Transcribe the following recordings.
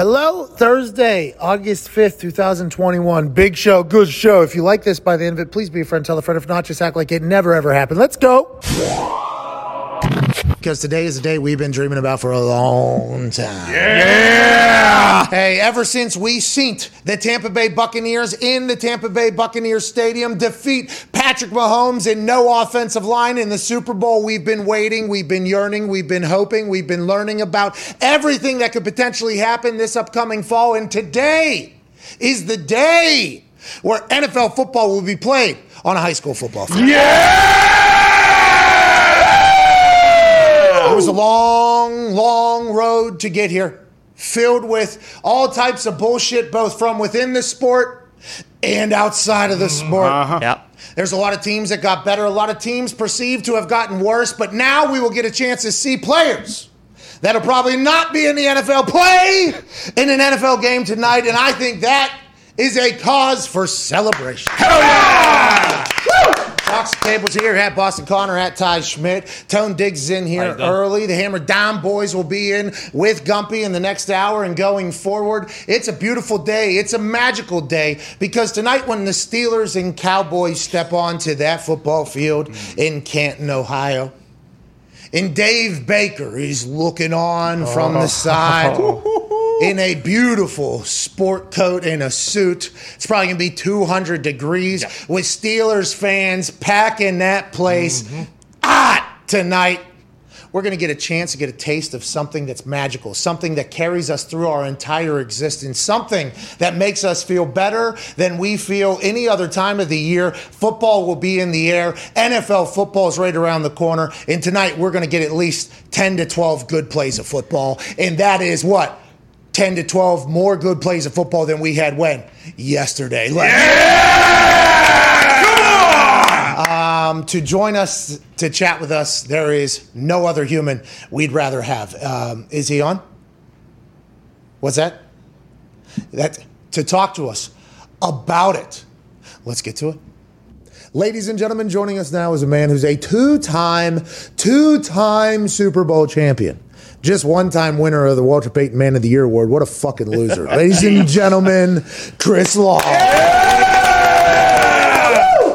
Hello, Thursday, August 5th, 2021. Big show, good show. If you like this by the end of it, please be a friend, tell a friend. If not, just act like it never ever happened. Let's go. Because today is a day we've been dreaming about for a long time. Yeah! Hey, ever since we seen the Tampa Bay Buccaneers in the Tampa Bay Buccaneers Stadium defeat Patrick Mahomes in no offensive line in the Super Bowl, we've been waiting, we've been yearning, we've been hoping, we've been learning about everything that could potentially happen this upcoming fall. And today is the day where NFL football will be played on a high school football field. It was a long, long road to get here, filled with all types of bullshit, both from within the sport and outside of the mm-hmm. sport. Uh-huh. Yep. There's a lot of teams that got better, a lot of teams perceived to have gotten worse, but now we will get a chance to see players that'll probably not be in the NFL play in an NFL game tonight, and I think that is a cause for celebration. Hell yeah! Fox Cable's here, at Boston Connor, at Ty Schmidt. Tone Digz is in here early. The Hammer Down Boys will be in with Gumpy in the next hour and going forward. It's a beautiful day. It's a magical day because tonight, when the Steelers and Cowboys step onto that football field in Canton, Ohio, and Dave Baker is looking on from the side in a beautiful sport coat and a suit. It's probably going to be 200 degrees with Steelers fans packing that place mm-hmm. hot tonight. We're going to get a chance to get a taste of something that's magical, something that carries us through our entire existence, something that makes us feel better than we feel any other time of the year. Football will be in the air. NFL football is right around the corner. And tonight, we're going to get at least 10 to 12 good plays of football. And that is what? 10 to 12 more good plays of football than we had when? Yesterday. Yeah! Come Um, to join us, to chat with us, there is no other human we'd rather have. Um, is he on? What's that? That to talk to us about it. Let's get to it. Ladies and gentlemen, joining us now is a man who's a two-time, two-time Super Bowl champion. Just one-time winner of the Walter Payton Man of the Year award. What a fucking loser. Ladies and gentlemen, Chris Long.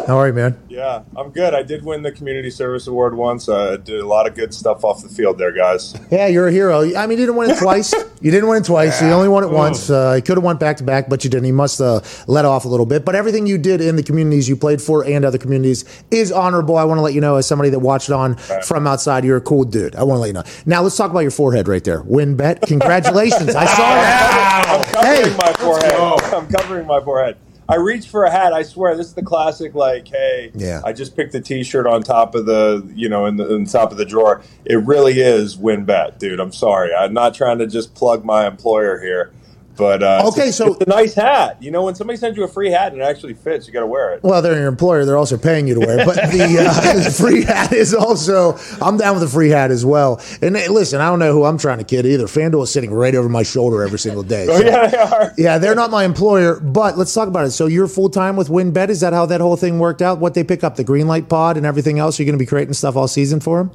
How are you, man? Yeah, I'm good. I did win the community service award once. I uh, did a lot of good stuff off the field there, guys. Yeah, you're a hero. I mean, you didn't win it twice. You didn't win it twice. You only won it once. Uh, you could have won back to back, but you didn't. You must uh, let off a little bit. But everything you did in the communities you played for and other communities is honorable. I want to let you know, as somebody that watched on from outside, you're a cool dude. I want to let you know. Now, let's talk about your forehead right there. WynnBET. Congratulations. I saw that. I'm covering Hey. my forehead. I'm covering my forehead. I reached for a hat. I swear, this is the classic. Like, hey, Yeah. I just picked the T-shirt on top of the, you know, in the, in the top of the drawer. It really is WynnBET, dude. I'm sorry. I'm not trying to just plug my employer here, but uh, Okay, a- so- it's a nice hat. You know, when somebody sends you a free hat and it actually fits, you got to wear it. Well, they're your employer. They're also paying you to wear it. But the, uh, the free hat is also, I'm down with the free hat as well. And hey, listen, I don't know who I'm trying to kid either. FanDuel is sitting right over my shoulder every single day. Oh yeah, they are. Yeah, they're not my employer, but let's talk about it. So you're full time with WynnBET. Is that how that whole thing worked out? What they pick up, the green light pod and everything else? You're going to be creating stuff all season for them?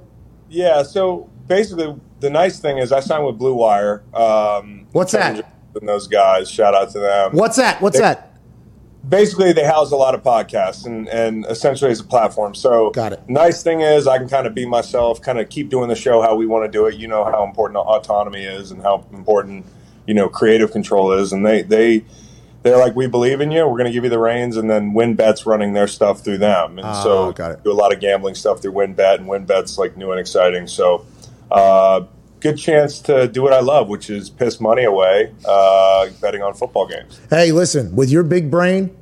Yeah, so basically, the nice thing is I signed with Blue Wire. Um, What's that? And those guys, shout out to them. What's that? What's that? Basically, they house a lot of podcasts and, and essentially as a platform. So, Got it. Nice thing is I can kind of be myself, kind of keep doing the show how we want to do it. You know how important autonomy is and how important you know creative control is, and they they. They're like, we believe in you. We're going to give you the reins, and then WynnBET's running their stuff through them, and Ah, so got it. do a lot of gambling stuff through WynnBET, and WynnBET's like new and exciting. So, uh, good chance to do what I love, which is piss money away uh, betting on football games. Hey, listen, with your big brain,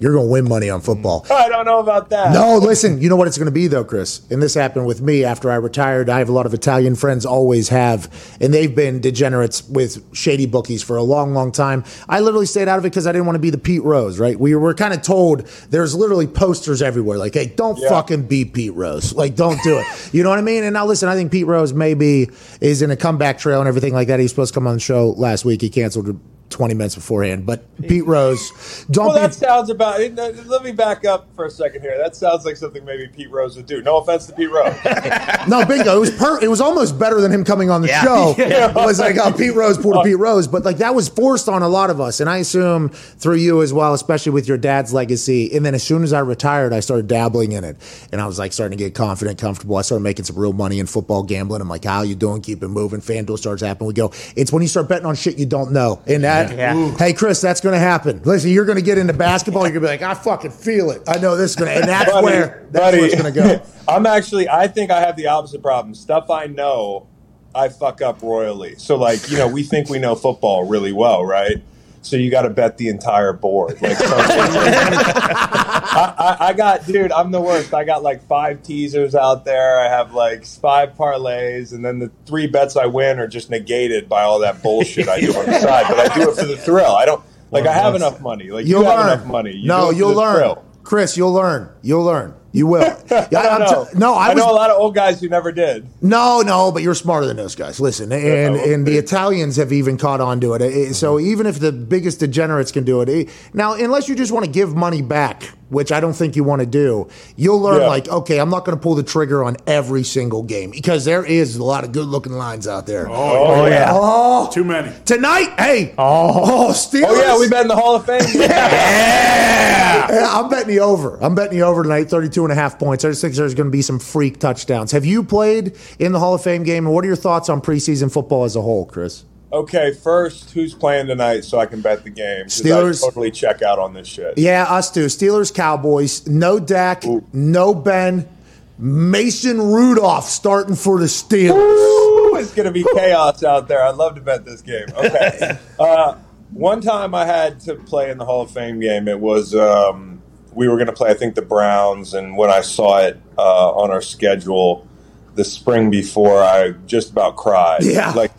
you're going to win money on football. I don't know about that. No, listen, you know what it's going to be though, Chris. And this happened with me after I retired. I have a lot of Italian friends, always have, and they've been degenerates with shady bookies for a long, long time. I literally stayed out of it because I didn't want to be the Pete Rose, right? We were kind of told there's literally posters everywhere, like, "Hey, don't Yeah. fucking be Pete Rose, like, don't do it." You know what I mean? And now listen, I think Pete Rose maybe is in a comeback trail and everything like that. He was supposed to come on the show last week. He canceled 20 minutes beforehand. But Pete Rose, don't Well, be. that sounds about. Let me back up for a second here. That sounds like something maybe Pete Rose would do. No offense to Pete Rose. No, bingo. It was per- It was almost better than him coming on the Yeah. show. It was like oh, Pete Rose pulled a Pete Rose, but like that was forced on a lot of us, and I assume through you as well, especially with your dad's legacy. And then as soon as I retired, I started dabbling in it, and I was like starting to get confident, comfortable. I started making some real money in football gambling. I'm like, how you doing? Keep it moving. FanDuel starts happening. We go. It's when you start betting on shit you don't know, and that. Yeah. Hey, Chris, that's going to happen. Listen, you're going to get into basketball. You're going to be like, I fucking feel it. I know this is going to, and that's Buddy, where that's buddy, where it's going to go. I'm actually. I think I have the opposite problem. Stuff I know, I fuck up royally. So like, you know, we think we know football really well, right? So you got to bet the entire board. Like, so- I, I, I got, dude. I'm the worst. I got like five teasers out there. I have like five parlays, and then the three bets I win are just negated by all that bullshit I do on the side. But I do it for the thrill. I don't like. I have enough money. Like you You'll have learn. enough money. You no, you'll learn. thrill. Chris, you'll learn. You'll learn. You will. Yeah, I know. t- no, I, I was, know a lot of old guys who never did. no, no, but you're smarter than those guys. Listen, and and the Italians have even caught on to it. So mm-hmm. even if the biggest degenerates can do it, now unless you just want to give money back, which I don't think you want to do, you'll learn Yeah. like, okay, I'm not going to pull the trigger on every single game because there is a lot of good looking lines out there. Oh, oh, yeah. Oh, Too many. tonight, hey, oh, oh Steelers. Oh yeah, we bet in the Hall of Fame. Yeah, I'm betting the over. I'm betting the over tonight, 32 and a half points. I just think there's going to be some freak touchdowns. Have you played in the Hall of Fame game? And what are your thoughts on preseason football as a whole, Chris? Okay, first, who's playing tonight so I can bet the game? Steelers. I totally check out on this shit. Yeah, us too. Steelers, Cowboys. No Dak, no Ben. Mason Rudolph starting for the Steelers. Ooh, it's going to be chaos out there. I'd love to bet this game. Okay. Uh, one time I had to play in the Hall of Fame game. It was um, we were going to play, I think, the Browns, and when I saw it uh, on our schedule the spring before, I just about cried. Yeah. like,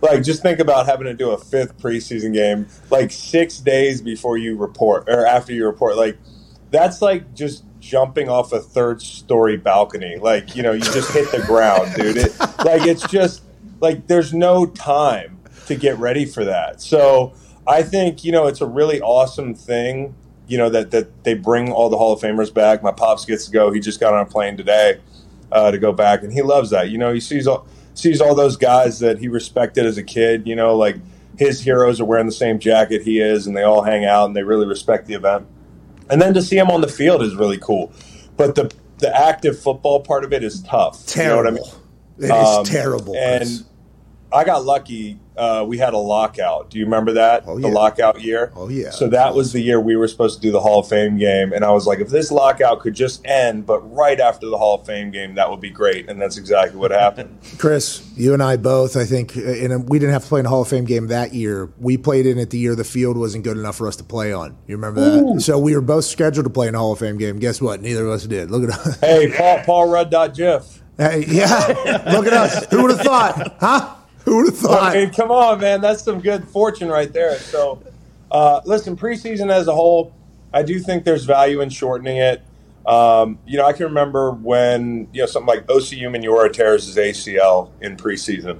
like just think about having to do a fifth preseason game like six days before you report or after you report. Like that's like just jumping off a third story balcony. Like, you know, you just hit the ground, dude. It, like, it's just like there's no time to get ready for that. So I think, you know, it's a really awesome thing, you know, that, that they bring all the Hall of Famers back. My pops gets to go. He just got on a plane today uh, to go back, and he loves that. You know, he sees all, sees all those guys that he respected as a kid, you know, like his heroes are wearing the same jacket he is, and they all hang out and they really respect the event and then to see him on the field is really cool. But the the active football part of it is tough. Terrible. You know what I mean? It is Um, terrible. And. I got lucky. Uh, we had a lockout. Do you remember that? Oh, yeah. The lockout year. Oh, yeah. So that was the year we were supposed to do the Hall of Fame game, and I was like, if this lockout could just end, but right after the Hall of Fame game, that would be great. And that's exactly what happened. Chris, you and I both, I think, uh, and we didn't have to play in a Hall of Fame game that year. We played in it the year the field wasn't good enough for us to play on. You remember that? So we were both scheduled to play in a Hall of Fame game. Guess what? Neither of us did. Look at us. hey, Paul Paul Rudd. Hey, yeah, look at us. Who would have thought? Huh? Who would have thought? I mean, come on, man. That's some good fortune right there. So, uh, listen, preseason as a whole, I do think there's value in shortening it. Um, you know, I can remember when, you know, something like OCU Manura tears his ACL in preseason.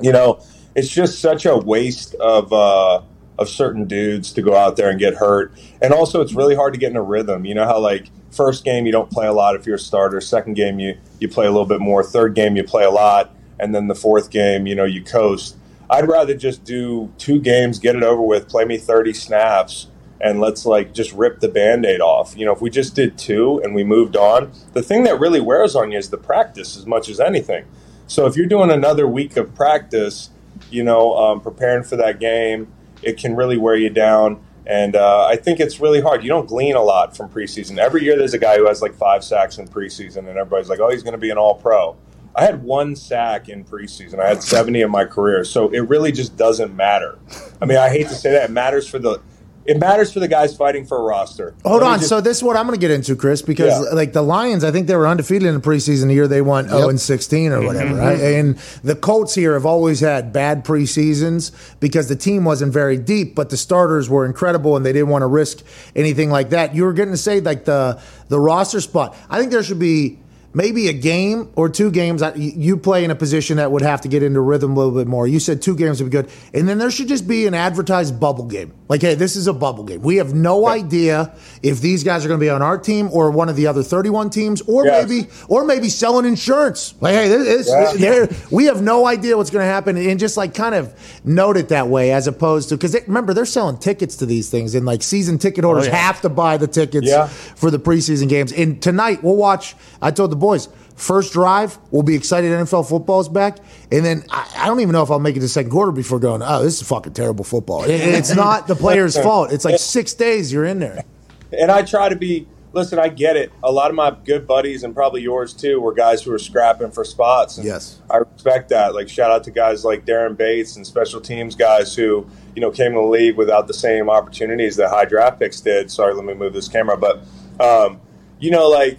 You know, it's just such a waste of, uh, of certain dudes to go out there and get hurt. And also, it's really hard to get in a rhythm. You know how, like, first game you don't play a lot if you're a starter, second game you, you play a little bit more, third game you play a lot and then the fourth game, you know, you coast. I'd rather just do two games, get it over with, play me 30 snaps, and let's like just rip the band aid off. You know, if we just did two and we moved on, the thing that really wears on you is the practice as much as anything. So if you're doing another week of practice, you know, um, preparing for that game, it can really wear you down. And uh, I think it's really hard. You don't glean a lot from preseason. Every year there's a guy who has like five sacks in preseason, and everybody's like, oh, he's going to be an all pro. I had one sack in preseason. I had 70 in my career. So it really just doesn't matter. I mean, I hate to say that. It matters for the it matters for the guys fighting for a roster. Hold Let on. just- so this is what I'm going to get into, Chris, because Yeah. like the Lions, I think they were undefeated in the preseason the year they won 0 and 16 or whatever. Right? Mm-hmm. And the Colts here have always had bad preseasons because the team wasn't very deep, but the starters were incredible and they didn't want to risk anything like that. You were getting to say like the the roster spot. I think there should be maybe a game or two games. You play in a position that would have to get into rhythm a little bit more. You said two games would be good. And then there should just be an advertised bubble game. Like, hey, this is a bubble game. We have no yeah. idea if these guys are going to be on our team or one of the other 31 teams, or yes. maybe or maybe selling insurance. Like, hey, this, yeah. we have no idea what's going to happen. And just like kind of note it that way as opposed to, because remember, they're selling tickets to these things, and like season ticket oh, holders oh, yeah. have to buy the tickets for the preseason games. And tonight, we'll watch. I told the boys, first drive, we'll be excited NFL football is back. And then I, I, don't even know if I'll make it to second quarter before going, oh, this is fucking terrible football. It, it's not the player's fault. It's like six days you're in there. And I try to be, listen, I get it. A lot of my good buddies, and probably yours too, were guys who were scrapping for spots. And yes. I respect that. Like, shout out to guys like Daren Bates and special teams guys who, you know, came in the league without the same opportunities that high draft picks did. Sorry, let me move this camera. But, um, you know, like,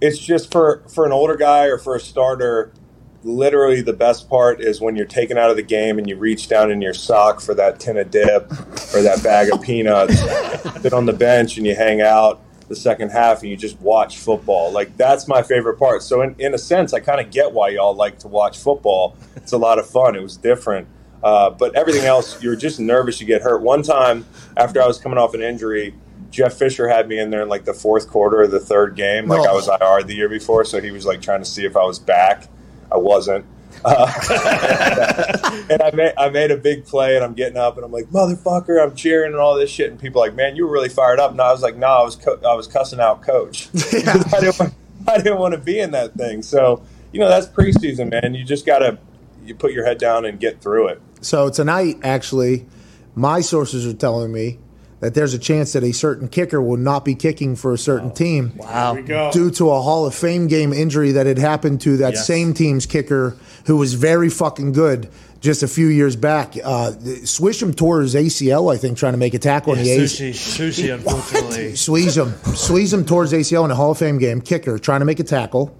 it's just for for an older guy or for a starter literally the best part is when you're taken out of the game and you reach down in your sock for that tin of dip or that bag of peanuts sit on the bench and you hang out the second half and you just watch football. Like that's my favorite part. So in, in a sense i kind of get why y'all like to watch football. It's a lot of fun. It was different. Uh, but everything else you're just nervous you get hurt. One time after i was coming off an injury Jeff Fisher had me in there in like the fourth quarter of the third game. Like oh. I was IR the year before, so he was like trying to see if I was back. I wasn't. Uh, and I made I made a big play, and I'm getting up, and I'm like, "Motherfucker!" I'm cheering and all this shit, and people are like, "Man, you were really fired up." And I was like, "No, I was co- I was cussing out coach. Yeah. I didn't want, I didn't want to be in that thing." So you know, that's preseason, man. You just gotta you put your head down and get through it. So tonight, actually, my sources are telling me that there's a chance that a certain kicker will not be kicking for a certain team wow. due to a Hall of Fame game injury that had happened to that yes. same team's kicker who was very fucking good just a few years back. Uh, Suisham tore his ACL, I think, trying to make a tackle yeah, in the Sushi, Sushi, unfortunately. Suisham. Suisham tore his ACL in a Hall of Fame game, kicker, trying to make a tackle.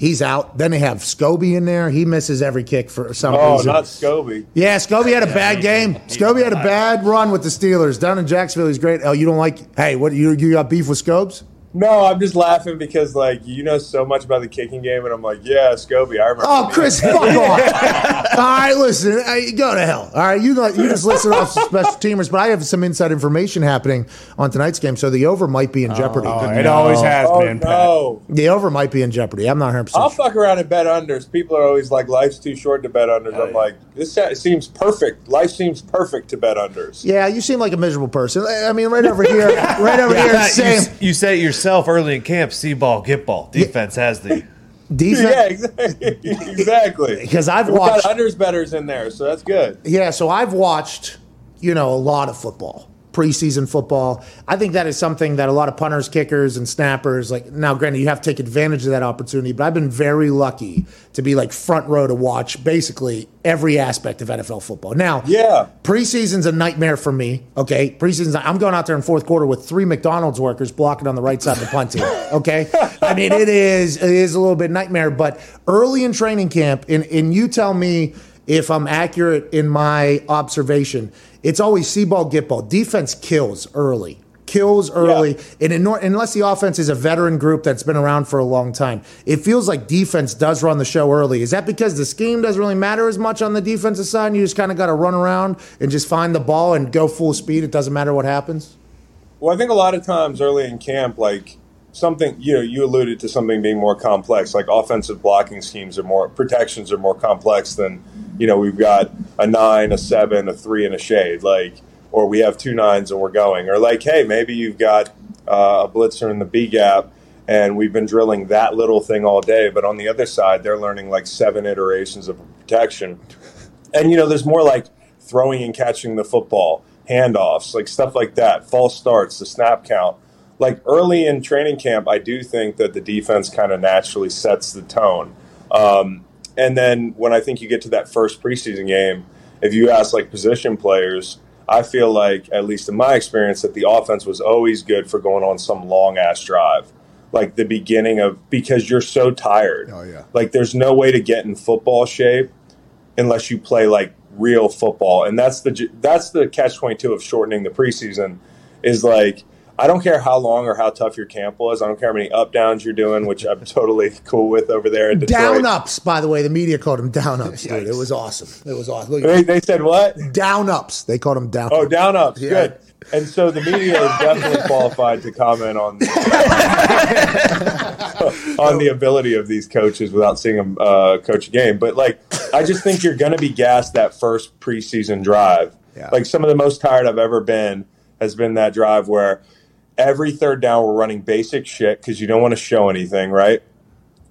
He's out. Then they have Scobee in there. He misses every kick for some oh, reason. Oh, not Scobee. Yeah, Scobee had a bad game. Scobee had a bad run with the Steelers. Down in Jacksonville, he's great. Oh, you don't like? Hey, what you you got beef with Scobes? No, I'm just laughing because like you know so much about the kicking game, and I'm like, yeah, Scobee. I remember. Oh, Chris, fuck off! All right, listen, hey, go to hell. All right, you you just listen off some special teamers, but I have some inside information happening on tonight's game, so the over might be in jeopardy. Oh, it no. always has oh, been. No. The over might be in jeopardy. I'm not 100. percent I'll fuck around and bet unders. People are always like, life's too short to bet unders. I'm yeah. like, this seems perfect. Life seems perfect to bet unders. Yeah, you seem like a miserable person. I mean, right over here, right over yeah, here, you, you say it yourself early in camp camp, see ball, get ball. Defense yeah. has the defense. Yeah, exactly. exactly. Because I've we watched got unders betters in there, so that's good. Yeah, so I've watched, you know, a lot of football preseason football. I think that is something that a lot of punters, kickers, and snappers like. Now, granted, you have to take advantage of that opportunity, but I've been very lucky to be like front row to watch basically every aspect of NFL football. Now, yeah, preseason's a nightmare for me. Okay, preseason. I'm going out there in fourth quarter with three McDonald's workers blocking on the right side of the punt team. Okay, I mean it is it is a little bit nightmare, but early in training camp, and and you tell me if I'm accurate in my observation it's always see ball, get ball. Defense kills early, kills early, yeah. and in, unless the offense is a veteran group that's been around for a long time, it feels like defense does run the show early. Is that because the scheme doesn't really matter as much on the defensive side, and you just kind of got to run around and just find the ball and go full speed? It doesn't matter what happens. Well, I think a lot of times early in camp, like something you know you alluded to something being more complex like offensive blocking schemes are more protections are more complex than you know we've got a nine a seven a three and a shade like or we have two nines and we're going. Or like hey maybe you've got uh, a blitzer in the b gap and we've been drilling that little thing all day but on the other side they're learning like seven iterations of protection. And you know there's more like throwing and catching the football handoffs like stuff like that false starts the snap count like early in training camp, I do think that the defense kind of naturally sets the tone. Um, and then when I think you get to that first preseason game, if you ask like position players, I feel like, at least in my experience, that the offense was always good for going on some long ass drive. Like the beginning of, because you're so tired. Oh, yeah. Like there's no way to get in football shape unless you play like real football. And that's the, that's the catch 22 of shortening the preseason is like, I don't care how long or how tough your camp was. I don't care how many up downs you're doing, which I'm totally cool with over there in Detroit. Down ups, by the way. The media called them down ups, dude. It was awesome. It was awesome. They, they said what? down ups. They called them down. Oh, ups. down ups. Yeah. Good. And so the media is definitely qualified to comment on on the ability of these coaches without seeing them uh, coach a game. But like, I just think you're going to be gassed that first preseason drive. Yeah. Like some of the most tired I've ever been has been that drive where every third down we're running basic shit because you don't want to show anything, right?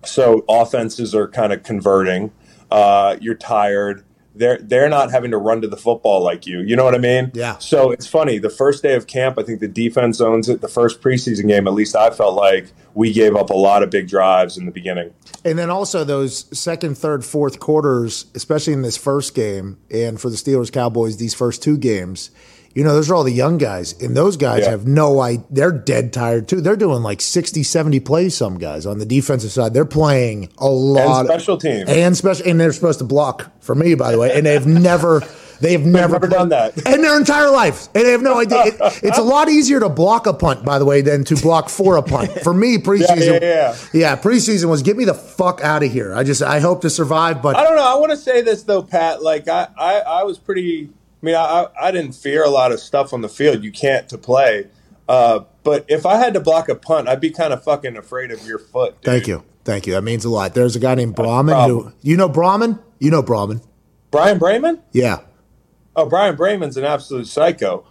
So offenses are kind of converting. Uh, you're tired. They're they're not having to run to the football like you. You know what I mean? Yeah. So it's funny. The first day of camp, I think the defense owns it. The first preseason game, at least I felt like we gave up a lot of big drives in the beginning. And then also those second, third, fourth quarters, especially in this first game, and for the Steelers Cowboys, these first two games, you know, those are all the young guys. And those guys Yeah. have no idea. They're dead tired too. They're doing like 60, 70 plays, some guys on the defensive side. They're playing a lot. And special teams. And special. And they're supposed to block for me, by the way. And they've never. They have never, never done that. in their entire life, and they have no idea. It- it's a lot easier to block a punt, by the way, than to block for a punt. For me, preseason, yeah, yeah, preseason was get me the fuck out of here. I just I hope to survive, but I don't know. I want to say this though, Pat. Like I, I, I was pretty. I mean, I, I didn't fear a lot of stuff on the field. You can't to play. Uh, but if I had to block a punt, I'd be kind of fucking afraid of your foot. dude. thank you, thank you. That means a lot. There's a guy named Braman who you know Braman, you know Braman, Bryan Braman? yeah. Oh, Bryan Braman's an absolute psycho,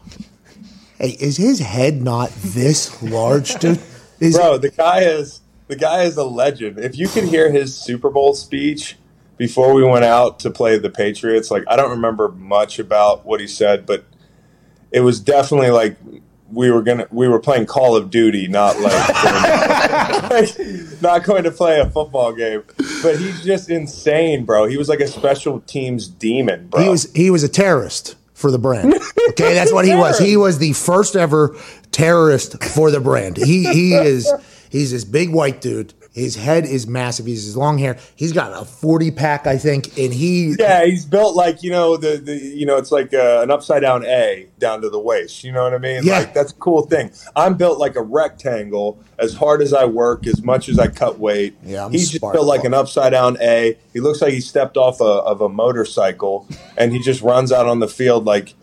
Hey, is his head not this large, dude? Is bro. The guy is the guy is a legend. If you could hear his Super Bowl speech before we went out to play the Patriots, like I don't remember much about what he said, but it was definitely like we were gonna we were playing Call of Duty, not like, like, not going to play a football game. But he's just insane, bro. He was like a special teams demon, bro. he was he was a terrorist for the brand. Okay, that's what he was. He was the first ever terrorist for the brand. He he is he's this big white dude. His head is massive. He's his long hair. He's got a forty pack, I think, and he yeah, he's built like you know the, the you know it's like uh, an upside down A down to the waist. You know what I mean? Yeah. Like that's a cool thing. I'm built like a rectangle. As hard as I work, as much as I cut weight, Yeah, I'm he's just built like an upside down A. He looks like he stepped off a, of a motorcycle, and he just runs out on the field like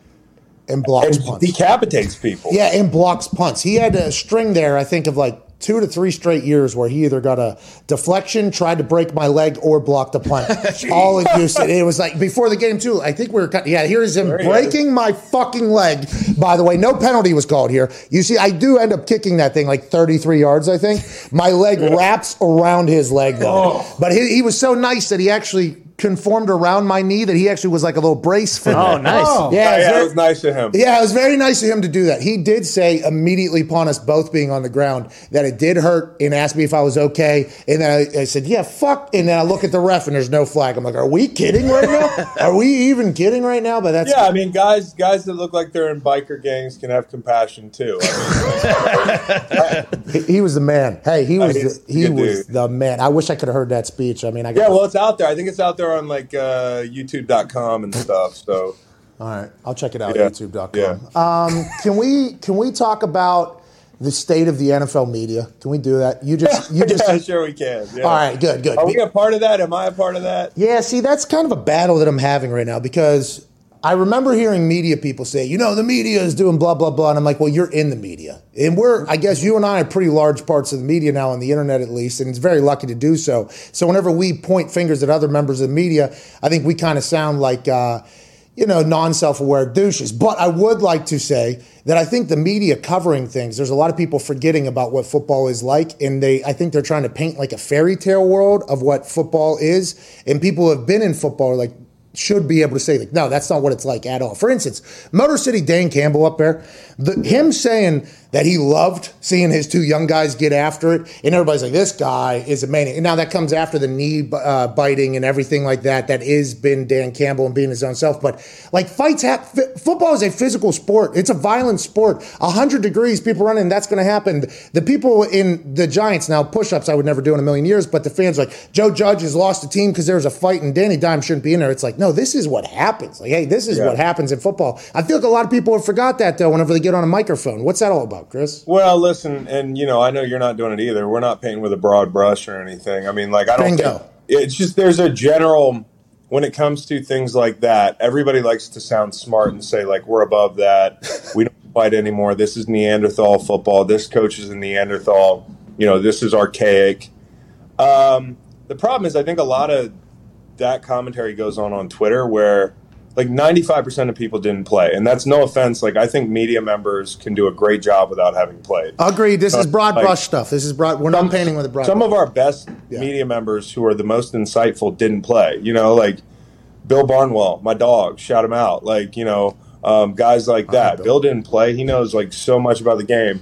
and blocks and punts. decapitates people. Yeah, and blocks punts. He had a string there, I think, of like two to three straight years where he either got a deflection, tried to break my leg, or blocked a punt. All in Houston. It was like before the game too. I think we were cut. Yeah, here is him There he breaking my fucking leg. By the way, no penalty was called here. You see, I do end up kicking that thing like 33 yards. I think my leg wraps around his leg though. Oh. But he, he was so nice that he actually conformed around my knee that he actually was like a little brace for me. Oh, nice. Oh. Yeah, yeah, it's it very- was nice of him. yeah, it was very nice of him to do that. He did say immediately upon us both being on the ground that it did hurt and asked me if I was okay. And then I, I said, yeah, fuck. And then I look at the ref and there's no flag. I'm like, are we kidding right now? are we even kidding right now? But that's Yeah, I mean, guys, guys that look like they're in biker gangs can have compassion too. I mean, he, he was the man. Hey, he was he's the, he was dude. the man. I wish I could have heard that speech. I mean, I got yeah, well, it's out there. I think it's out there on like uh, YouTube.com and stuff. So All right, I'll check it out. Yeah. YouTube.com. Yeah. Um, can we can we talk about the state of the NFL media? Can we do that? You just you just. yeah, sure we can. Yeah. All right, good, good. Are we a part of that? Am I a part of that? Yeah, see, that's kind of a battle that I'm having right now because I remember hearing media people say, you know, the media is doing blah, blah, blah. And I'm like, well, you're in the media. And we're, I guess you and I are pretty large parts of the media now on the internet at least, and it's very lucky to do so. So whenever we point fingers at other members of the media, I think we kind of sound like, uh, you know, non self aware douches. But I would like to say that I think the media covering things, there's a lot of people forgetting about what football is like. And they, I think they're trying to paint like a fairy tale world of what football is. And people who have been in football are like, should be able to say like, no, that's not what it's like at all. For instance, Motor City Dan Campbell up there, the, him saying that he loved seeing his two young guys get after it, and everybody's like, this guy is a maniac. And now that comes after the knee uh, biting and everything like that. That is been Dan Campbell and being his own self. But like fights, hap- f- football is a physical sport. It's a violent sport. A hundred degrees, people running, that's going to happen. The people in the Giants now push-ups, I would never do in a million years. But the fans like Joe Judge has lost a team because there was a fight and Danny Dime shouldn't be in there. It's like no, this is what happens. Like hey, this is Yeah. what happens in football. I feel like a lot of people have forgot that though. Whenever they get on a microphone, what's that all about? Chris. Well, listen, and you know, I know you're not doing it either. We're not painting with a broad brush or anything. I mean, like I don't. Think, it's just there's a general when it comes to things like that. Everybody likes to sound smart and say like we're above that. we don't fight anymore. This is Neanderthal football. This coach is a Neanderthal. You know, this is archaic. Um, the problem is, I think a lot of that commentary goes on on Twitter where like 95% of people didn't play. And that's no offense. Like, I think media members can do a great job without having played. Agreed. This is broad like, brush stuff. This is broad. We're not painting with a broad Some brush. of our best Yeah. media members who are the most insightful didn't play. You know, like Bill Barnwell, my dog, shout him out. Like, you know, um, guys like that. Bill. Bill didn't play. He knows like so much about the game.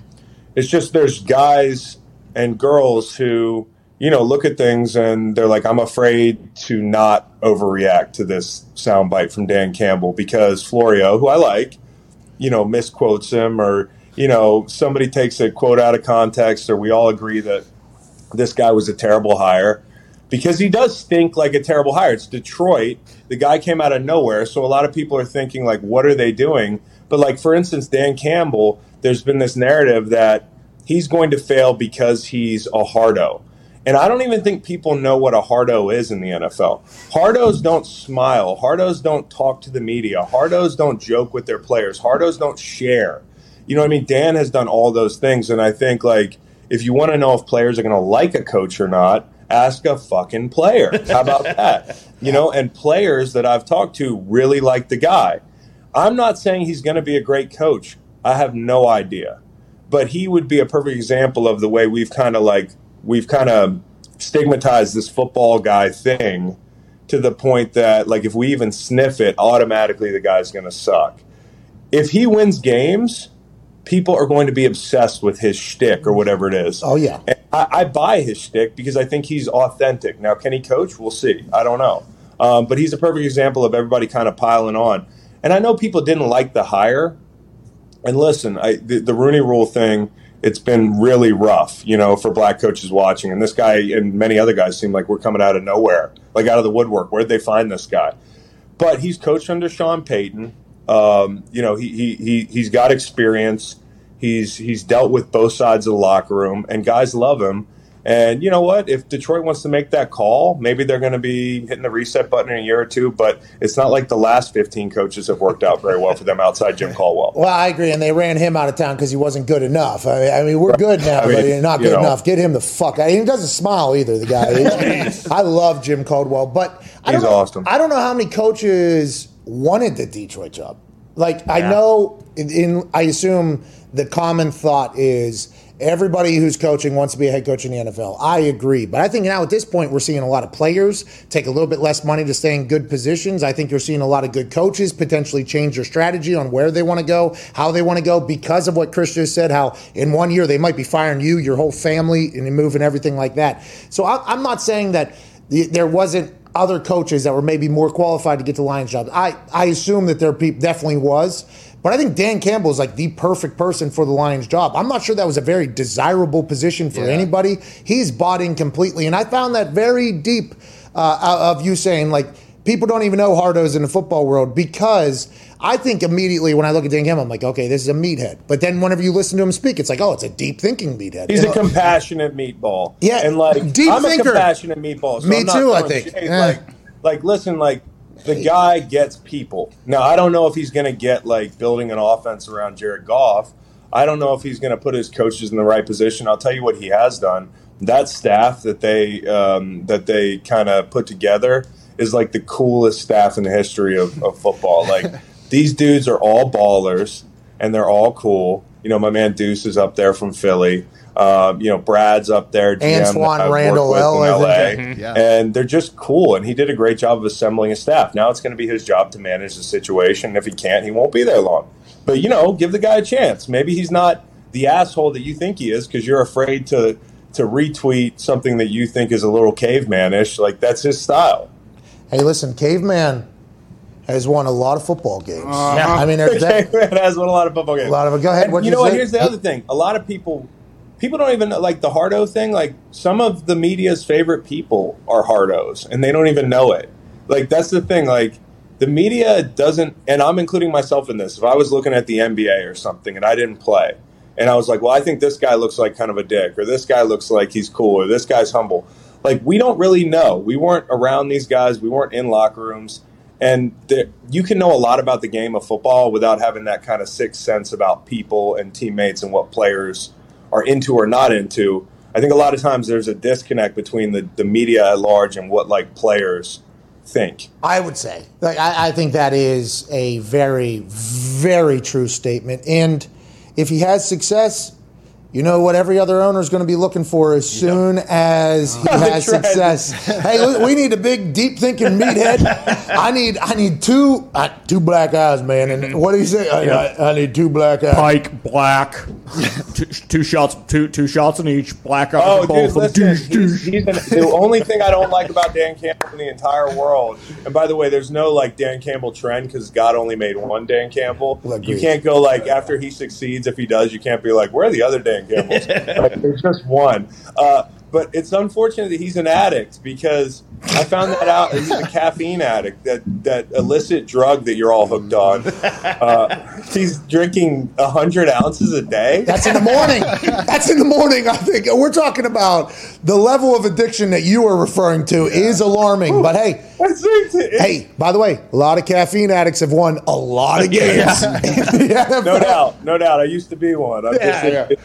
It's just there's guys and girls who, you know, look at things and they're like, I'm afraid to not overreact to this soundbite from Dan Campbell because Florio, who I like, you know, misquotes him or, you know, somebody takes a quote out of context or we all agree that this guy was a terrible hire because he does stink like a terrible hire. It's Detroit. The guy came out of nowhere. So a lot of people are thinking, like, what are they doing? But, like, for instance, Dan Campbell, there's been this narrative that he's going to fail because he's a hardo. And I don't even think people know what a hardo is in the NFL. Hardos don't smile. Hardos don't talk to the media. Hardos don't joke with their players. Hardos don't share. You know what I mean? Dan has done all those things. And I think, like, if you want to know if players are going to like a coach or not, ask a fucking player. How about that? You know, and players that I've talked to really like the guy. I'm not saying he's going to be a great coach. I have no idea. But he would be a perfect example of the way we've kind of like, we've kind of stigmatized this football guy thing to the point that, like, if we even sniff it, automatically the guy's going to suck. If he wins games, people are going to be obsessed with his shtick or whatever it is. Oh, yeah. I, I buy his shtick because I think he's authentic. Now, can he coach? We'll see. I don't know. Um, but he's a perfect example of everybody kind of piling on. And I know people didn't like the hire. And listen, I, the, the Rooney Rule thing, it's been really rough, you know, for black coaches watching. And this guy and many other guys seem like we're coming out of nowhere, like out of the woodwork. Where'd they find this guy? But he's coached under Sean Payton. Um, you know, he, he, he, he's got experience. He's, he's dealt with both sides of the locker room, and guys love him. And you know what? If Detroit wants to make that call, maybe they're going to be hitting the reset button in a year or two. But it's not like the last 15 coaches have worked out very well for them outside Jim Caldwell. Well, I agree, and they ran him out of town because he wasn't good enough. I mean, I mean we're good now, I mean, but you're not you good know. enough. Get him the fuck out. He doesn't smile either. The guy. I love Jim Caldwell, but I don't He's know, awesome. I don't know how many coaches wanted the Detroit job. Like I know, in, in I assume the common thought is everybody who's coaching wants to be a head coach in the NFL. I agree, but I think now at this point we're seeing a lot of players take a little bit less money to stay in good positions. I think you're seeing a lot of good coaches potentially change their strategy on where they want to go, how they want to go, because of what Chris just said. How in one year they might be firing you, your whole family, and moving everything like that. So I'm not saying that there wasn't other coaches that were maybe more qualified to get the Lions job. I, I assume that there definitely was. But I think Dan Campbell is like the perfect person for the Lions job. I'm not sure that was a very desirable position for anybody. He's bought in completely. And I found that very deep uh, of you saying, like, people don't even know hardos in the football world because I think immediately when I look at Dan Campbell, I'm like, okay, this is a meathead. But then whenever you listen to him speak, it's like, oh, it's a deep thinking meathead. He's You a compassionate meatball. Yeah, and like deep I'm thinker. a compassionate meatball. So Me too, I think. shade. Eh. Like, like, listen, like the guy gets people. Now, I don't know if he's going to get like building an offense around Jared Goff. I don't know if he's going to put his coaches in the right position. I'll tell you what he has done. That staff that they um, that they kind of put together is like the coolest staff in the history of, of football. Like these dudes are all ballers and they're all cool. You know, my man Deuce is up there from Philly. Um, you know, Brad's up there. GM Antoine that I've worked Randall with L, in I LA. think. Yeah. And they're just cool. And he did a great job of assembling a staff. Now it's going to be his job to manage the situation. If he can't, he won't be there long. But, you know, give the guy a chance. Maybe he's not the asshole that you think he is because you're afraid to to retweet something that you think is a little cavemanish. Like, that's his style. Hey, listen, Caveman has won a lot of football games. Uh-huh. I mean, that, Caveman has won a lot of football games. A lot of it. Go ahead, And what'd you you know what? say? Here's the other thing. A lot of people, people don't even like the hardo thing. Like some of the media's favorite people are hardos, and they don't even know it. Like that's the thing. Like the media doesn't, and I'm including myself in this. If I was looking at the NBA or something and I didn't play, and I was like, well, I think this guy looks like kind of a dick, or this guy looks like he's cool, or this guy's humble. Like we don't really know. We weren't around these guys. We weren't in locker rooms, and you can know a lot about the game of football without having that kind of sixth sense about people and teammates and what players are into or not into. I think a lot of times there's a disconnect between the, the media at large and what like players think. I would say, like, I, I think that is a very, very true statement. And if he has success, you know what every other owner is going to be looking for as soon as he has success. hey, we need a big, deep thinking meathead. I need, I need two, uh, two black eyes, man. And what do you say? I, I, I need two black eyes. Pike black, two, two shots, two two shots in each. Black eyes, Oh, both dude, of them. listen, he's, he's an, the only thing I don't like about Dan Campbell in the entire world. And by the way, there's no like Dan Campbell trend because God only made one Dan Campbell. Agreed. You can't go like after he succeeds. If he does, you can't be like, where are the other Dan Like, there's just one. Uh, but it's unfortunate that he's an addict because I found that out. He's a caffeine addict. That that illicit drug that you're all hooked on. Uh, he's drinking hundred ounces a day. That's in the morning. That's in the morning. I think we're talking about the level of addiction that you are referring to is alarming. But hey, hey, by the way, a lot of caffeine addicts have won a lot of games. NFL. no doubt, no doubt. I used to be one. I'm Yeah, just,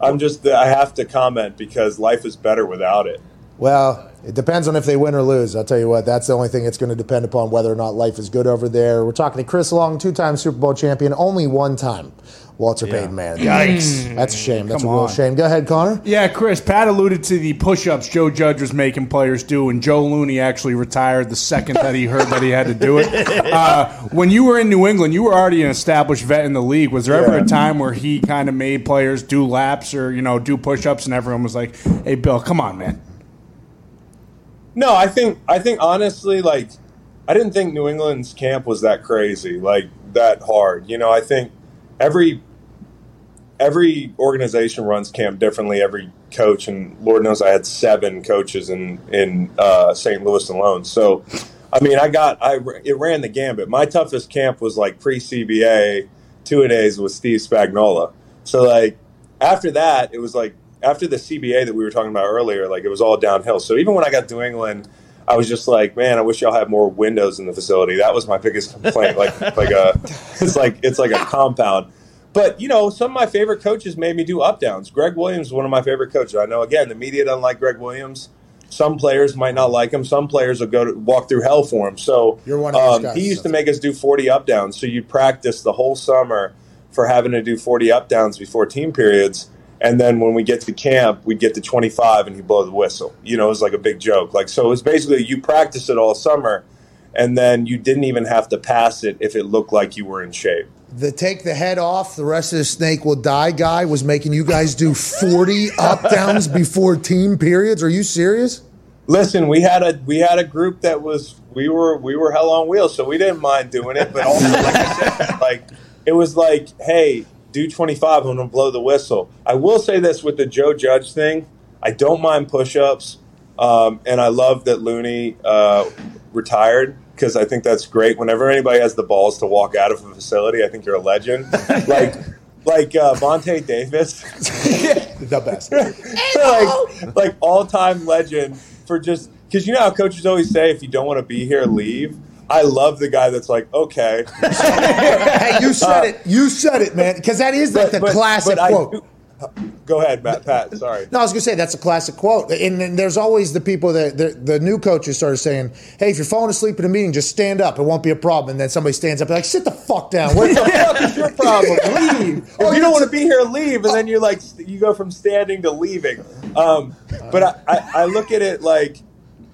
I'm just, I have to comment because life is better without it. Well, it depends on if they win or lose. I'll tell you what, that's the only thing it's going to depend upon whether or not life is good over there. We're talking to Chris Long, two time Super Bowl champion, only one time Walter Payton man. Yikes. That's a shame. That's Come a real on. shame. Go ahead, Connor. Yeah, Chris, Pat alluded to the push ups Joe Judge was making players do, and Joe Looney actually retired the second that he heard that he had to do it. Uh, when you were in New England, you were already an established vet in the league. Was there ever a time where he kind of made players do laps or, you know, do push ups, and everyone was like, hey, Bill, come on, man? No, I think, I think honestly, like, I didn't think New England's camp was that crazy, like that hard. You know, I think every every organization runs camp differently. Every coach, and Lord knows I had seven coaches in in uh, St. Louis alone. So, I mean, I got I it ran the gambit. My toughest camp was like pre CBA two days with Steve Spagnuolo. So like after that, it was like after the CBA that we were talking about earlier, like it was all downhill. So even when I got to England. I was just like, man, I wish y'all had more windows in the facility. That was my biggest complaint. Like, like a, it's like it's like a compound. But you know, some of my favorite coaches made me do up downs. Gregg Williams is one of my favorite coaches. I know again the media doesn't like Gregg Williams. Some players might not like him. Some players will go to walk through hell for him. So You're one of those um, guys. he used to make us do 40 up downs. So you'd practice the whole summer for having to do 40 up downs before team periods. And then when we get to camp, we'd get to 25 and he'd blow the whistle. You know, it was like a big joke. Like, so it was basically you practice it all summer and then you didn't even have to pass it if it looked like you were in shape. The take the head off, the rest of the snake will die guy was making you guys do 40 up downs before team periods. Are you serious? Listen, we had a we had a group that was we were we were hell on wheels, so we didn't mind doing it. But also, like I said, like it was like, hey, do twenty five, I'm gonna blow the whistle. I will say this with the Joe Judge thing, I don't mind push ups, um, and I love that Looney uh, retired because I think that's great. Whenever anybody has the balls to walk out of a facility, I think you're a legend. like like uh, Vontae Davis. The best. like like all time legend for just because you know how coaches always say if you don't want to be here, leave. I love the guy that's like, okay, hey, you said it. You said it, man. Because that is like the classic I quote. do- go ahead, Matt. Pat, sorry. No, I was going to say that's a classic quote. And, then there's always the people that the, the new coaches started saying, "Hey, if you're falling asleep in a meeting, just stand up. It won't be a problem." And then somebody stands up, and like, "Sit the fuck down." What the fuck is your problem? Leave. If Oh, you don't want to be here, leave. And then you're like, you go from standing to leaving. Um, but I, I, I look at it like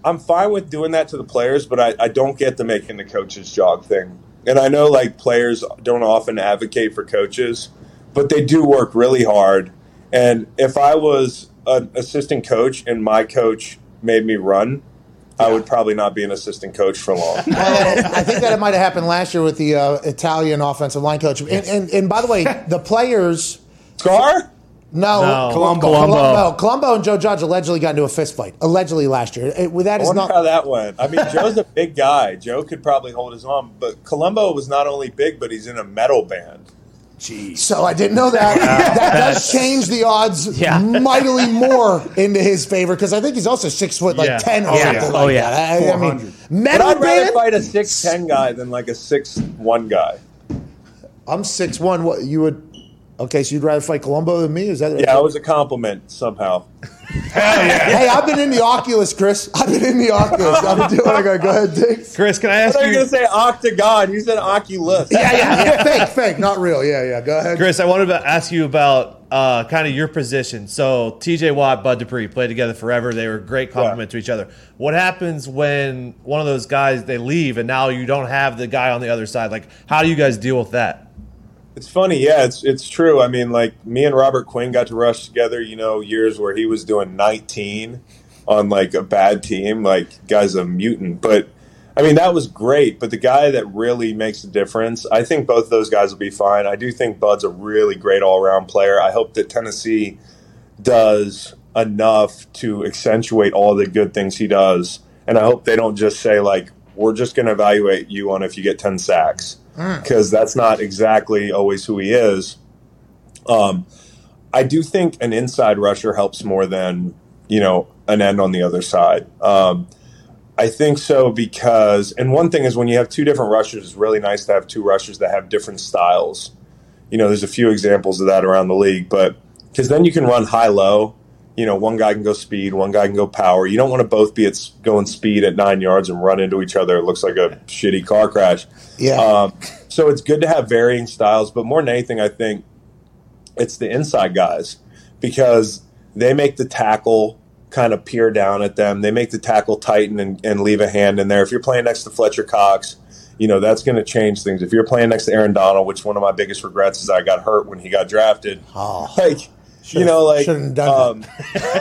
I'm fine with doing that to the players, but I, I don't get the making the coaches jog thing. And I know like players don't often advocate for coaches, but they do work really hard. And if I was an assistant coach and my coach made me run, I would probably not be an assistant coach for long. I think that it might have happened last year with the uh, Italian offensive line coach. And, and, and by the way, the players. Scar? No, No. Colombo. Colombo. Colombo and Joe Judge allegedly got into a fist fight. Allegedly last year. It, well, that I wonder not. how that went. I mean, Joe's a big guy. Joe could probably hold his own, but Colombo was not only big, but he's in a metal band. Jeez. So I didn't know that. that does change the odds Yeah. mightily more into his favor because I think he's also six foot like Yeah. ten or Oh, yeah. something Oh, like yeah. that. I, I mean, 400. But metal I'd rather band. fight a six ten guy than like a six one guy. I'm six one. What you would? Okay, so you'd rather fight Colombo than me? Is that? Yeah, it was a compliment somehow. Hell yeah! Hey, I've been in the Oculus, Chris. I've been in the Oculus. I've been doing. I go, go ahead, Dick. Chris, can I I ask thought you were you? gonna say octagon. You said Oculus. Yeah, yeah, yeah. fake, fake, not real. Yeah, yeah. Go ahead. Chris, I wanted to ask you about uh, kind of your position. So T.J. Watt, Bud Dupree played together forever. They were a great complement to each other. What happens when one of those guys they leave and now you don't have the guy on the other side? Like, how do you guys deal with that? It's funny, yeah, it's it's true. I mean, like me and Robert Quinn got to rush together, you know, years where he was doing 19 on like a bad team, like guy's a mutant. But I mean, that was great. But the guy that really makes a difference, I think both those guys will be fine. I do think Bud's a really great all around player. I hope that Tennessee does enough to accentuate all the good things he does, and I hope they don't just say like, "We're just going to evaluate you on if you get 10 sacks." Because that's not exactly always who he is. Um, I do think an inside rusher helps more than you know an end on the other side. Um, I think so because, and one thing is when you have two different rushers, it's really nice to have two rushers that have different styles. You know, there's a few examples of that around the league, but because then you can run high low. You know, one guy can go speed, one guy can go power. You don't want to both be at going speed at nine yards and run into each other. It looks like a shitty car crash. Yeah. Um, so it's good to have varying styles, but more than anything, I think it's the inside guys because they make the tackle kind of peer down at them. They make the tackle tighten and, and leave a hand in there. If you're playing next to Fletcher Cox, you know that's going to change things. If you're playing next to Aaron Donald, which one of my biggest regrets is I got hurt when he got drafted. like you know, like um,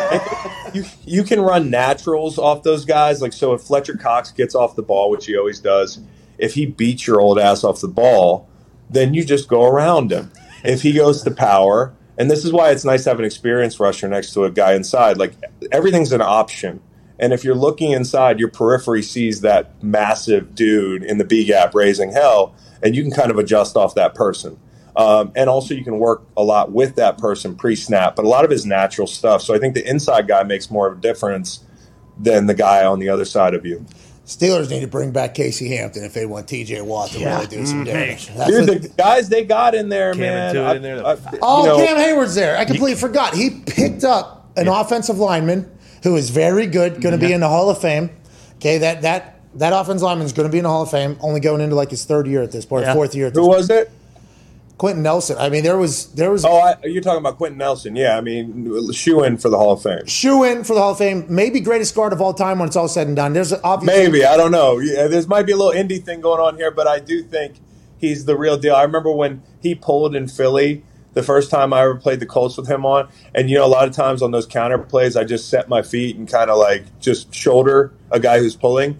you you can run naturals off those guys. Like so, if Fletcher Cox gets off the ball, which he always does, if he beats your old ass off the ball, then you just go around him. If he goes to power, and this is why it's nice to have an experienced rusher next to a guy inside. Like everything's an option. And if you're looking inside, your periphery sees that massive dude in the B gap raising hell, and you can kind of adjust off that person. Um, and also, you can work a lot with that person pre snap, but a lot of his natural stuff. So I think the inside guy makes more of a difference than the guy on the other side of you. Steelers need to bring back Casey Hampton if they want T.J. Watt to Yeah. really do some damage. That's Dude, what- the guys they got in there, Cam man. Intuit I- in there. I- Oh, you know, Cam Heyward's there. I completely forgot. He picked up an offensive lineman who is very good, going to be in the Hall of Fame. Okay, that that that offensive lineman is going to be in the Hall of Fame, only going into like his third year at this point, Yeah. fourth year at this Who was it? Quenton Nelson. I mean, there was there was Oh, I, you're talking about Quenton Nelson. Yeah, I mean, shoe in for the Hall of Fame. shoe in for the Hall of Fame, maybe greatest guard of all time when it's all said and done. There's obviously Maybe I don't know. Yeah, there's might be a little indie thing going on here, but I do think he's the real deal. I remember when he pulled in Philly the first time I ever played the Colts with him on, and you know, a lot of times on those counter plays, I just set my feet and kind of like just shoulder a guy who's pulling.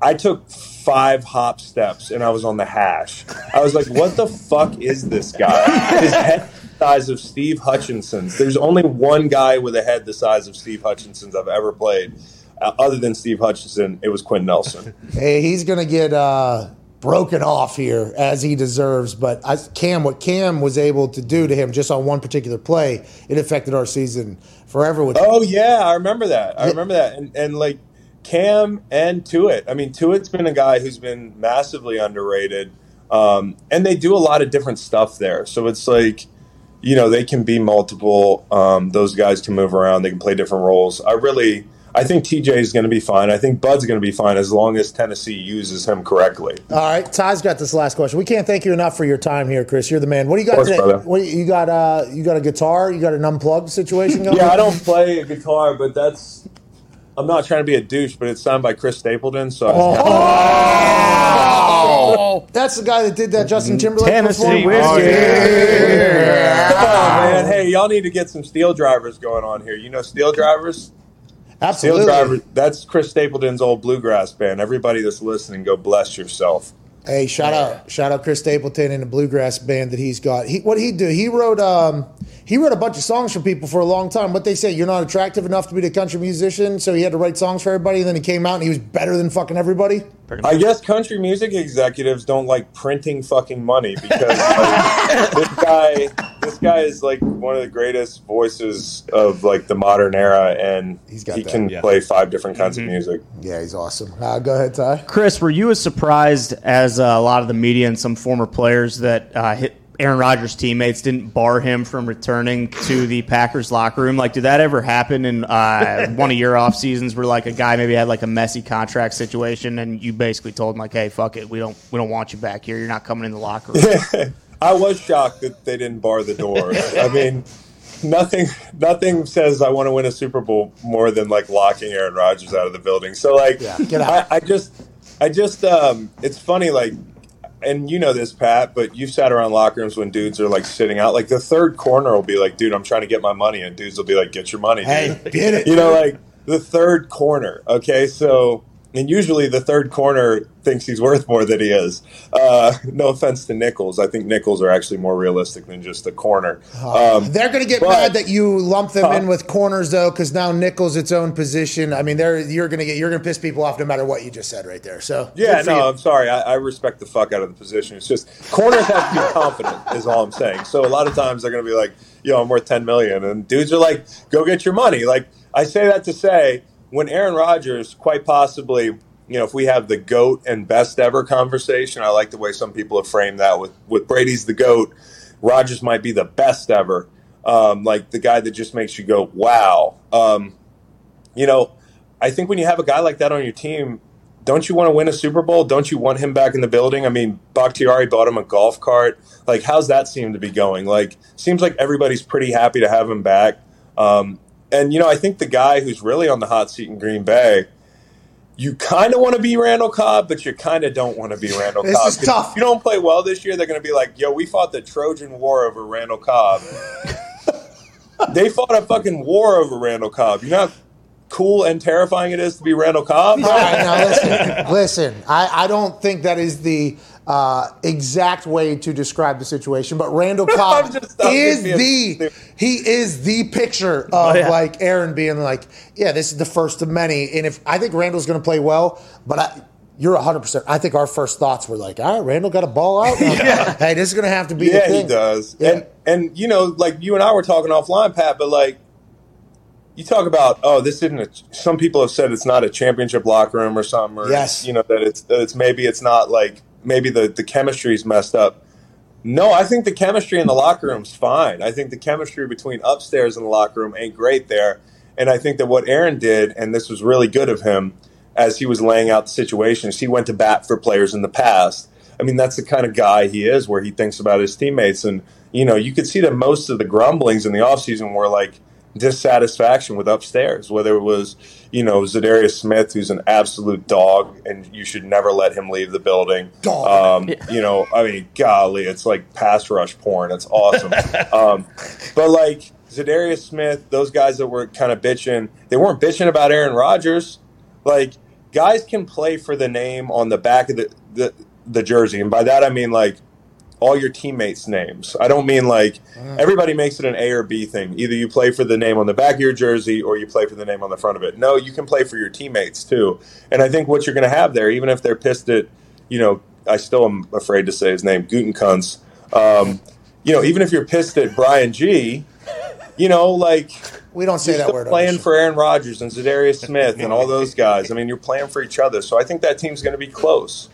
I took five hop steps and I was on the hash. I was like, "What the fuck is this guy?" His head the size of Steve Hutchinson's. There's only one guy with a head the size of Steve Hutchinson's I've ever played. Uh, other than Steve Hutchinson, it was Quenton Nelson. Hey, he's going to get uh, broken off here as he deserves. But I, Cam, what Cam was able to do to him just on one particular play, it affected our season forever. With Oh yeah, I remember that. I remember that. And and like Cam and Tuitt. I mean, Tuitt's been a guy who's been massively underrated. Um, and they do a lot of different stuff there. So it's like, you know, they can be multiple. Um, those guys can move around. They can play different roles. I really, I think TJ is going to be fine. I think Bud's going to be fine as long as Tennessee uses him correctly. All right, Ty's got this last question. We can't thank you enough for your time here, Chris. You're the man. What do you got course, today? brother. What you, you got? Uh, you got a guitar? You got an unplugged situation going? Yeah? I don't play a guitar, but that's. I'm not trying to be a douche, but it's signed by Chris Stapleton, so I Oh, that's the guy that did that Justin Timberlake Tennessee performance? whiskey. Come on, man. Hey, y'all need to get some SteelDrivers going on here. You know SteelDrivers? Absolutely. Steel Absolutely. drivers. That's Chris Stapleton's old bluegrass band. Everybody that's listening, go bless yourself. Hey, shout out, shout out Chris Stapleton and the bluegrass band that he's got. He, what he do? He wrote, um, he wrote a bunch of songs for people for a long time. What they say, you're not attractive enough to be the country musician, so he had to write songs for everybody. And then he came out and he was better than fucking everybody. I guess country music executives don't like printing fucking money because like, this guy, this guy is like one of the greatest voices of like the modern era, and He's got he that, can yeah. play five different kinds of music. Yeah, he's awesome. Uh, go ahead, Ty. Chris, were you as surprised as uh, a lot of the media and some former players that uh, hit Aaron Rodgers' teammates didn't bar him from returning to the Packers locker room? Like, did that ever happen in uh, one of your off seasons where like a guy maybe had like a messy contract situation and you basically told him like, "Hey, fuck it, we don't we don't want you back here. You're not coming in the locker room." I was shocked that they didn't bar the door. I mean, nothing, nothing says I want to win a Super Bowl more than like locking Aaron Rodgers out of the building. So like, get out. I, I just, I just, um, it's funny like. And you know this, Pat, but you've sat around locker rooms when dudes are like sitting out. Like the third corner will be like, "Dude, I'm trying to get my money," and dudes will be like, "Get your money, Hey, dude." get it. you know, like the third corner. Okay, so and usually the third corner thinks he's worth more than he is. Uh, no offense to nickels, I think nickels are actually more realistic than just the corner. Um, They're going to get but- mad that you lump them Huh? in with corners, though, because now nickel's its own position. I mean, they're you're going to get you're going to piss people off no matter what you just said right there. So yeah, no, you. I'm sorry. I, I respect the fuck out of the position. It's just corners have to be confident, is all I'm saying. So a lot of times they're going to be like, "Yo, I'm worth 10 million," and dudes are like, "Go get your money." Like I say that to say, when Aaron Rodgers, quite possibly, you know, if we have the goat and best ever conversation, I like the way some people have framed that. With with Brady's the goat, Rodgers might be the best ever. Um, like the guy that just makes you go, "Wow." Um, you know, I think when you have a guy like that on your team, don't you want to win a Super Bowl? Don't you want him back in the building? I mean, Bakhtiari bought him a golf cart. Like, how's that seem to be going? Like, seems like everybody's pretty happy to have him back. Um, and you know, I think the guy who's really on the hot seat in Green Bay, you kind of want to be Randall Cobb, but you kind of don't want to be Randall This Cobb. is 'Cause tough. If you don't play well this year, they're going to be like, "Yo, we fought the Trojan War over Randall Cobb." they fought a fucking war over Randall Cobb. You know how cool and terrifying it is to be Randall Cobb? All right, now listen, listen. I, I don't think that is the uh, exact way to describe the situation, but Randall Cobb I'm just- I'm is the he is the picture of Oh, yeah. like Aaron being like, yeah, this is the first of many, and if I think Randall's going to play well, but I. You're 100%. I think our first thoughts were like, all right, Randall got a ball out. now. Hey, this is going to have to be the Yeah, thing. he does. Yeah. And and you know, like you and I were talking offline, Pat, but like you talk about, oh, this isn't a. Some people have said it's not a championship locker room or something, or Yes. you know that it's that it's maybe it's not like maybe the the chemistry's messed up. No, I think the chemistry in the locker room's fine. I think the chemistry between upstairs and the locker room ain't great there. And I think that what Aaron did, and this was really good of him, as he was laying out the situations, he went to bat for players in the past. I mean, that's the kind of guy he is, where he thinks about his teammates. And, you know, you could see that most of the grumblings in the offseason were like dissatisfaction with upstairs, whether it was, you know, Za'Darius Smith, who's an absolute dog, and you should never let him leave the building. Dog. Um, you know, I mean, golly, it's like pass rush porn. It's awesome. um, but like Za'Darius Smith, those guys that were kind of bitching, they weren't bitching about Aaron Rodgers. Like guys can play for the name on the back of the, the the jersey, and by that I mean like all your teammates' names. I don't mean like everybody makes it an A or B thing. Either you play for the name on the back of your jersey or you play for the name on the front of it. No, you can play for your teammates too. And I think what you're going to have there, even if they're pissed at, you know, I still am afraid to say his name, Gutekunst. Um, you know, even if you're pissed at Brian G, you know, like We don't say that word. playing for Aaron Rodgers and Za'Darius Smith and all those guys. I mean, you're playing for each other. So I think that team's going to be close.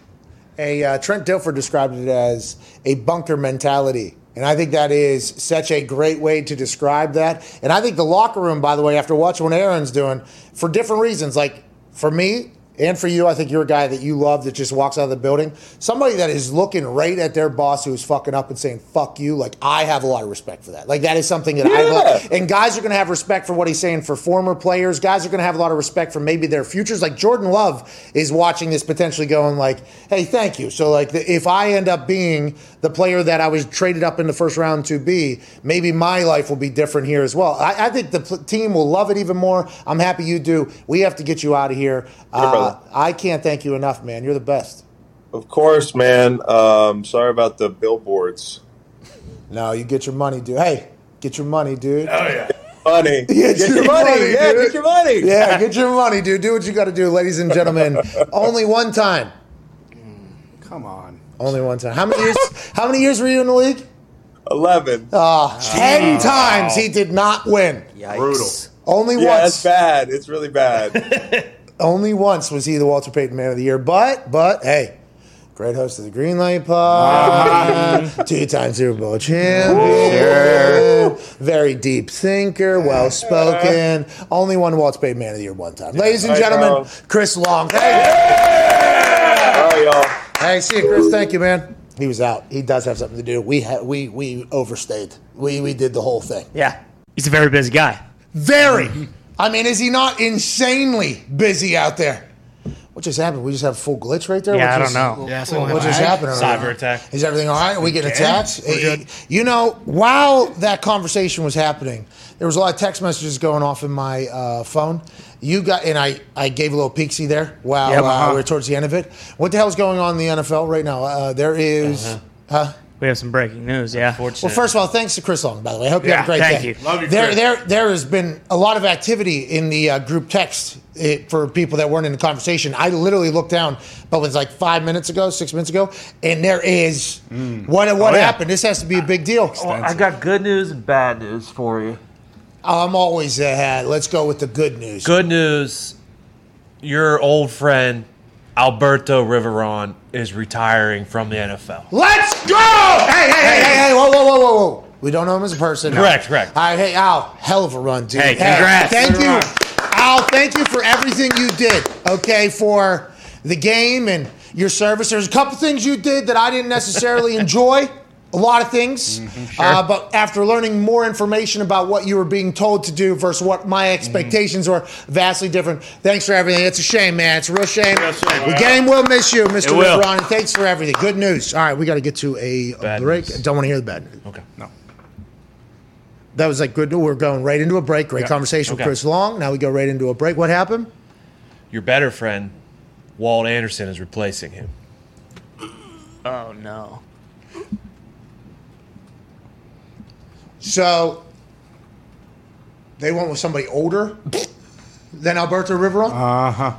A uh, Trent Dilfer described it as a bunker mentality. And I think that is such a great way to describe that. And I think the locker room, by the way, after watching what Aaron's doing, for different reasons, like for me and for you, I think you're a guy that you love that just walks out of the building. Somebody that is looking right at their boss who is fucking up and saying, fuck you, like I have a lot of respect for that. Like that is something that I love. And guys are going to have respect for what he's saying for former players. Guys are going to have a lot of respect for maybe their futures. Like Jordan Love is watching this potentially going like, "Hey, thank you." So like, the, if I end up being the player that I was traded up in the first round to be, maybe my life will be different here as well. I, I think the pl- team will love it even more. I'm happy you do. We have to get you out of here. Uh. I can't thank you enough, man. You're the best. Of course, man. Um, sorry about the billboards. No, you get your money, dude. Hey, Get your money, dude. Money. Get Get your your money. money, Yeah, dude. get your money. Yeah, get your money, dude. Do what you got to do, ladies and gentlemen. Only one time. Come on. Only one time. How many years? How many years were you in the league? 11. Uh, Ten times he did not win. Brutal. Only yeah, once. that's bad. It's really bad. Only once was he the Walter Payton Man of the Year. But, but, hey, great host of the Green Light Pod, two-time Super Bowl champion, very deep thinker, well-spoken. Only one Walter Payton Man of the Year one time. Ladies and I gentlemen, know. Chris Long. Hey, All right, y'all. Hey, see you, Chris. Thank you, man. He was out. He does have something to do. We ha- we we overstayed. We we did the whole thing. Yeah. He's a very busy guy. Very. I mean, is he not insanely busy out there? What just happened? We just have a full glitch right there. Yeah, What I just- don't know. Yeah, so What just happened? Cyber attack. Is everything all right? Are we getting attacked? You know, while that conversation was happening, there was a lot of text messages going off in my uh, phone. You got and I, I gave a little peeksy there while Yep, uh, uh-huh. we're towards the end of it. What the hell's going on in the NFL right now? Uh, there is- huh? We have some breaking news. Yeah. Well, first of all, thanks to Chris Long, by the way. I hope you have a great thank day. Thank you. Love you, There, Chris. there, there has been a lot of activity in the uh, group text eh, for people that weren't in the conversation. I literally looked down, but it was like five minutes ago, six minutes ago, and there is what what Oh, yeah. happened. This has to be a big deal. Well, I got good news and bad news for you. Oh, I'm always ahead. Let's go with the good news. Good news. Your old friend Alberto Riveron is retiring from the NFL. Let's go! Hey, hey, hey, hey, hey! Whoa, whoa, whoa, whoa, whoa! We don't know him as a person. Correct, correct. All right, hey Al, hell of a run, dude. Hey, congrats. thank you. Al. Thank you for everything you did. Okay, for the game and your service. There's a couple things you did that I didn't necessarily enjoy. A lot of things, Mm-hmm, uh, but after learning more information about what you were being told to do versus what my Mm-hmm. expectations were, vastly different. Thanks for everything. It's a shame, man. It's a real shame. Real shame. The game will miss you, Mr. It will. Riveron. Thanks for everything. Good news. All right, we got to get to a, a Bad break. news. Don't want to hear the bad news. Okay. No. That was like good. We're going right into a break. Great Yeah. conversation with Chris Long. Now we go right into a break. What happened? Your better friend, Walt Anderson, is replacing him. Oh no. So they went with somebody older than Alberto Riveron. Uh huh.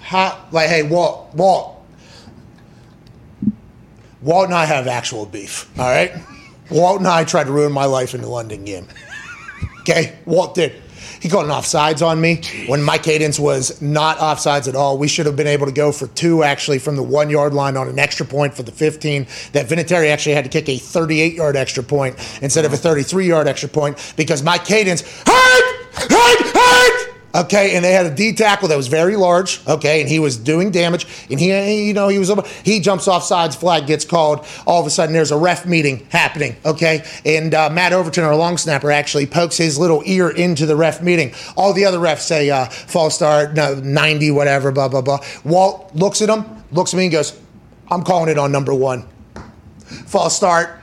How, like, hey, Walt, Walt, Walt and I have actual beef. All right, Walt and I tried to ruin my life in the London game. Okay, Walt did. He called an offsides on me when my Cadence was not offsides at all. We should have been able to go for two actually from the one yard line on an extra point for the 15. That Vinatieri actually had to kick a 38 yard extra point instead of a 33 yard extra point because my Cadence. Okay, and they had a D tackle that was very large. Okay, and he was doing damage, and he, you know, he was he jumps off sides, flag gets called. All of a sudden, there's a ref meeting happening. Okay, and uh, Matt Overton, our long snapper, actually pokes his little ear into the ref meeting. All the other refs say uh, false start, no, ninety, whatever, blah blah blah. Walt looks at him, looks at me, and goes, "I'm calling it on number one, false start."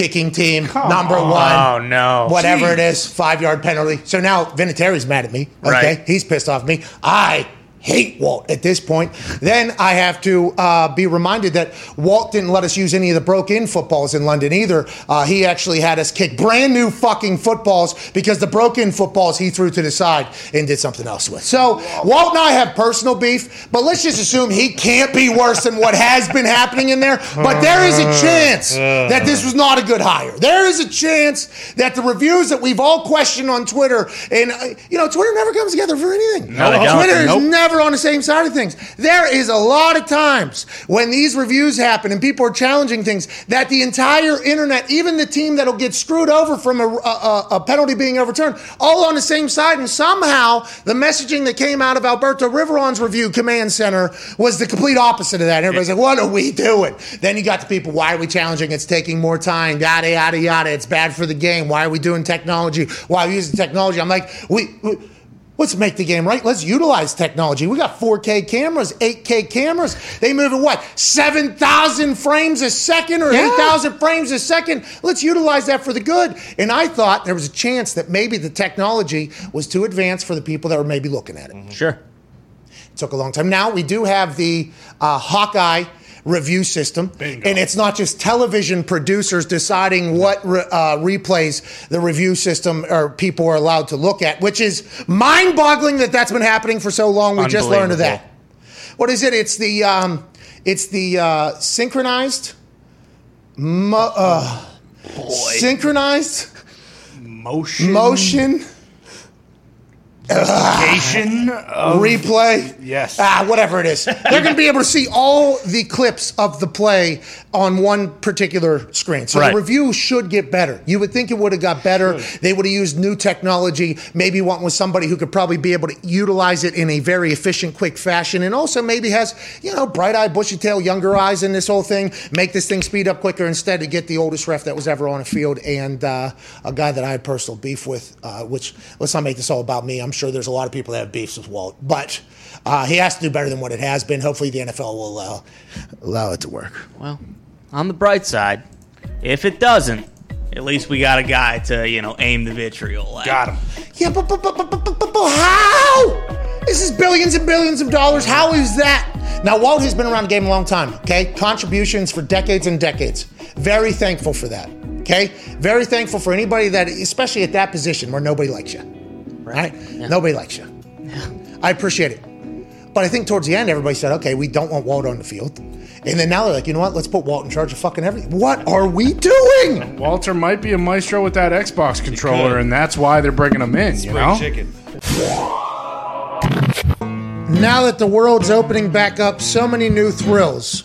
Kicking team number one Oh no. whatever it is, five yard penalty. So now Vinatieri's mad at me. Okay, Right. he's pissed off at me. I hate Walt at this point. Then I have to uh, be reminded that Walt didn't let us use any of the broke-in footballs in London either. Uh, he actually had us kick brand new fucking footballs because the broken footballs he threw to the side and did something else with. So Walt and I have personal beef, but let's just assume he can't be worse than what has been happening in there. But there is a chance that this was not a good hire. There is a chance that the reviews that we've all questioned on Twitter, and uh, you know, Twitter never comes together for anything. No. Twitter is Nope. Never on the same side of things. There is a lot of times when these reviews happen and people are challenging things that the entire internet, even the team that'll get screwed over from a, a, a penalty being overturned, all on the same side. And somehow the messaging that came out of Alberto Riveron's review command center was the complete opposite of that. And everybody's like, what are we doing? Then you got the people, why are we challenging? It's taking more time, yada, yada, yada. It's bad for the game. Why are we doing technology? Why are we using technology? I'm like, we, we Let's make the game right. Let's utilize technology. We got 4K cameras, 8K cameras. They move at what? 7,000 frames a second or 8,000 frames a second. Let's utilize that for the good. And I thought there was a chance that maybe the technology was too advanced for the people that were maybe looking at it. Sure. Took a long time. Now we do have the uh, Hawkeye review system, and it's not just television producers deciding what re- uh, replays the review system or people are allowed to look at, which is mind-boggling that that's been happening for so long. We just learned of that. What is it? It's the um, it's the uh, synchronized, mo- uh, synchronized Motion. motion Motion. replay. Yes. Ah, whatever it is. They're going to be able to see all the clips of the play on one particular screen. So Right. the review should get better. You would think it would have got better. They would have used new technology, maybe one with somebody who could probably be able to utilize it in a very efficient, quick fashion, and also maybe has, you know, bright eyed, bushy tail, younger eyes in this whole thing. Make this thing speed up quicker instead to get the oldest ref that was ever on a field and uh, a guy that I had personal beef with, uh, which let's not make this all about me. I'm sure sure there's a lot of people that have beefs with Walt, but uh, he has to do better than what it has been. Hopefully, the NFL will allow, allow it to work. Well, on the bright side, if it doesn't, at least we got a guy to you know aim the vitriol at. Got him. Yeah, but, but, but, but, but, but, but how? This is billions and billions of dollars. How is that? Now, Walt has been around the game a long time, okay? Contributions for decades and decades. Very thankful for that, okay? Very thankful for anybody that, especially at that position where nobody likes you right? Nobody likes you. I appreciate it. But I think towards the end, everybody said, okay, we don't want Walt on the field. And then now they're like, you know what? Let's put Walt in charge of fucking everything. What are we doing? Walter might be a maestro with that Xbox controller, and that's why they're bringing him in. You know. chicken. Now that the world's opening back up, so many new thrills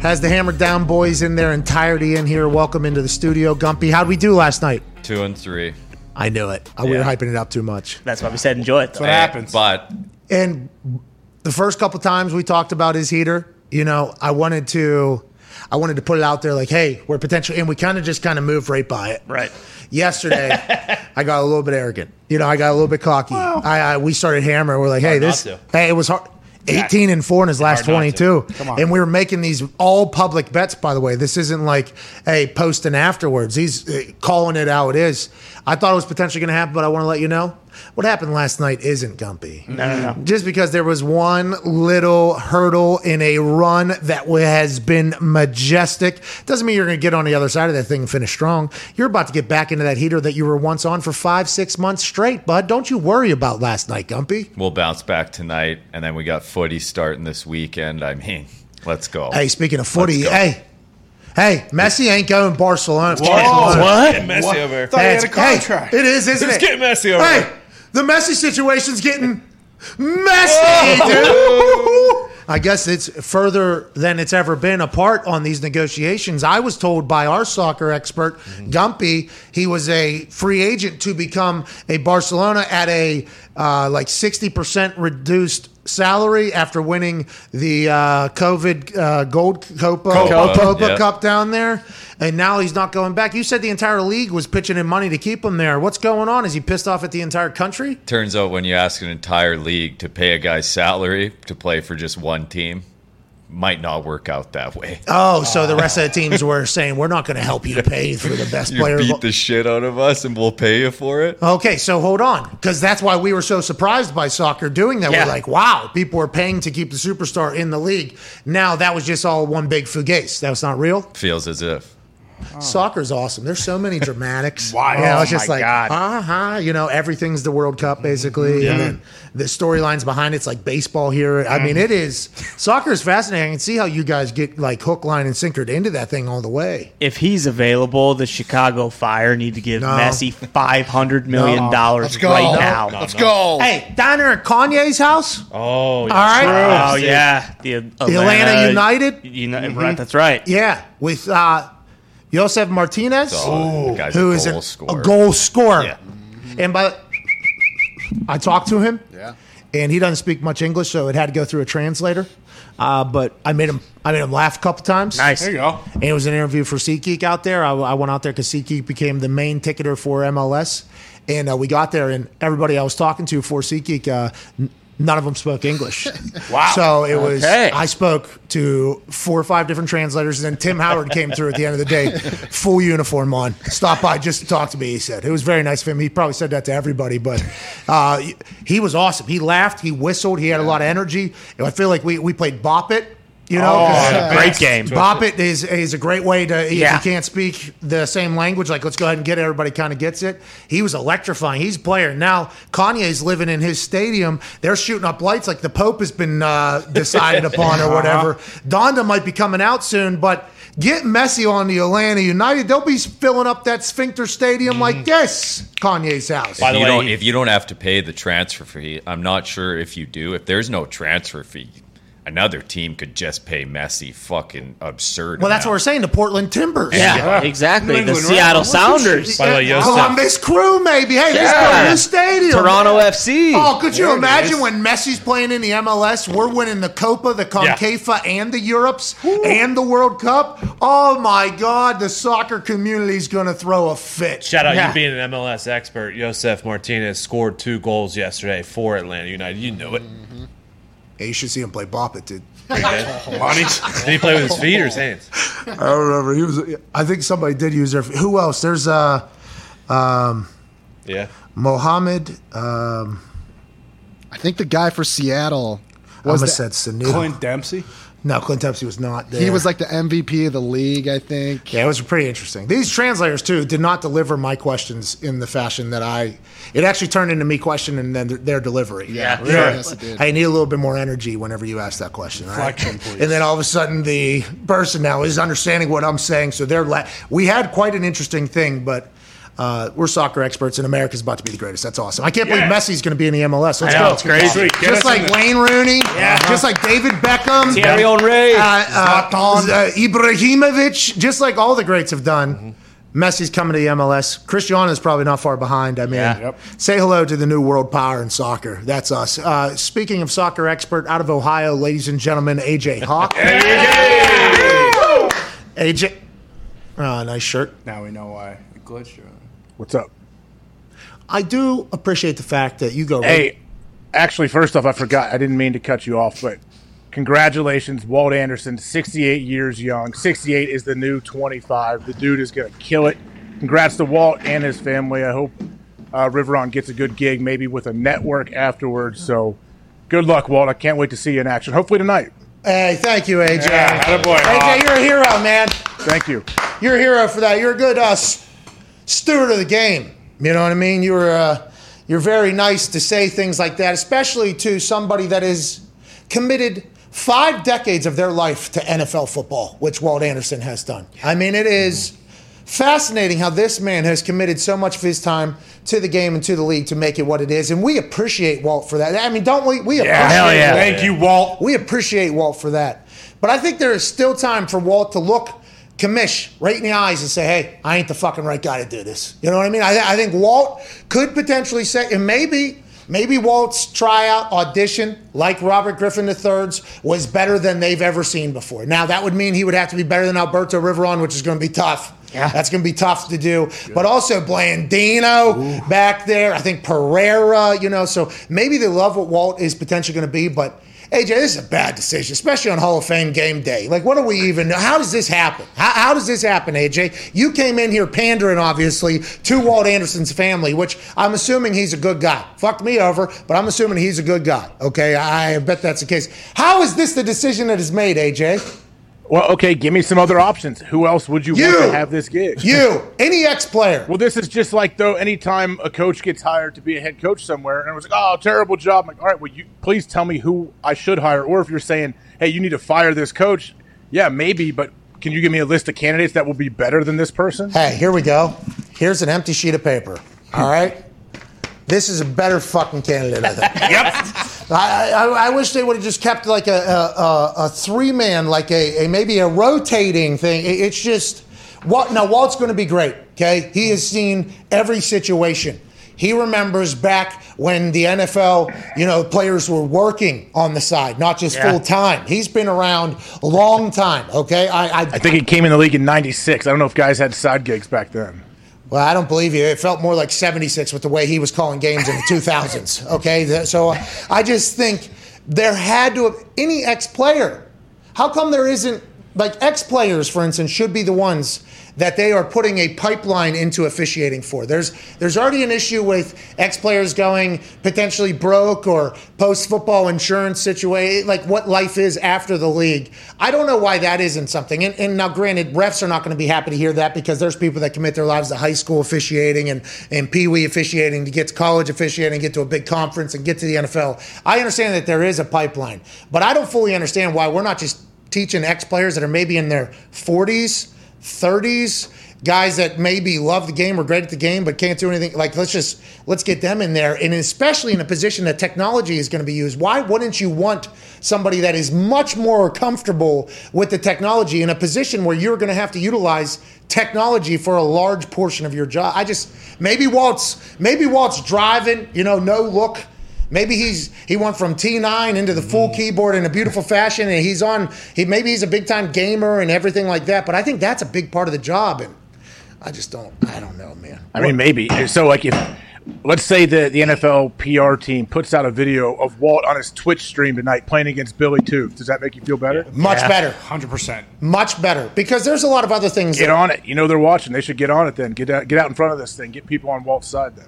Has the Hammered Down boys in their entirety in here. Welcome into the studio. Gumpy, how'd we do last night? Two and three. I knew it. Uh, we were Yeah. hyping it up too much. That's why we said enjoy it. Though. What happens? But And the first couple times we talked about his heater, you know, I wanted to, I wanted to put it out there like, hey, we're potentially, and we kind of just kind of moved right by it. Right. Yesterday, I got a little bit arrogant. You know, I got a little bit cocky. I, I we started hammering. We're like, hey, Hard not this, to. hey, it was hard. 18 and 4 in his last Hard not to. 22. Come on. And we were making these all public bets, by the way. This isn't like, hey, posting afterwards. He's uh, calling it how it is. I thought it was potentially going to happen, but I want to let you know what happened last night isn't Gumpy. No, no, no. Just because there was one little hurdle in a run that has been majestic doesn't mean you're going to get on the other side of that thing and finish strong. You're about to get back into that heater that you were once on for five, six months straight, bud. Don't you worry about last night, Gumpy. we'll bounce back tonight, and then we got footy starting this weekend. I mean, let's go. Hey, speaking of footy, hey, hey, Messi ain't going Barcelona. Whoa, Barcelona. What? Getting messy over here. Thought he had a It's- hey, it is, isn't It's it? It's getting messy over Hey, here. The Messi situation's getting messy, dude. I guess it's further than it's ever been apart on these negotiations. I was told by our soccer expert, Gumpy, he was a free agent to become a Barcelona at a uh, like 60% reduced salary after winning the uh, COVID uh, Gold Copa, Copa, Copa yeah. Cup down there. And now he's not going back. You said the entire league was pitching in money to keep him there. What's going on? Is he pissed off at the entire country? Turns out when you ask an entire league to pay a guy's salary to play for just one team, might not work out that way. Oh, so the rest of the teams were saying we're not going to help you pay for the best You player. beat the shit out of us and we'll pay you for it. Okay, so hold on, because that's why we were so surprised by soccer doing that. Yeah. We're like, wow, people are paying to keep the superstar in the league. Now that was just all one big fugace. That was not real. Feels as if. Soccer's awesome. There's so many dramatics. Wow. You know, it's Oh, just my like, God. uh huh. You know, everything's the World Cup basically, and then the storylines behind it's like baseball here. I mean, it is soccer is fascinating. I can see how you guys get like hook, line, and sinker into that thing all the way. If he's available, the Chicago Fire need to give No. Messi five hundred million No. dollars Let's go. right now. Let's go. Hey, down there at Kanye's house. Oh, All right. Oh yeah, the Atlanta, Atlanta United? Uni- right, that's right. Yeah, with uh, Josef Martinez, Oh, the guy's who a is goal a, scorer. a goal scorer. Yeah. And by I talked to him, Yeah. and he doesn't speak much English, so it had to go through a translator. Uh, but I made him I made him laugh a couple times. Nice. There you go. And it was an interview for SeatGeek out there. I, I went out there because SeatGeek became the main ticketer for MLS. And uh, we got there, and everybody I was talking to for SeatGeek, uh, n- none of them spoke English. Wow. So it was, Okay. I spoke to four or five different translators, and then Tim Howard came through at the end of the day, full uniform on, stopped by just to talk to me. He said it was very nice of him. He probably said that to everybody, but uh, he was awesome. He laughed, he whistled, he had a lot of energy. And I feel like we, we played Bop It. You know, 'cause- Oh, great game. Bop it is, is a great way to, if Yeah. you can't speak the same language, like let's go ahead and get it, everybody kind of gets it. He was electrifying. He's a player. Now, Kanye's living in his stadium. They're shooting up lights like the Pope has been uh, decided upon or whatever. Donda might be coming out soon, but get Messi on the Atlanta United. They'll be filling up that Sphincter Stadium like this, Kanye's house. By the you way, don't, if you don't have to pay the transfer fee, I'm not sure if you do. If there's no transfer fee, another team could just pay Messi fucking absurd. well, that's what we're saying. The Portland Timbers. Yeah, exactly. New The England Seattle Reds. Sounders, By the way, Yosef- Columbus Crew, maybe. Hey, this Yeah. is a new stadium. Toronto FC. Oh, could you There imagine is. when Messi's playing in the MLS? We're winning the Copa, the Concafa, and the Europes, and the World Cup. Oh my God, the soccer community's going to throw a fit. Shout out Yeah. you being an MLS expert. Josef Martinez scored two goals yesterday for Atlanta United. You knew it. Mm-hmm. Hey, you should see him play Bop It, dude. Pretty. Did he play with his feet or his hands? I don't remember. He was. I think somebody did use their. Who else? There's uh, Yeah. Mohammed. Um, I think the guy for Seattle I was almost the, said Sanu. Clint Dempsey. No, Clint Dempsey was not there. he was like the MVP of the league, I think. Yeah, it was pretty interesting. These translators too did not deliver my questions in the fashion that I. It actually turned into me questioning and then their, their delivery. Yeah. Really? Yes, it did. I need a little bit more energy whenever you ask that question. all right? Inflection, please. And then all of a sudden, the person now is understanding what I'm saying. So they're. La- we had quite an interesting thing, but. Uh, we're soccer experts, and America's about to be the greatest. That's awesome. I can't believe Messi's going to be in the MLS. Let's I know, go. it's crazy. Get Just like in the- Wayne Rooney, just like David Beckham, Thierry Henry. uh, uh, uh, Ibrahimovic, just like all the greats have done. Messi's coming to the MLS. Cristiano is probably not far behind. I mean, Yeah. Yep. say hello to the new world power in soccer. That's us. Uh, speaking of soccer expert out of Ohio, ladies and gentlemen, AJ Hawk. AJ. Oh, nice shirt. Now we know why. The glitch. What's up? I do appreciate the fact that you go. Hey, actually, first off, I forgot. I didn't mean to cut you off, but congratulations, Walt Anderson, 68 years young. 68 is the new 25. The dude is going to kill it. Congrats to Walt and his family. I hope uh, Riveron gets a good gig, maybe with a network afterwards. So good luck, Walt. I can't wait to see you in action. Hopefully tonight. Hey, thank you, AJ. Yeah, attaboy, AJ, you're a hero, man. Thank you. You're a hero for that. You're a good uh, steward of the game. You know what I mean? You're uh, you're very nice to say things like that, especially to somebody that is committed five decades of their life to NFL football, which Walt Anderson has done. I mean, it is fascinating how this man has committed so much of his time to the game and to the league to make it what it is, and we appreciate Walt for that. I mean, don't we? We appreciate hell yeah. Walt. Thank you, Walt. We appreciate Walt for that. But I think there is still time for Walt to look Kamish right in the eyes and say, hey, I ain't the fucking right guy to do this. You know what I mean? I, I think Walt could potentially say, and maybe. Maybe Walt's tryout audition, like Robert Griffin III's, was better than they've ever seen before. Now, that would mean he would have to be better than Alberto Riveron, which is going to be tough. Yeah. That's going to be tough to do. But also Blandino back there. I think Pereira, you know, so maybe they love what Walt is potentially going to be, but AJ, this is a bad decision, especially on Hall of Fame game day. Like, what do we even know? How does this happen? How, how does this happen, AJ? You came in here pandering, obviously, to Walt Anderson's family, which I'm assuming he's a good guy. Fucked me over, but I'm assuming he's a good guy. Okay, I bet that's the case. How is this the decision that is made, AJ? Well, okay, give me some other options. Who else would you, You! want to have this gig? You, any ex player. Well, this is just like though. Anytime a coach gets hired to be a head coach somewhere, and I was like, "Oh, terrible job!" I'm like, all right, well, you please tell me who I should hire, or if you're saying, "Hey, you need to fire this coach," yeah, maybe, but can you give me a list of candidates that will be better than this person? Hey, here we go. Here's an empty sheet of paper. All right. This is a better fucking candidate, I think. Yep. I, I, I wish they would have just kept like a, a, a, three man, like a, a maybe a rotating thing. It- it's just Walt. Now Walt's going to be great. Okay, he has seen every situation. He remembers back when the NFL, you know, players were working on the side, not just Yeah. full time. He's been around a long time. Okay, I, I, I think he came in the league in '96. I don't know if guys had side gigs back then. Well, I don't believe you. It felt more like 76 with the way he was calling games in the 2000s. Okay. So uh, I just think there had to have any ex player. How come there isn't, like, ex players, for instance, should be the ones that they are putting a pipeline into officiating for? There's, there's already an issue with ex players going potentially broke or post football insurance situation, like what life is after the league. I don't know why that isn't something. And, and now, granted, refs are not going to be happy to hear that because there's people that commit their lives to high school officiating and, and pee wee officiating to get to college officiating, get to a big conference, and get to the NFL. I understand that there is a pipeline, but I don't fully understand why we're not just teaching ex players that are maybe in their 40s, 30s. Guys that maybe love the game or great at the game but can't do anything. Like let's just let's get them in there, and especially in a position that technology is going to be used. Why wouldn't you want somebody that is much more comfortable with the technology in a position where you're going to have to utilize technology for a large portion of your job? I just maybe Walt's maybe Walt's driving, you know, no look. Maybe he's he went from T9 into the full mm. keyboard in a beautiful fashion, and he's on. He maybe he's a big time gamer and everything like that. But I think that's a big part of the job, and I just don't. I don't know, man. I mean, maybe. So, like, if let's say the the NFL PR team puts out a video of Walt on his Twitch stream tonight playing against Billy Tooth, does that make you feel better? Much better, Hundred percent. much better, because there's a lot of other things. Get that- on it. You know they're watching. They should get on it then. Get out, get out in front of this thing. Get people on Walt's side then.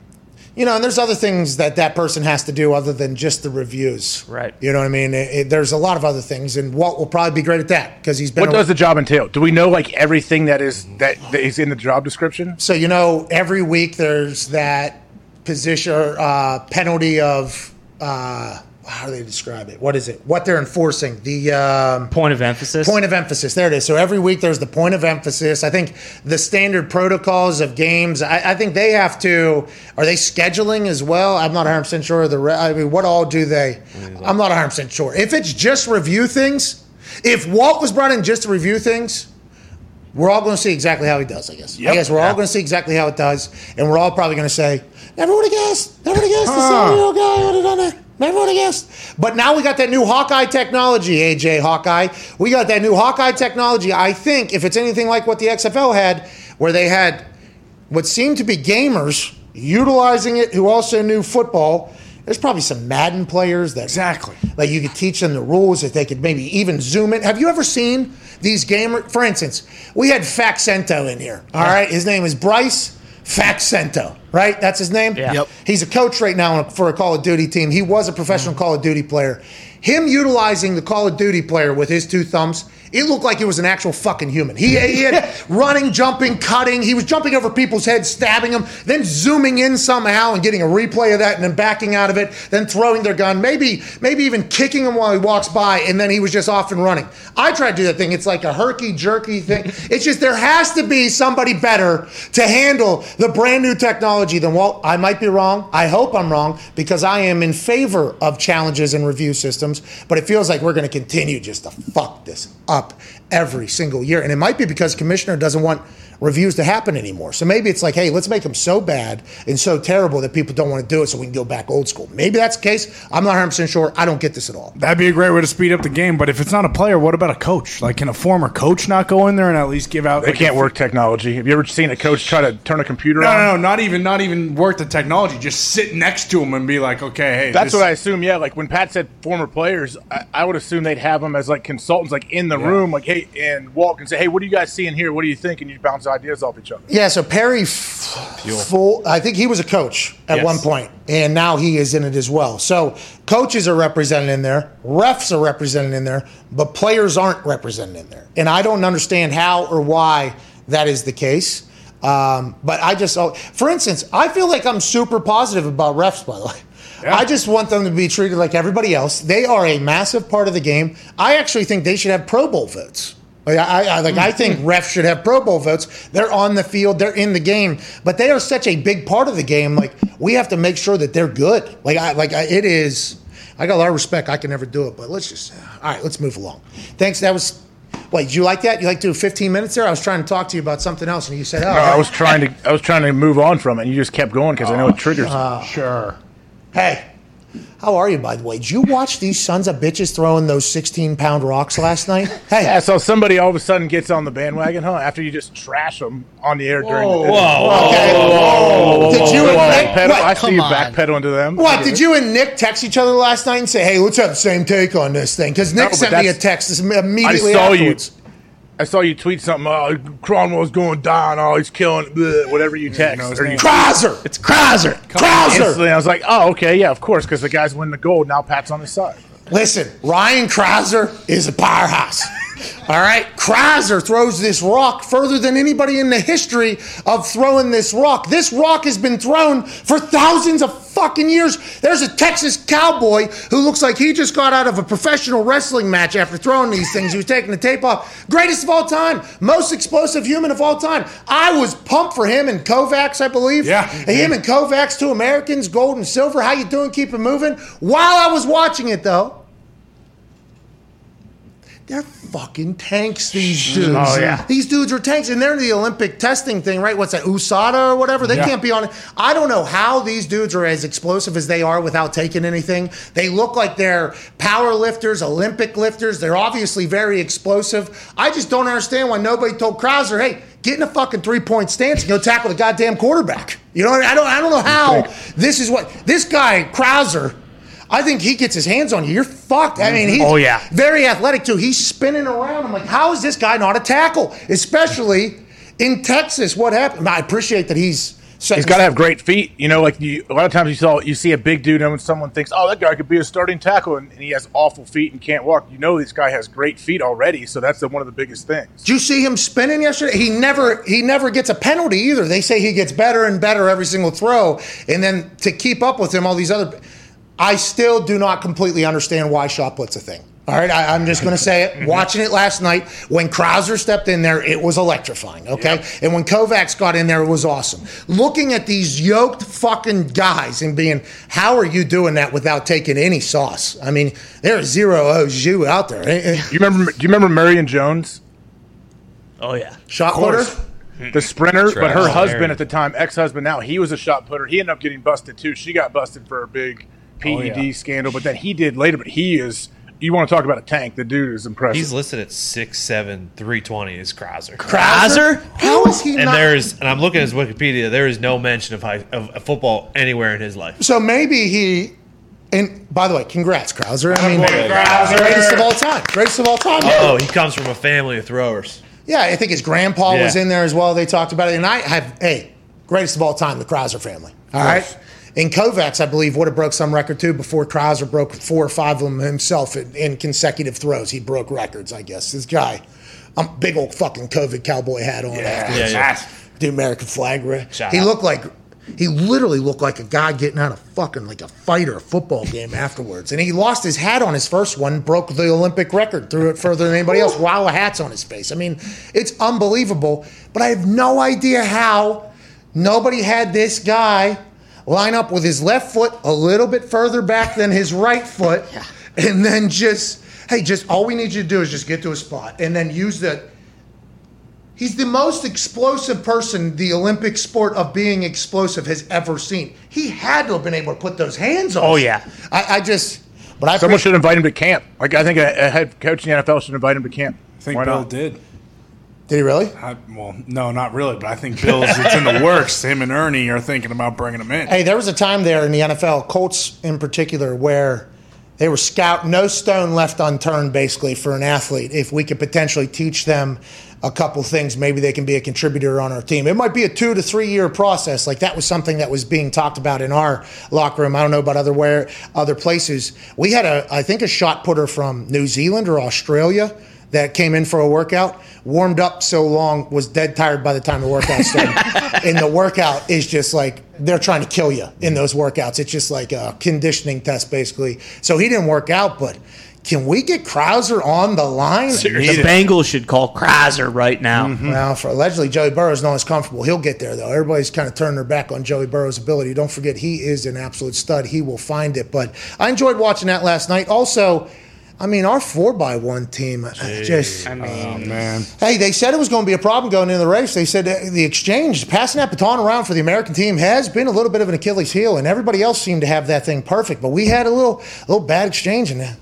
You know, and there's other things that that person has to do other than just the reviews. Right. You know what I mean? It- it- there's a lot of other things, and Walt will probably be great at that because he's been. What a- does the job entail? Do we know like everything that is that, that is in the job description? So you know, every week there's that position or uh, penalty of uh, how do they describe it? What is it? What they're enforcing? The um, Point of emphasis. point of emphasis. There it is. So every week there's the point of emphasis. I think the standard protocols of games. I, I think they have to. Are they scheduling as well? I'm not 100 percent sure. The I mean, what all do they? I'm not 100 percent sure. If it's just review things, if Walt was brought in just to review things. We're all going to see exactly how he does, I guess. I guess we're all going to see exactly how it does, and we're all probably going to say, "Never would have guessed. Never would have guessed the Samuel guy would have done it. Never would have guessed." But now we got that new Hawkeye technology, AJ Hawkeye. We got that new Hawkeye technology. I think if it's anything like what the XFL had, where they had what seemed to be gamers utilizing it who also knew football. There's probably some Madden players that Exactly. like you could teach them the rules that they could maybe even zoom in. Have you ever seen these gamer? For instance, we had Faxento in here. All right, his name is Bryce Faxento. right? That's his name? Yeah. Yep. He's a coach right now for a Call of Duty team. He was a professional mm. Call of Duty player. Him utilizing the Call of Duty player with his two thumbs, it looked like it was an actual fucking human. He, he had running, jumping, cutting. He was jumping over people's heads, stabbing them, then zooming in somehow and getting a replay of that, and then backing out of it, then throwing their gun, maybe maybe even kicking him while he walks by, and then he was just off and running. I tried to do that thing. It's like a herky jerky thing. It's just there has to be somebody better to handle the brand new technology than Walt. I might be wrong. I hope I'm wrong because I am in favor of challenges and review systems, but it feels like we're going to continue just to fuck this up every single year. And it might be because commissioner doesn't want reviews to happen anymore. So maybe it's like, hey, let's make them so bad and so terrible that people don't want to do it so we can go back old school. Maybe that's the case. I'm not 100% sure. I don't get this at all. That'd be a great way to speed up the game. But if it's not a player, what about a coach? Like, can a former coach not go in there and at least give out? They like, can't a- work technology. Have you ever seen a coach try to turn a computer No, on? no, no, not even, not even work the technology. Just sit next to him and be like, okay, hey, That's this- what I assume. Yeah, like when Pat said former players, I, I would assume they'd have them as like consultants, like in the room, like hey, and walk and say, hey, what do you guys see in here? What do you think? And you bounce ideas off each other. Yeah, so Perry, f- full. I think he was a coach at Yes. one point, and now he is in it as well. So coaches are represented in there, refs are represented in there, but players aren't represented in there, and I don't understand how or why that is the case. Um, but I just, oh, for instance, I feel like I'm super positive about refs. By the way. I just want them to be treated like everybody else. They are a massive part of the game. I actually think they should have Pro Bowl votes. Like I, I, like I think mm. refs should have Pro Bowl votes. They're on the field, they're in the game, but they are such a big part of the game. Like we have to make sure that they're good. Like I, like I, it is. I got a lot of respect. I can never do it, but let's just. All right, let's move along. Thanks. That was. Wait, did you like that? You like to do 15 minutes there? I was trying to talk to you about something else, and you said, "Oh, No, I was trying to, I was trying to move on from it, and you just kept going because I know it oh, triggers. sure. Hey, how are you, by the way? Did you watch these sons of bitches throwing those 16 pound rocks last night? Hey, Yeah, so somebody all of a sudden gets on the bandwagon, huh? After you just trash them on the air during the okay. Did you and Nick, backpedal. I what, see you Come on. backpedaling to them. what, did you and Nick text each other last night and say, hey, let's have the same take on this thing? Because Nick No, sent me a text this- I immediately saw afterwards. you. I saw you tweet something. Oh, Cromwell's going down. Oh, he's killing. Bleh, whatever you text. his or you Crouser! It's Crouser! Crouser! instantly, I was like, oh, okay, yeah, of course, because the guys win the gold. Now Pat's on his side. Listen, Ryan Crouser is a powerhouse. All right, Crouser throws this rock further than anybody in the history of throwing this rock. This rock has been thrown for thousands of fucking years. There's a Texas cowboy who looks like he just got out of a professional wrestling match after throwing these things. He was taking the tape off. Greatest of all time, most explosive human of all time. I was pumped for him and Kovacs, I believe. Yeah. him and Kovacs, two Americans, gold and silver. How you doing? Keep it moving. While I was watching it, though. They're fucking tanks, these dudes. Oh, yeah. These dudes are tanks, and they're in the Olympic testing thing, right? What's that, USADA or whatever? They Yeah. can't be on it. I don't know how these dudes are as explosive as they are without taking anything. They look like they're power lifters, Olympic lifters. They're obviously very explosive. I just don't understand why nobody told Crouser, hey, get in a fucking three point stance and go tackle the goddamn quarterback. You know what I mean? I don't, I don't know how this is what this guy, Crouser, I think he gets his hands on you. You're fucked. I mean, he's Oh, yeah. very athletic too. He's spinning around. I'm like, how is this guy not a tackle? Especially in Texas. What happened? I appreciate that he's. He's got to have great feet. You know, like you, a lot of times you saw you see a big dude, and when someone thinks, "Oh, that guy could be a starting tackle," and, and he has awful feet and can't walk, you know, this guy has great feet already. So that's the, one of the biggest things. Did you see him spinning yesterday? He never he never gets a penalty either. They say he gets better and better every single throw, and then to keep up with him, all these other. I still do not completely understand why shot put's a thing. All right, I, I'm just going to say it. Watching it last night, when Crouser stepped in there, it was electrifying. Okay, and when Kovacs got in there, it was awesome. Looking at these yoked fucking guys and being, how are you doing that without taking any sauce? I mean, there's zero au jus out there. Eh, eh. You remember? Do you remember Marion Jones, Oh yeah. Shot putter. the sprinter? But her husband at the time, ex-husband now, he was a shot putter. He ended up getting busted too. She got busted for a big PED oh, scandal, but then he did later. But he is. You want to talk about a tank? The dude is impressive. He's listed at 6'7", 320 is Crouser. Crouser? How is he And not? there's, and I'm looking at his Wikipedia. There is no mention of high, of football anywhere in his life. So maybe he. And by the way, congrats, Crouser. I mean, greatest of all time. Greatest of all time. Oh, he comes from a family of throwers. Yeah, I think his grandpa was in there as well. They talked about it, and I have. Hey, Greatest of all time, the Crouser family. All right. In Kovacs, I believe, would have broke some record too before Crouser broke four or five of them himself in, in consecutive throws. He broke records, I guess. This guy, um, big old fucking COVID cowboy hat on. afterwards. Yeah, yeah. The American flag. Shout He out. looked like he literally looked like a guy getting out of fucking like a fight or a football game afterwards. And he lost his hat on his first one, broke the Olympic record, threw it further than anybody else while the hat's on his face. I mean, it's unbelievable. But I have no idea how nobody had this guy line up with his left foot a little bit further back than his right foot, and then just hey, just all we need you to do is just get to a spot, and then use the He's the most explosive person the Olympic sport of being explosive has ever seen. He had to have been able to put those hands on. Oh, yeah. I, I just, but I Someone pre- should invite him to camp. Like I think a, a head coach in the NFL should invite him to camp. I think Why Bill not? did. Did he really? I, well, no, not really, but I think Bill's it's in the works. Him and Ernie are thinking about bringing him in. Hey, there was a time there in the NFL, Colts in particular, where they were scout, no stone left unturned, basically, for an athlete. If we could potentially teach them a couple things, maybe they can be a contributor on our team. It might be a two to three year process. Like that was something that was being talked about in our locker room. I don't know about other where other places. We had a, I think, a shot putter from New Zealand or Australia that came in for a workout, warmed up so long, was dead tired by the time the workout started. and the workout is just like they're trying to kill you in those workouts. It's just like a conditioning test, basically. So he didn't work out, but can we get Crouser on the line? The Bengals should call Crouser right now. Mm-hmm. Well, for allegedly Joey Burrow's not as comfortable. He'll get there though. Everybody's kind of turned their back on Joey Burrow's ability. Don't forget he is an absolute stud. He will find it. But I enjoyed watching that last night. Also, I mean, our four by one team uh, just. I mean, Oh, man. Hey, they said it was going to be a problem going into the race. They said uh, the exchange, passing that baton around for the American team, has been a little bit of an Achilles heel, and everybody else seemed to have that thing perfect. But we had a little, a little bad exchange, and uh,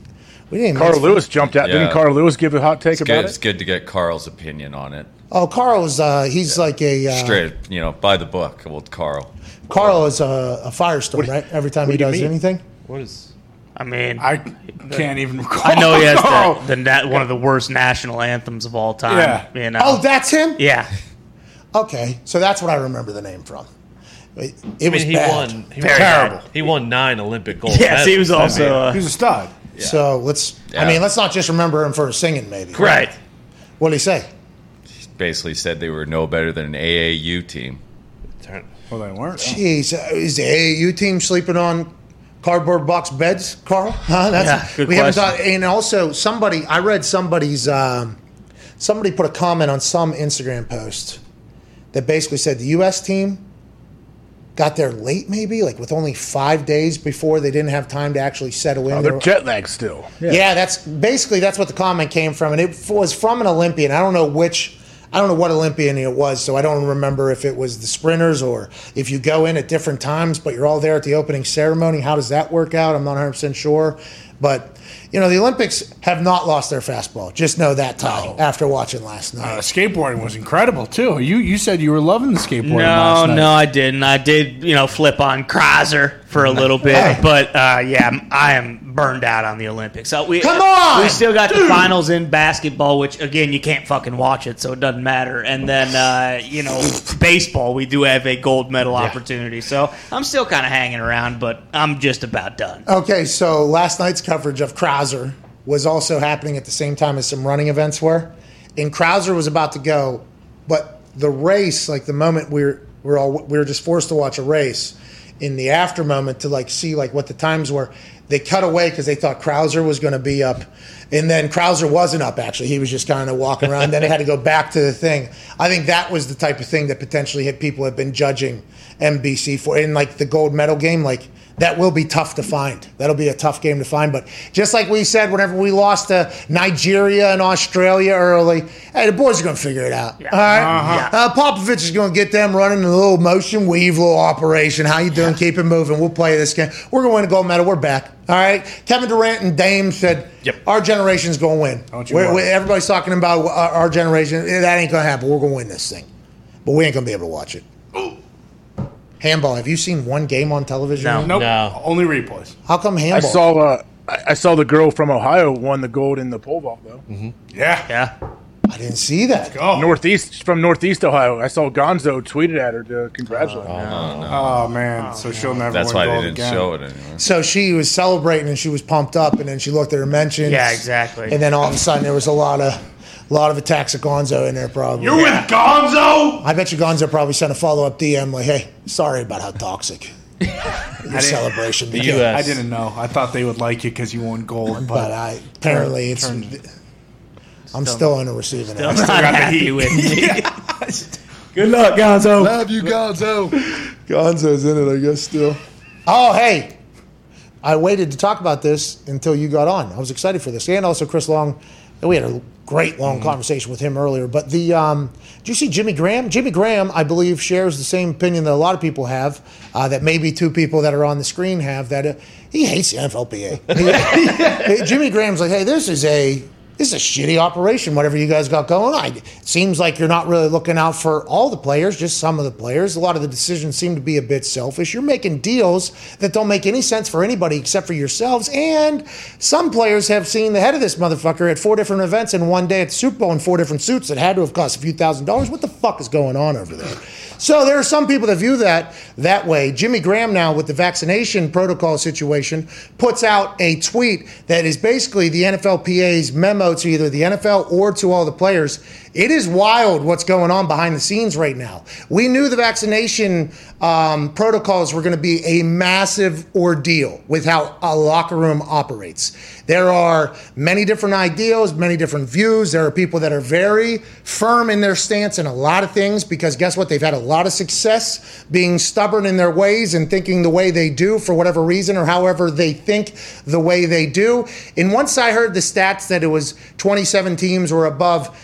we didn't. Carl make- Lewis jumped out. Yeah. Didn't Carl Lewis give a hot take It's about good. it? It's good to get Carl's opinion on it. Oh, Carl is uh, he's like a uh, Straight, you know, by the book. Old Carl. Carl is a, a firestorm, right? Every time he do does anything. What is? I mean, I I, can't even recall. I know he has No. the, the nat, one of the worst national anthems of all time. Yeah. You know? Oh, that's him. yeah. Okay, so that's what I remember the name from. It, it I was he bad. won. He Very won, terrible. He won nine Olympic gold. Yes, he was medals. also. Uh, He's a stud. So let's. I mean, let's not just remember him for singing. Maybe. right. What did he say? Basically said they were no better than an AAU team. Turn- Well, they weren't. Jeez, is the AAU team sleeping on cardboard box beds, Carl? Huh? That's, Yeah, good we haven't thought. And also, somebody I read somebody's um, somebody put a comment on some Instagram post that basically said the U.S. team got there late, maybe like with only five days before they didn't have time to actually settle in. Oh, They they're were- jet lagged still. Yeah. that's basically that's what the comment came from, and it was from an Olympian. I don't know which, I don't know what Olympian it was, so I don't remember if it was the sprinters or if you go in at different times, but you're all there at the opening ceremony. How does that work out? I'm not 100 percent sure, but you know the Olympics have not lost their fastball. Just know that, Ty, after watching last night. Uh, skateboarding was incredible too. You you said you were loving the skateboarding. No, last night. no, I didn't. I did, you know, flip on Crouser for a little bit, but uh, yeah, I'm- burned out on the Olympics. So we, Come on, we still got the finals in basketball, which again you can't fucking watch it, so it doesn't matter. And then uh, you know, baseball, we do have a gold medal opportunity, so I'm still kind of hanging around, but I'm just about done. Okay, so last night's coverage of Crouser was also happening at the same time as some running events were, and Crouser was about to go, but the race, like the moment we were we were all we were just forced to watch a race, in the after moment to like see like what the times were, they cut away because they thought Crouser was going to be up, and then Crouser wasn't up. Actually, he was just kind of walking around. then they had to go back to the thing. I think that was the type of thing that potentially people have been judging NBC for in like the gold medal game, like that will be tough to find. That'll be a tough game to find. But just like we said, whenever we lost to Nigeria and Australia early, hey, the boys are going to figure it out. All right, uh, Popovich is going to get them running a little motion weave, little operation. How you doing? Keep it moving. We'll play this game. We're going to win a gold medal. We're back. All right. Kevin Durant and Dame said, Yep. "Our generation's going to win." Don't you We're- worry. we- everybody's talking about our, our generation. That ain't going to happen. We're going to win this thing, but we ain't going to be able to watch it. Handball. Have you seen one game on television? No. Nope. No. Only replays. How come handball? I handball? saw uh, I I saw the girl from Ohio won the gold in the pole vault though. Yeah. Yeah. I didn't see that. Northeast from Northeast Ohio. I saw Gonzo tweeted at her to congratulate her. Oh man, so she'll never. That's win why they didn't again. show it anymore. So she was celebrating and she was pumped up, and then she looked at her mentions. Yeah, exactly. And then all of a sudden there was a lot of, a lot of attacks of Gonzo in there. Probably. You're with Gonzo. I bet you Gonzo probably sent a follow up DM like, "Hey, sorry about how toxic your celebration The became." U.S. I didn't know. I thought they would like you because you won gold, But but I apparently it's. I'm still on the receiving end. Not got the happy heat. with me. good luck, Gonzo. Love you, Gonzo. Gonzo's in it, I guess, still. Oh, hey. I waited to talk about this until you got on. I was excited for this. And also Chris Long. We had a great long conversation with him earlier. But the um, did you see Jimmy Graham? Jimmy Graham, I believe, shares the same opinion that a lot of people have. Uh, that maybe two people that are on the screen have. That uh, he hates the NFLPA. Jimmy Graham's like, hey, this is a this is a shitty operation, whatever you guys got going on. It seems like you're not really looking out for all the players, just some of the players. A lot of the decisions seem to be a bit selfish. You're making deals that don't make any sense for anybody except for yourselves. And some players have seen the head of this motherfucker at four different events in one day at the Super Bowl in four different suits that had to have cost a few thousand dollars. What the fuck is going on over there? So there are some people that view that that way. Jimmy Graham now with the vaccination protocol situation puts out a tweet that is basically the NFLPA's memo to either the NFL or to all the players. It is wild what's going on behind the scenes right now. We knew the vaccination um, protocols were going to be a massive ordeal with how a locker room operates. There are many different ideals, many different views. There are people that are very firm in their stance in a lot of things because guess what? They've had a lot of success being stubborn in their ways and thinking the way they do for whatever reason or however they think the way they do. And once I heard the stats that it was 27 teams were above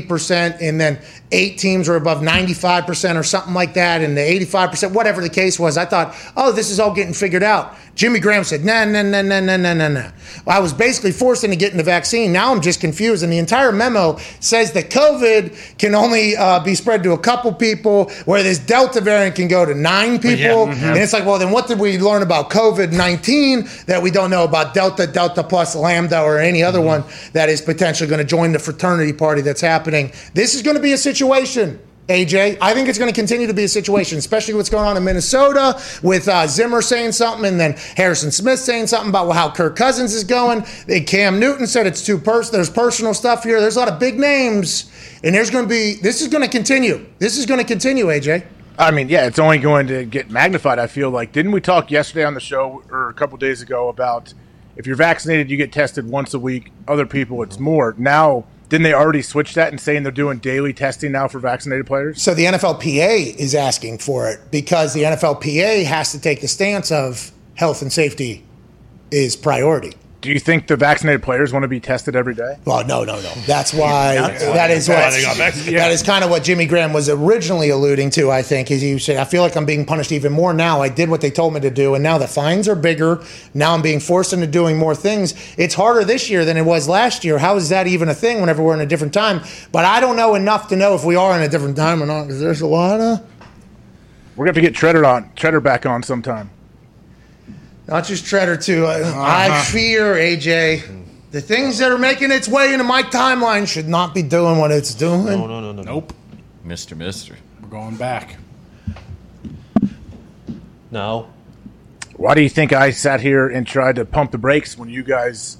90%, and then eight teams were above 95% or something like that, and the 85%, whatever the case was, I thought, oh, this is all getting figured out. Jimmy Graham said, nah, nah, nah, nah, nah, nah, nah, nah. I was basically forced into getting the vaccine. Now I'm just confused. And the entire memo says that COVID can only uh, be spread to a couple people, where this Delta variant can go to nine people. And it's like, well, then what did we learn about COVID 19 that we don't know about Delta, Delta plus Lambda, or any other one that is potentially going to join the fraternity party that's happening? This is going to be a situation. AJ, I think it's going to continue to be a situation, especially what's going on in Minnesota with uh, Zimmer saying something and then Harrison Smith saying something about how Kirk Cousins is going. Cam Newton said it's too personal. There's personal stuff here. There's a lot of big names, and there's going to be. This is going to continue. This is going to continue, AJ. I mean, yeah, it's only going to get magnified. I feel like didn't we talk yesterday on the show or a couple days ago about if you're vaccinated, you get tested once a week. Other people, it's more. Now, didn't they already switch that and saying they're doing daily testing now for vaccinated players? So the NFLPA is asking for it because the NFLPA has to take the stance of health and safety is priority. Do you think the vaccinated players want to be tested every day? Well, no, no, no. That's why. that is what. they got vaccinated. That is kind of what Jimmy Graham was originally alluding to. I think is he said, "I feel like I'm being punished even more now. I did what they told me to do, and now the fines are bigger. Now I'm being forced into doing more things. It's harder this year than it was last year. How is that even a thing? Whenever we're in a different time, but I don't know enough to know if we are in a different time or not because there's a lot of We're going to have to get Treader on, Treader back on sometime. Not just Treader too. I, I uh-huh. fear AJ. The things that are making its way into my timeline should not be doing what it's doing. No, no, no, no. Nope. Mister, Mister. We're going back. No. Why do you think I sat here and tried to pump the brakes when you guys,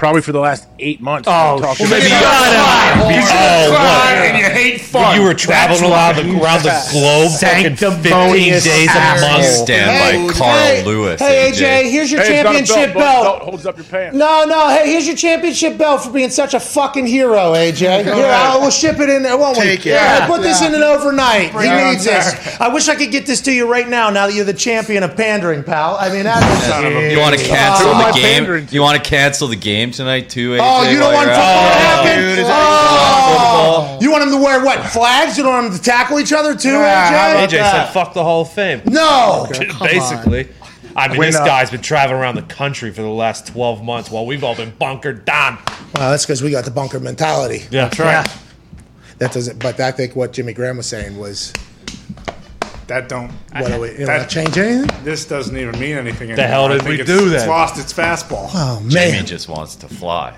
probably for the last eight months, Oh, talked shit. about Oh, what? and you hate fun. You were traveling around the, around the globe fucking 15 days a month. Stand by Carl hey, Lewis. Hey AJ, here's your Hey, it's not a championship belt, belt, belt. belt holds up your pants. No, no. Hey, here's your championship belt for being such a fucking hero, AJ. Here, I'll, we'll ship it in there, won't we? It. Yeah, Yeah. put this in an overnight. Bring he needs this. I wish I could get this to you right now. Now that you're the champion of pandering, pal. I mean, that's You want to cancel Who am I the game? You want to cancel the game tonight too? AJ, Oh, you don't want football out? to oh, happen? dude, is Oh. You want them to wear what? Flags? You don't want them to tackle each other too, AJ? AJ said, "Fuck the Hall of Fame." No. Basically. I mean, When, this guy's been traveling around the country for the last 12 months while we've all been bunkered down. Well, that's because we got the bunker mentality. Yeah, that's right. That doesn't. But I think what Jimmy Graham was saying was, That don't. what do we? You that- change anything? This doesn't even mean anything. The hell did we think it's- do It's lost its fastball. Oh Jimmy just wants to fly.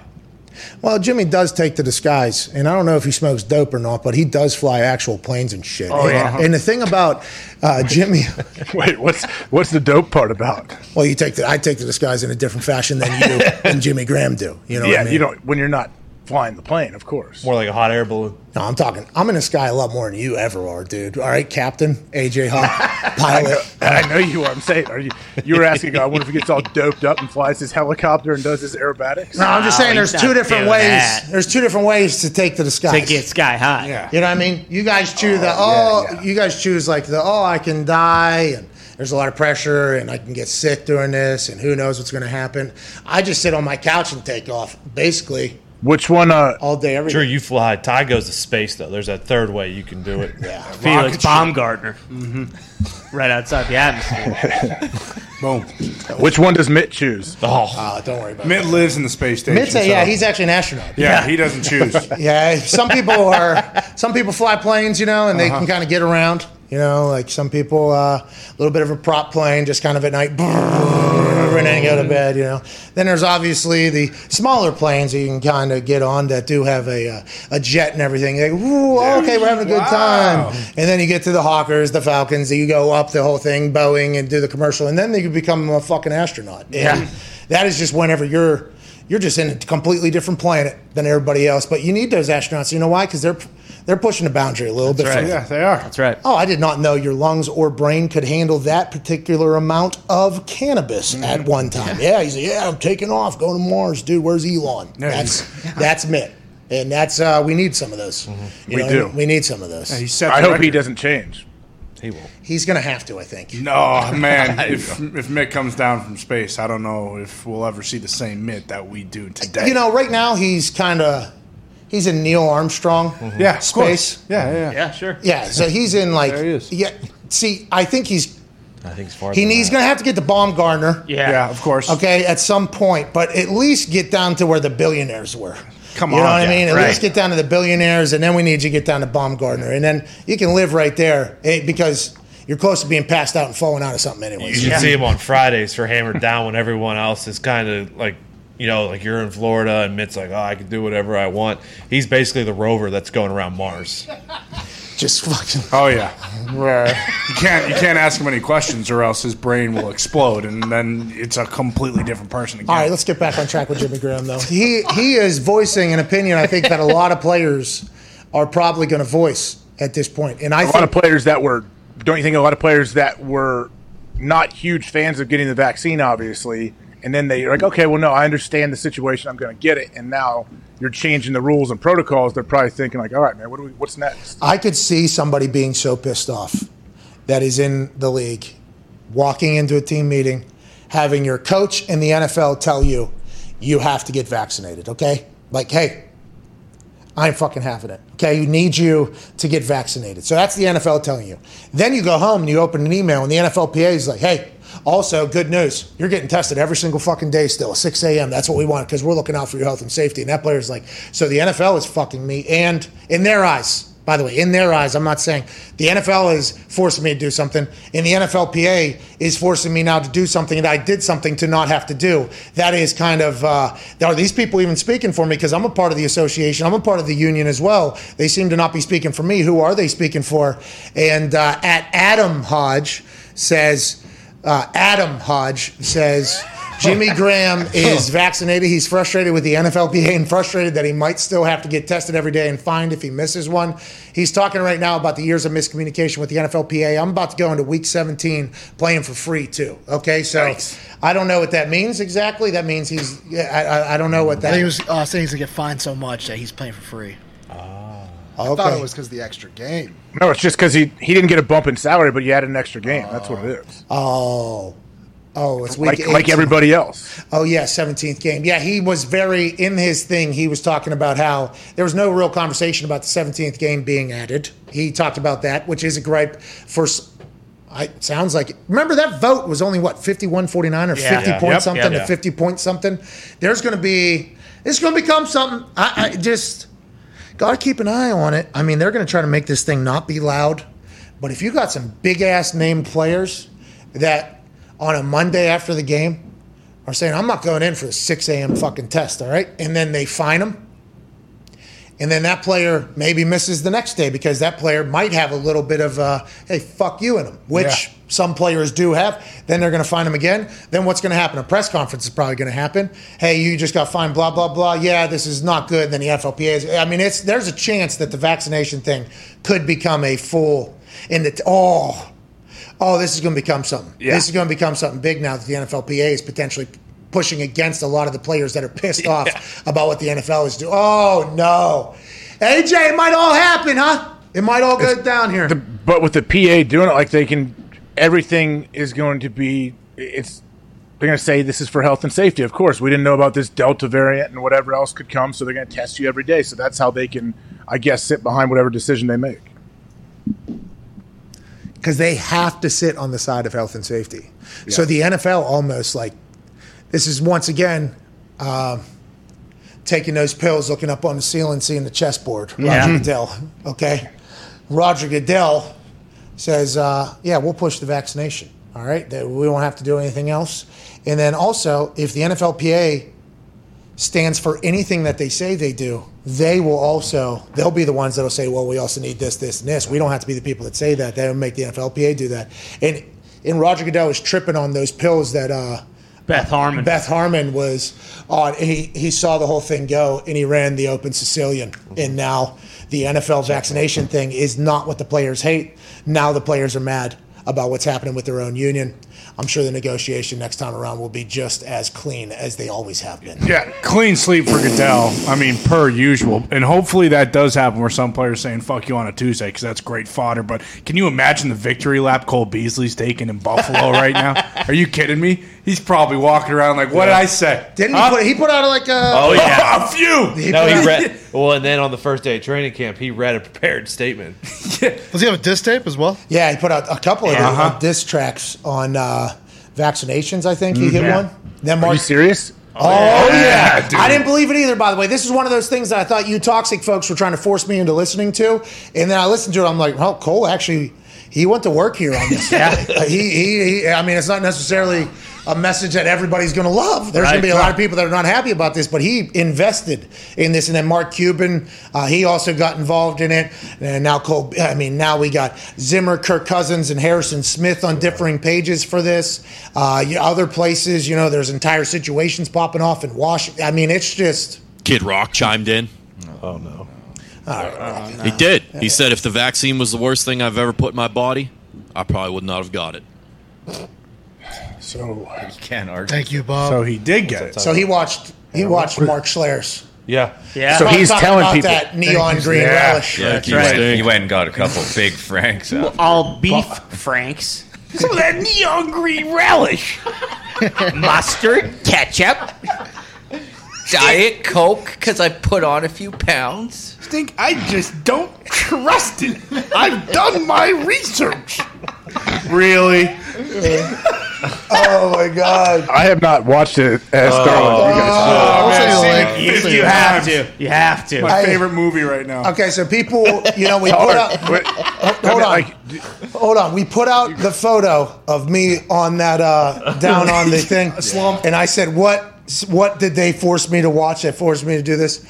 Well, Jimmy does take to the disguise, and I don't know if he smokes dope or not, but he does fly actual planes and shit. Oh, and, yeah. and the thing about uh, Jimmy, Wait, what's what's the dope part about? well, you take the I take the disguise in a different fashion than you do, and Jimmy Graham do. You know, what yeah, I mean? you don't when you're not flying the plane, of course. More like a hot air balloon. No, I'm talking. I'm in the sky a lot more than you ever are, dude. All right, Captain AJ Hawk, pilot. I know you are. I'm saying, are you? You were asking. Uh, I wonder if he gets all doped up and flies his helicopter and does his aerobatics. No, I'm just saying. he's There's two different ways. that. There's two different ways to take to the disguise. To get sky high. Yeah. You know what I mean? You guys choose the oh, oh, yeah. you guys choose like the oh, I can die and there's a lot of pressure and I can get sick during this and who knows what's going to happen. I just sit on my couch and take off basically Which one? Uh, all day every Sure, day. you fly. Ty goes to space though. There's that third way you can do it. Yeah. Felix Baumgartner. Mm-hmm. Right outside the atmosphere. Boom. which one does Mitt choose? Oh, Uh, don't worry about it. Mitt it. lives in the space station. Mitz, yeah, so- he's actually an astronaut. yeah, he doesn't choose. Yeah, some people are. Some people fly planes, you know, and they can kind of get around. You know, like some people, uh, a little bit of a prop plane, just kind of at night, and then go to bed. You know. Then there's obviously the smaller planes that you can kind of get on that do have a uh, a jet and everything. Like, okay, we're having a good Wow. time. And then you get to the Hawkers, the Falcons. You go up the whole thing, Boeing, and do the commercial, and then you become a fucking astronaut. Yeah. that is just whenever you're you're just in a completely different planet than everybody else. But you need those astronauts. You know why? Because they're they're pushing the boundary a little bit. right. yeah, they are. That's right. Oh, I did not know your lungs or brain could handle that particular amount of cannabis Mm-hmm. at one time. Yeah, he's like, yeah, I'm taking off, going to Mars, dude. Where's Elon? Yeah, that's that's Mitt, and that's uh, we need some of those. Mm-hmm. We know, do. We need some of those. He set I the hope he doesn't change. he will. He's gonna have to, I think. No, man. if if Mitt comes down from space, I don't know if we'll ever see the same Mitt that we do today. You know, right now he's kind of he's in Neil Armstrong yeah, of course. space. Yeah, yeah, yeah. Yeah, sure. Yeah, so he's in like There he is. yeah. See, I think he's I think it's far. he, he's going to have to get the Baumgartner. Yeah. Yeah, of course. Okay, at some point, but at least get down to where the billionaires were. Come on, you know on, what I mean? At right. least get down to the billionaires, and then we need you to get down to Baumgartner, and then you can live right there eh, because you're close to being passed out and falling out of something, anyway. You anyways. should see him on Fridays for Hammered Down when everyone else is kind of like, you know, like you're in Florida and Mitt's like, oh, I can do whatever I want. He's basically the rover that's going around Mars. Just fucking. Oh yeah. You can't you can't ask him any questions or else his brain will explode and then it's a completely different person again. All right, let's get back on track with Jimmy Graham, though. He he is voicing an opinion. I think that a lot of players are probably going to voice at this point, and I A lot of players that were. Don't you think a lot of players that were not huge fans of getting the vaccine, obviously, and then they're like, okay, well, no, I understand the situation. I'm going to get it, and now you're changing the rules and protocols. They're probably thinking like, all right, man, what do we? What's next? I could see somebody being so pissed off that is in the league, walking into a team meeting, having your coach in the NFL tell you, you have to get vaccinated, okay? Like, hey, I'm fucking having it. Okay, you need you to get vaccinated. So that's the NFL telling you. Then you go home and you open an email, and the NFLPA is like, hey, also, good news. You're getting tested every single fucking day still, 6 a.m. That's what we want because we're looking out for your health and safety. And that player's like, so the NFL is fucking me. And in their eyes, by the way, in their eyes, I'm not saying the NFL is forcing me to do something, and the NFLPA is forcing me now to do something that I did something to not have to do. That is kind of, uh, are these people even speaking for me? Because I'm a part of the association, I'm a part of the union as well. They seem to not be speaking for me. Who are they speaking for? And uh, at Adam Hodge says, uh, Adam Hodge says, Jimmy Graham is vaccinated. He's frustrated with the NFLPA and frustrated that he might still have to get tested every day and fined if he misses one. He's talking right now about the years of miscommunication with the NFLPA. I'm about to go into week 17 playing for free too. Okay, so I don't know what that means exactly. That means he's. I, I, I don't know what that I think he was uh, saying he's gonna get fined so much that he's playing for free. I thought it was because of the extra game. No, it's just because he he didn't get a bump in salary, but you had an extra game. That's what it oh. is. Oh. Oh, it's week Like like everybody else. Oh yeah, seventeenth game. Yeah, he was very in his thing. He was talking about how there was no real conversation about the seventeenth game being added. He talked about that, which is a gripe for. s- I sounds like remember that vote was only what 51-49 or Yeah. fifty Yeah. point Yep. something Yeah. to fifty point something. There's going to be it's going to become something. I, I just got to keep an eye on it. I mean, they're going to try to make this thing not be loud, but if you got some big ass named players that on a Monday after the game are saying, I'm not going in for a 6 a.m. fucking test, all right? And then they fine them. And then that player maybe misses the next day because that player might have a little bit of, uh, hey, fuck you in him, which Yeah. some players do have. Then they're going to find him again. Then what's going to happen? A press conference is probably going to happen. Hey, you just got fined, blah, blah, blah. Yeah, this is not good. Then the NFLPA is, I mean, it's there's a chance that the vaccination thing could become a full, in the, oh, oh, this is going to become something. Yeah. This is going to become something big now that the NFLPA is potentially pushing against a lot of the players that are pissed off about what the NFL is doing. Oh no, AJ, it might all happen, huh? It might all go down here. But with the PA doing it, like they can, everything is going to be. It's they're going to say this is for health and safety. Of course, we didn't know about this Delta variant and whatever else could come, so they're going to test you every day. So that's how they can, I guess, sit behind whatever decision they make. because they have to sit on the side of health and safety. So the NFL almost like this is once again um, taking those pills, looking up on the ceiling, seeing the chessboard. Roger Yeah. Goodell, okay. Roger Goodell says, uh, "Yeah, we'll push the vaccination. All right, that we won't have to do anything else." And then also, if the NFLPA stands for anything that they say they do, they will also they'll be the ones that'll say, "Well, we also need this, this, and this." We don't have to be the people that say that. They'll make the NFLPA do that. And and Roger Goodell is tripping on those pills that uh, Beth Harmon. Beth Harmon was on. He he saw the whole thing go, and he ran the Open Sicilian. Mm-hmm. And now the NFL vaccination thing is not what the players hate. Now the players are mad about what's happening with their own union. I'm sure the negotiation next time around will be just as clean as they always have been. Yeah, clean sleep for Goodell. I mean, per usual. And hopefully that does happen where some players saying "fuck you" on a Tuesday because that's great fodder. But can you imagine the victory lap Cole Beasley's taking in Buffalo right now? Are you kidding me? He's probably walking around like, "What did I say?" Didn't Huh? he put? He put out like a. Oh yeah. a few. No, put he out- read. Well, and then on the first day of training camp, he read a prepared statement. Does he have a disc tape as well? Yeah, he put out a couple of Uh-huh. uh diss tracks on uh, vaccinations. I think he hit one. Then Are you serious? Oh, yeah, yeah, dude. I didn't believe it either. By the way, this is one of those things that I thought you toxic folks were trying to force me into listening to, and then I listened to it. I'm like, well, Cole actually he went to work here on this. yeah, he, he, he. I mean, it's not necessarily a message that everybody's going to love. There's going to be a lot of people that are not happy about this, but he invested in this. And then Mark Cuban, uh, he also got involved in it. And now Cole, I mean, now we got Zimmer, Kirk Cousins, and Harrison Smith on differing pages for this. Uh, you- other places, you know, there's entire situations popping off in Washington. I mean, it's just. Kid Rock chimed in. Oh no. He did. He said if the vaccine was the worst thing I've ever put in my body, I probably would not have got it. So You can't argue. Thank you, Bob. So he did get it. So he watched. He watched Mark Schlereth's. Yeah. Yeah. So Talking he's telling about people- that neon green Yeah. relish. Yeah, He went, he went and got a couple big Franks out. all beef franks. Some of that neon green relish. Mustard, ketchup. Diet Coke because I put on a few pounds. Stink, I just don't trust it. I've done my research. Really? Oh my god. I have not watched it as thoroughly as you guys. I'll man, send you the see. You, I'll send you have link. to. You have to. My I- favorite movie right now. Okay, so people, you know, we Oh, put out. wait, Hold on, like, hold on. We put out the photo of me on that uh, down on the thing, and I said, "What? What did they force me to watch? That forced me to do this."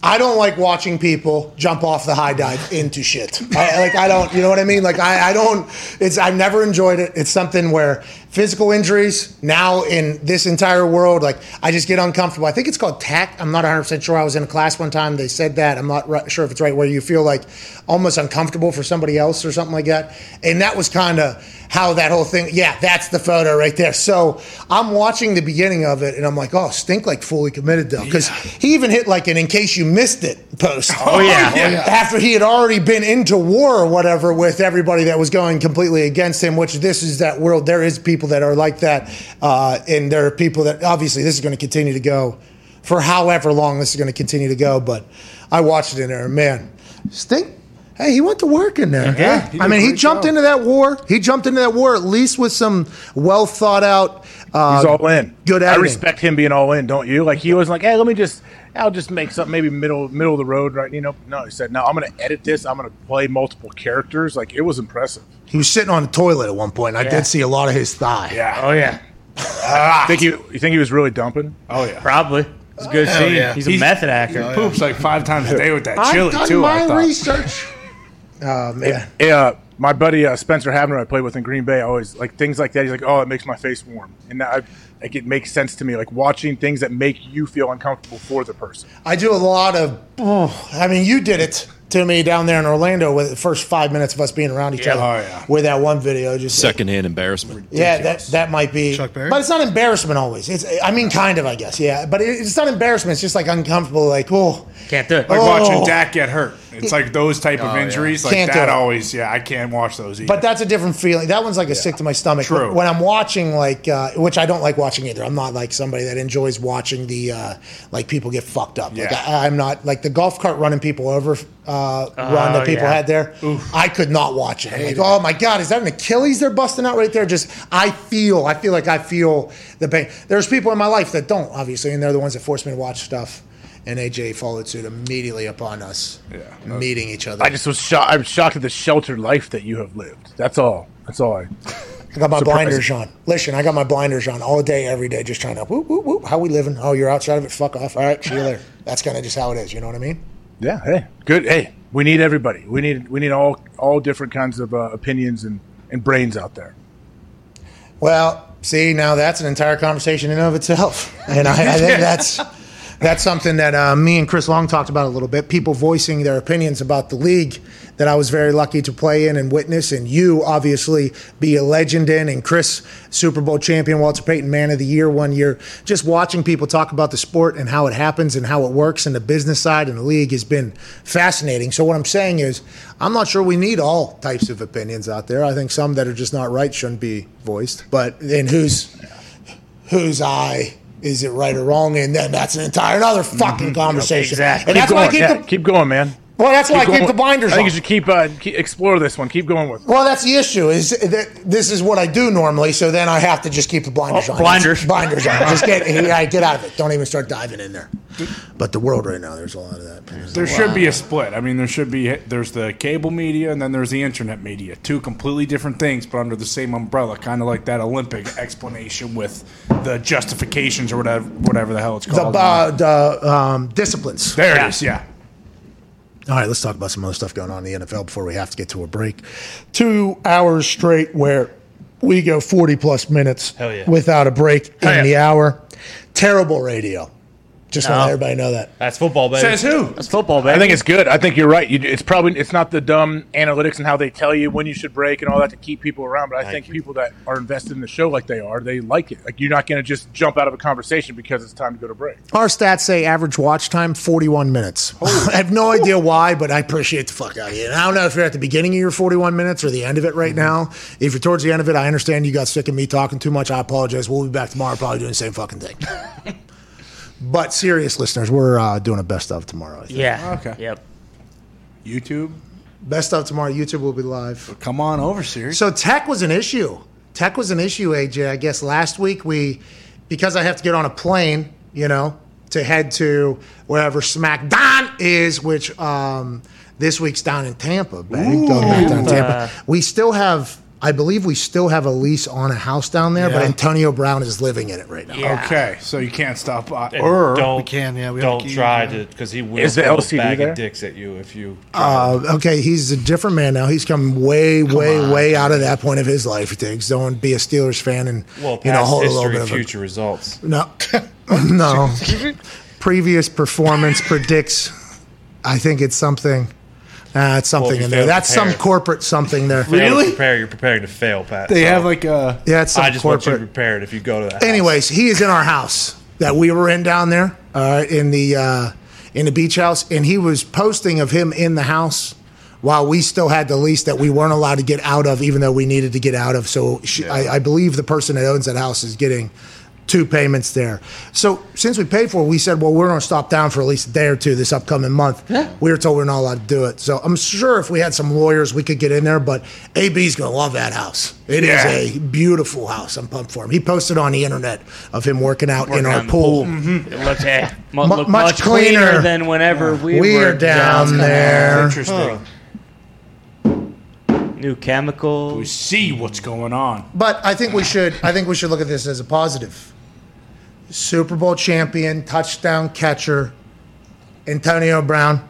I don't like watching people jump off the high dive into shit. I, like I don't, you know what I mean? Like I, I don't. It's I've never enjoyed it. It's something where physical injuries now in this entire world, like I just get uncomfortable. I think it's called tact. I'm not 100 percent sure. I was in a class one time. They said that. I'm not ri- sure if it's right. Where you feel like almost uncomfortable for somebody else or something like that. And that was kind of how that whole thing. Yeah, that's the photo right there. So I'm watching the beginning of it, and I'm like, oh, stink like fully committed though, because he even hit like an in case you missed it post. Oh, yeah. Oh, yeah. After he had already been into war or whatever with everybody that was going completely against him, which this is that world. There is people that are like that, uh, and there are people that obviously this is going to continue to go for however long this is going to continue to go. But I watched it in there, man, stink. Hey, he went to work in there. Yeah, he I mean, he jumped job. into that war. He jumped into that war at least with some well thought out. Uh, He's all in. Good I respect him being all in, don't you? Like he was like, hey, let me just, I'll just make something maybe middle middle of the road, right? You know, no, he said, no, I'm going to edit this. I'm going to play multiple characters. Like it was impressive. He was sitting on the toilet at one point. I did see a lot of his thigh. Yeah. Oh yeah. think you, you think he was really dumping? Oh yeah. Probably. It's a good Hell scene. yeah. He's a method actor. He poops like five times a day with that I've chili done too. I my thought. research. Oh man. Hey, uh, my buddy uh, Spencer Havner, I played with in Green Bay, always like things like that. He's like, "Oh, it makes my face warm," and that, I, like it makes sense to me. Like watching things that make you feel uncomfortable for the person. I do a lot of. Oh, I mean, you did it to me down there in Orlando with the first five minutes of us being around each other. Oh, yeah. With that one video, just Secondhand embarrassment. Yeah, that that might be. Chuck Berry? But it's not embarrassment always. It's I mean, kind of, I guess. Yeah, but it, it's not embarrassment. It's just like uncomfortable. Like, oh, Can't do it. Like Oh. watching Dak get hurt. It's like those type of injuries. Like Can't that always. Yeah, I can't watch those either. But that's a different feeling. That one's like a sick to my stomach. True. When I'm watching, like, uh, which I don't like watching either. I'm not like somebody that enjoys watching the uh, like people get fucked up. Like Yeah. I, I'm not like the golf cart running people over uh, run that people yeah. had there. I could not watch it. I'm like, oh my god, is that an Achilles they're busting out right there? Just I feel, I feel like I feel the pain. There's people in my life that don't, obviously, and they're the ones that force me to watch stuff. And AJ followed suit immediately upon us meeting each other. I just was shocked. I'm shocked at the sheltered life that you have lived. That's all. That's all. I. I got my Surprising. blinders on. Listen, I got my blinders on all day, every day, just trying to whoop, whoop, whoop. How we living? Oh, you're outside of it? Fuck off. All right, see you later. That's kind of just how it is. You know what I mean? Yeah. Hey. Good. Hey. We need everybody. We need. We need all all different kinds of uh, opinions and, and brains out there. Well, see, now that's an entire conversation in and of itself, and I, I think that's that's something that uh, me and Chris Long talked about a little bit. People voicing their opinions about the league that I was very lucky to play in and witness, and you obviously be a legend in, and Chris Super Bowl champion, Walter Payton Man of the Year one year. Just watching people talk about the sport and how it happens and how it works, and the business side and the league has been fascinating. So what I'm saying is, I'm not sure we need all types of opinions out there. I think some that are just not right shouldn't be voiced, but in whose whose eye is it right or wrong? And then that's an entire another fucking mm-hmm. conversation. exactly. And Keep that's why I keep Yeah, the keep going, man. Well, that's why I keep going. the blinders I think on. you should keep, uh, keep explore this one. Keep going with. it. Well, that's the issue. Is that this is what I do normally, so then I have to just keep the blinders Oh, on. blinders. blinders on. Just get yeah, get out of it. Don't even start diving in there. But the world right now, there's a lot of that. there should be a split. I mean, there should be. There's the cable media and then there's the internet media. Two completely different things, but under the same umbrella. Kind of like that Olympic explanation with the justifications or whatever, whatever the hell it's The, called. uh, the um, disciplines. there Yeah. it is. Yeah. All right, let's talk about some other stuff going on in the NFL before we have to get to a break. Two hours straight where we go 40 plus minutes yeah. without a break in yeah. the hour. Terrible radio. Just want to let everybody know that. That's football, baby. Says who? That's football, baby. I think it's good. I think you're right. You, it's probably it's not the dumb analytics and how they tell you when you should break and all that to keep people around. But I think people that are invested in the show like they are, they like it. Like you're not going to just jump out of a conversation because it's time to go to break. Our stats say average watch time 41 minutes. I have no idea why, but I appreciate the fuck out of you. And I don't know if you're at the beginning of your 41 minutes or the end of it right mm-hmm. now. If you're towards the end of it, I understand you got sick of me talking too much. I apologize. We'll be back tomorrow, probably doing the same fucking thing. but serious listeners, we're uh, doing a best of tomorrow. I think. yeah. Okay. Yep. YouTube. Best of tomorrow. YouTube will be live. Come on over, Sirius. So tech was an issue. Tech was an issue, AJ. I guess last week we, because I have to get on a plane, you know, to head to wherever SmackDown is, which um, this week's down in Tampa, baby. Going down in Tampa. We still have, I believe, we still have a lease on a house down there, but Yeah. Antonio Brown is living in it right now. Yeah. Okay, so you can't stop by. And Or don't We can, yeah, we have don't a key, try to because he will Is the throw a LCD bag there? of dicks at you if you. Uh, okay, he's a different man now. He's come way, way, way out of that point of his life. Digz, don't be a Steelers fan and well, you know past hold a little history, bit of a future results. No, no. Previous performance predicts. I think it's something. Uh, it's Well, if something you in there. fail to That's some prepare. corporate something there. Fail to prepare, you're preparing to fail, Pat. they So have like a. Yeah, it's some I just want you corporate. prepared if you go to that. house. Anyways, he is in our house that we were in down there uh, in the uh, in the beach house, and he was posting of him in the house while we still had the lease that we weren't allowed to get out of, even though we needed to get out of. So she, I, I believe the person that owns that house is getting two payments there. So since we paid for it, we said, well, we're going to stop down for at least a day or two this upcoming month. We were told we're not allowed to do it. So I'm sure if we had some lawyers, we could get in there. But AB's going to love that house. It is Yeah. a beautiful house. I'm pumped for him. He posted on the internet of him working out in Working our on the pool. It looked, eh, mu- Mu- looked much much, cleaner. cleaner. than whenever we We were are down there. Interesting. New chemicals. We see what's going on. But I think we should. I think we should look at this as a positive. Super Bowl champion, touchdown catcher, Antonio Brown.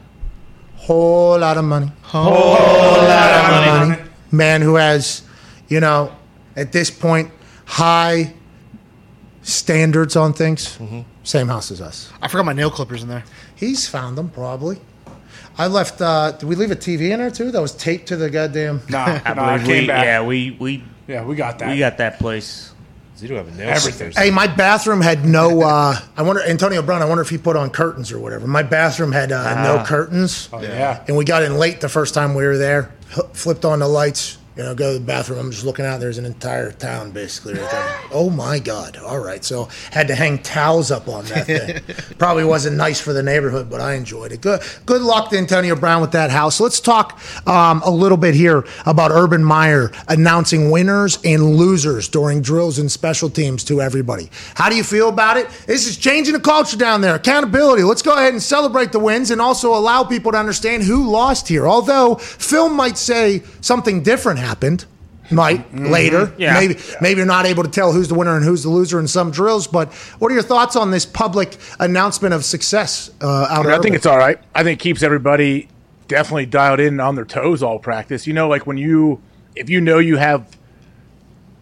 Whole lot of money. Whole lot of money. Man who has, you know, at this point, high standards on things. Same house as us. I forgot my nail clippers in there. He's found them probably. I left. Uh, did we leave a TV in there too? That was taped to the goddamn. Nah, I nah, I believe came we, back. yeah, we we Yeah, we got that. we got that place. You do have a nail Everything. Hey, my bathroom had no. Uh, I wonder Antonio Brown. I wonder if he put on curtains or whatever. My bathroom had uh, no curtains, Oh, yeah. and we got in late the first time we were there. H- Flipped on the lights. You know, go to the bathroom. I'm just looking out. There's an entire town basically right there. oh my god! All right, so had to hang towels up on that thing. Probably wasn't nice for the neighborhood, but I enjoyed it. Good, good luck to Antonio Brown with that house. Let's talk um, a little bit here about Urban Meyer announcing winners and losers during drills and special teams to everybody. How do you feel about it? This is changing the culture down there. Accountability. Let's go ahead and celebrate the wins and also allow people to understand who lost here. Although film might say something different happened. Might later, Yeah. maybe maybe you're not able to tell who's the winner and who's the loser in some drills. But what are your thoughts on this public announcement of success uh, out I, mean, I think it's all right. I think it keeps everybody definitely dialed in on their toes all practice. You know, like when you, if you know you have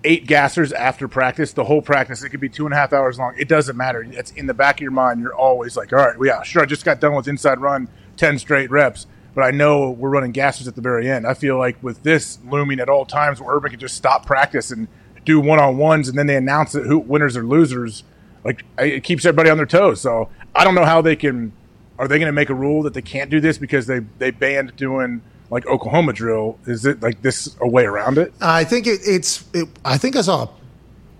eight gassers after practice, the whole practice, it could be two and a half hours long. It doesn't matter. It's in the back of your mind. You're always like, all right, well, yeah, sure. I just got done with inside run, 10 straight reps, but I know we're running gassers at the very end. I feel like with this looming at all times where Urban can just stop practice and do one on ones and then they announce it who winners or losers, like it keeps everybody on their toes. So I don't know how they can. Are they going to make a rule that they can't do this because they they banned doing like Oklahoma drill? Is it like this a way around it? I think it, it's. It, I think I saw a,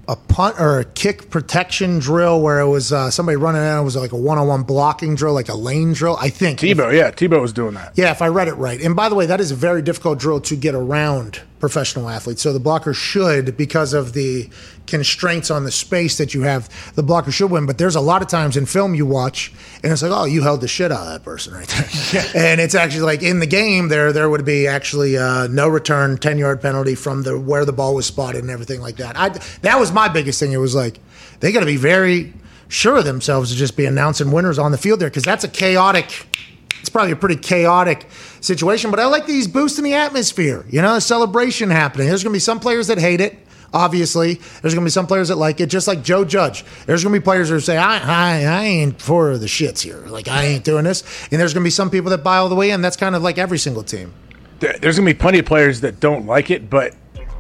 a punt or a kick protection drill where it was uh, somebody running out. It was like a one-on-one blocking drill, like a lane drill. I think Tebow, yeah, Tebow was doing that. Yeah, if I read it right. And by the way, that is a very difficult drill to get around professional athletes. So the blocker should, because of the constraints on the space that you have, the blocker should win. But there's a lot of times in film you watch, and it's like, oh, you held the shit out of that person right there. and it's actually like in the game, there there would be actually uh, no return, ten yard penalty from the where the ball was spotted and everything like that. I that was my biggest thing. It was like they got to be very sure of themselves to just be announcing winners on the field there because that's a chaotic it's probably a pretty chaotic situation, but I like these boosting the atmosphere. You know, a celebration happening. There's going to be some players that hate it. Obviously, there's going to be some players that like it, just like Joe Judge. There's going to be players that say, I, I, I ain't for the shits here. Like, I ain't doing this. And there's going to be some people that buy all the way in. That's kind of like every single team. There's gonna be plenty of players that don't like it, but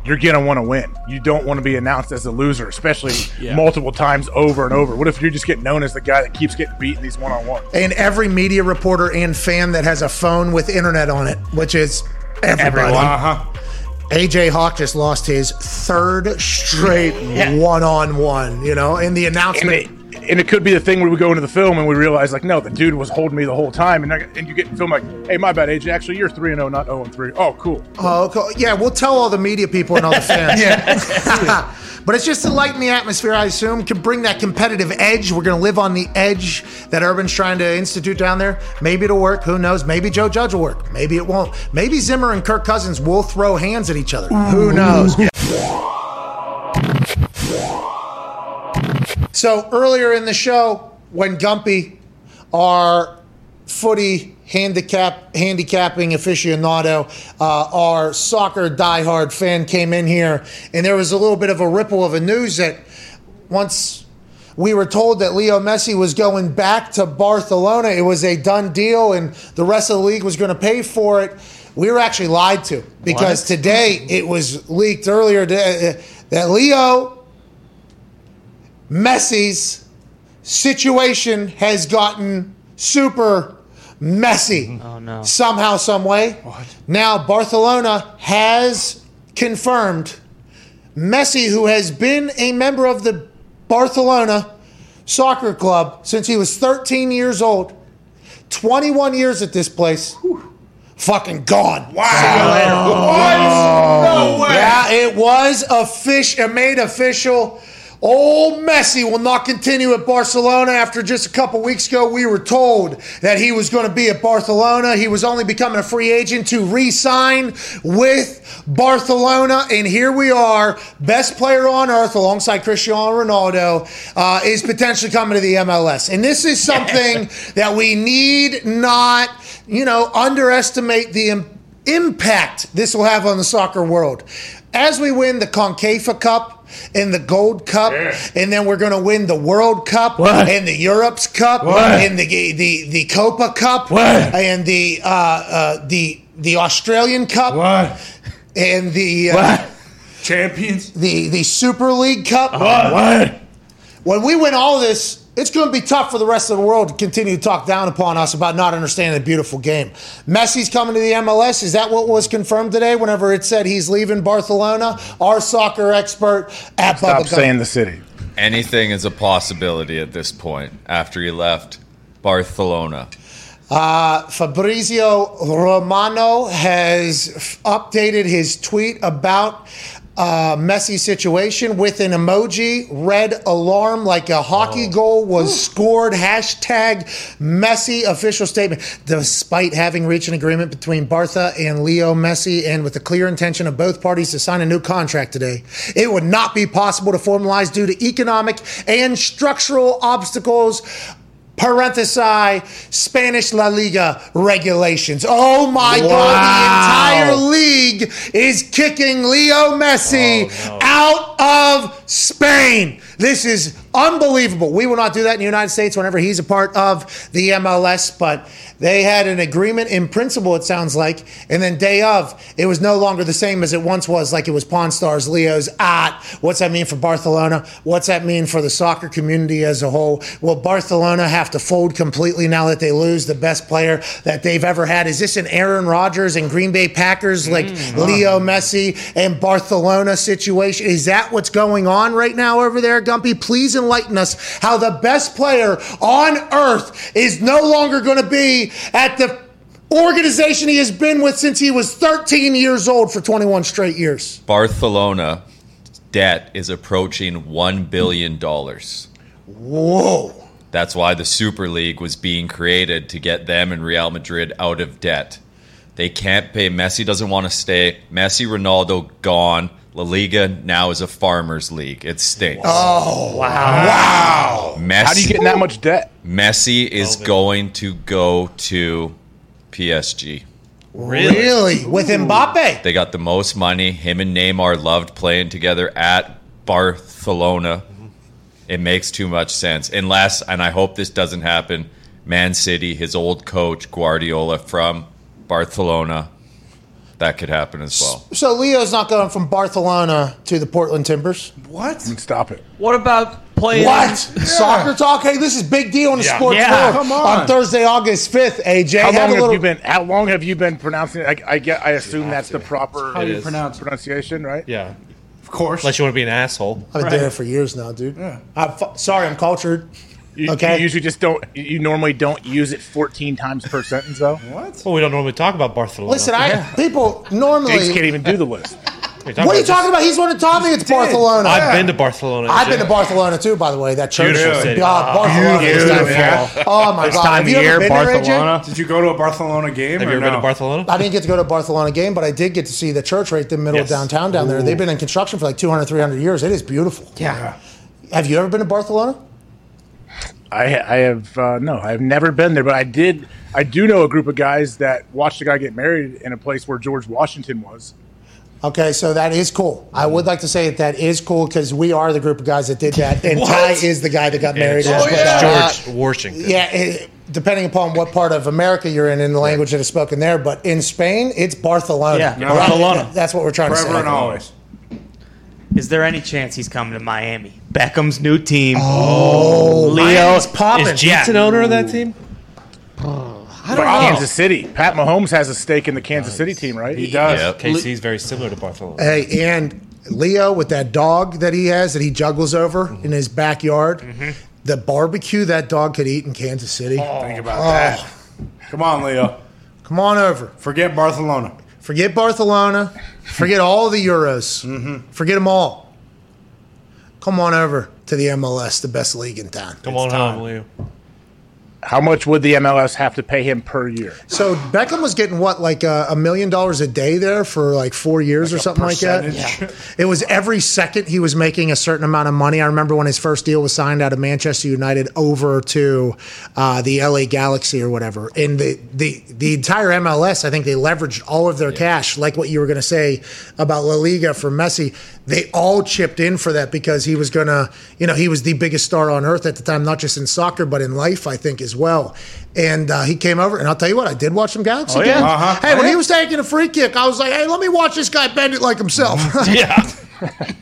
you're gonna want to win. You don't want to be announced as a loser, especially multiple times over and over. What if you're just getting known as the guy that keeps getting beat in these one on ones? And every media reporter and fan that has a phone with internet on it, which is everybody. Uh-huh. AJ Hawk just lost his third straight one on one, you know, in the And announcement. And it could be the thing where we go into the film and we realize like, no, the dude was holding me the whole time, and, I, and you get in film like, hey, my bad, AJ. Actually, you're three and zero, not zero and three. Oh, cool. Oh, cool. yeah, we'll tell all the media people and all the fans. yeah. but it's just to lighten the atmosphere, I assume, can bring that competitive edge. We're going to live on the edge that Urban's trying to institute down there. Maybe it'll work. Who knows? Maybe Joe Judge will work. Maybe it won't. Maybe Zimmer and Kirk Cousins will throw hands at each other. Who knows? So earlier in the show, when Gumpy, our footy handicap handicapping aficionado, uh, our soccer diehard fan came in here, and there was a little bit of a ripple of a news that once we were told that Leo Messi was going back to Barcelona, it was a done deal, and the rest of the league was going to pay for it. We were actually lied to because What? today it was leaked earlier uh, that Leo Messi's situation has gotten super messy. Oh, no. Somehow, some way. Now Barcelona has confirmed Messi, who has been a member of the Barcelona soccer club since he was 13 years old, 21 years at this place. Fucking gone. Wow. No way. Yeah, it was official. It made official Old Messi will not continue at Barcelona. After just a couple weeks ago, we were told that he was going to be at Barcelona. He was only becoming a free agent to re sign with Barcelona. And here we are, best player on earth alongside Cristiano Ronaldo, uh, is potentially coming to the MLS. And this is something that we need not, you know, underestimate the im- impact this will have on the soccer world. As we win the Concacaf Cup, and the Gold Cup, and then we're going to win the World Cup, What? and the Europe's Cup, What? and the the the Copa Cup, What? and the uh, uh, the the Australian Cup, What? and the uh, Champions? the the Super League Cup. What? When we win all this, it's going to be tough for the rest of the world to continue to talk down upon us about not understanding the beautiful game. Messi's coming to the MLS. Is that what was confirmed today? Whenever it said he's leaving Barcelona, our soccer expert at Stop Bubba saying the city. Anything is a possibility at this point after he left Barcelona. Uh, Fabrizio Romano has f- updated his tweet about uh, Messi situation with an emoji, red alarm like a hockey goal was scored. Hashtag Messi official statement. Despite having reached an agreement between Barça and Leo Messi and with the clear intention of both parties to sign a new contract today, it would not be possible to formalize due to economic and structural obstacles parenthesi Spanish La Liga regulations. Oh my God, the entire league is kicking Leo Messi oh, out of Spain. This is unbelievable. We will not do that in the United States whenever he's a part of the MLS, but they had an agreement in principle, it sounds like. And then day of, it was no longer the same as it once was, like it was Pawn Stars, Leo's at. What's that mean for Barcelona? What's that mean for the soccer community as a whole? Will Barcelona have to fold completely now that they lose the best player that they've ever had? Is this an Aaron Rodgers and Green Bay Packers like mm. Leo Messi and Barcelona situation? Is that what's going on right now over there, Gumpy? Please enlighten us how the best player on earth is no longer going to be at the organization he has been with since he was 13 years old for 21 straight years. Barcelona debt is approaching $1 billion. Whoa. That's why the Super League was being created to get them and Real Madrid out of debt. They can't pay. Messi doesn't want to stay. Messi, Ronaldo gone. La Liga now is a farmers league. It stinks. Oh, wow. Messi, How do you get in that much debt? Messi is going to go to PSG. Really? With Mbappe? They got the most money. Him and Neymar loved playing together at Barcelona. Mm-hmm. It makes too much sense. Unless, and I hope this doesn't happen, Man City, his old coach, Guardiola from Barcelona, that could happen as well. So Leo's not going from Barcelona to the Portland Timbers. What? Stop it. What about playing? What? Soccer talk? Hey, this is big deal in the Yeah. sports Yeah. world. Come on. On Thursday, August 5th, AJ. How have long a have little- you been? How long have you been pronouncing it? I, I get. I assume that's the proper How do you pronounce it? pronunciation, right? Yeah. Of course. Unless you want to be an asshole. I've been doing it for years now, dude. Yeah. I'm fu- sorry, I'm cultured. You, Okay. you usually just don't. You normally don't use it 14 times per sentence, though. what? Well, we don't normally talk about Barcelona. Listen, I people normally normally. can't even do the list. What are you talking about? He's one that taught me it's Barcelona. I've been to Barcelona. I've been to Barcelona too, by the way. That church. Beautiful city. God, ah. Barcelona is Beautiful. beautiful. Oh my This god! time Have of you ever year, been there, Barcelona. Did you go to a Barcelona game Have or you ever no? been to Barcelona? I didn't get to go to a Barcelona game, but I did get to see the church right in the middle Yes. of downtown down there. They've been in construction for like 200, 300 years. It is beautiful. Yeah. Have you ever been to Barcelona? I, I have uh, no, I've never been there, but I did. I do know a group of guys that watched a guy get married in a place where George Washington was. Okay, so that is cool. I would like to say that that is cool because we are the group of guys that did that, and Ty is the guy that got married. It's as well. George Washington. Yeah, it, depending upon what part of America you're in and the language that is spoken there, but in Spain, it's Barcelona. Yeah, Right? Barcelona. That's what we're trying to say. Forever say. and always. Is there any chance he's coming to Miami? Beckham's new team. Oh, Leo Miami's popping. Is Jeets an owner of that team? But Kansas City. Pat Mahomes has a stake in the Kansas City team, right? He does. Yep. KC's very similar to Barcelona. Hey, and Leo with that dog that he has that he juggles over Mm-hmm. in his backyard, the barbecue that dog could eat in Kansas City. Think about that. Come on, Leo. Come on over. Forget Barcelona. Forget Barcelona. Forget all the Euros. Mm-hmm. Forget them all. come on over to the MLS, the best league in town. Come It's on time. home, Leo. How much would the MLS have to pay him per year? So Beckham was getting what, like uh, a million dollars a day there for like four years or something like that. percentage? It was every second he was making a certain amount of money. I remember when his first deal was signed out of Manchester United over to uh, the LA Galaxy or whatever. And the, the the entire MLS, I think they leveraged all of their cash, like what you were going to say about La Liga for Messi. They all chipped in for that because he was going to, you know, he was the biggest star on earth at the time, not just in soccer, but in life, I think, as well. And uh, he came over, and I'll tell you what, I did watch some Galaxy Oh, yeah? games. Uh-huh. Hey, Oh, when yeah. he was taking a free kick, I was like, hey, let me watch this guy bend it like himself. Yeah.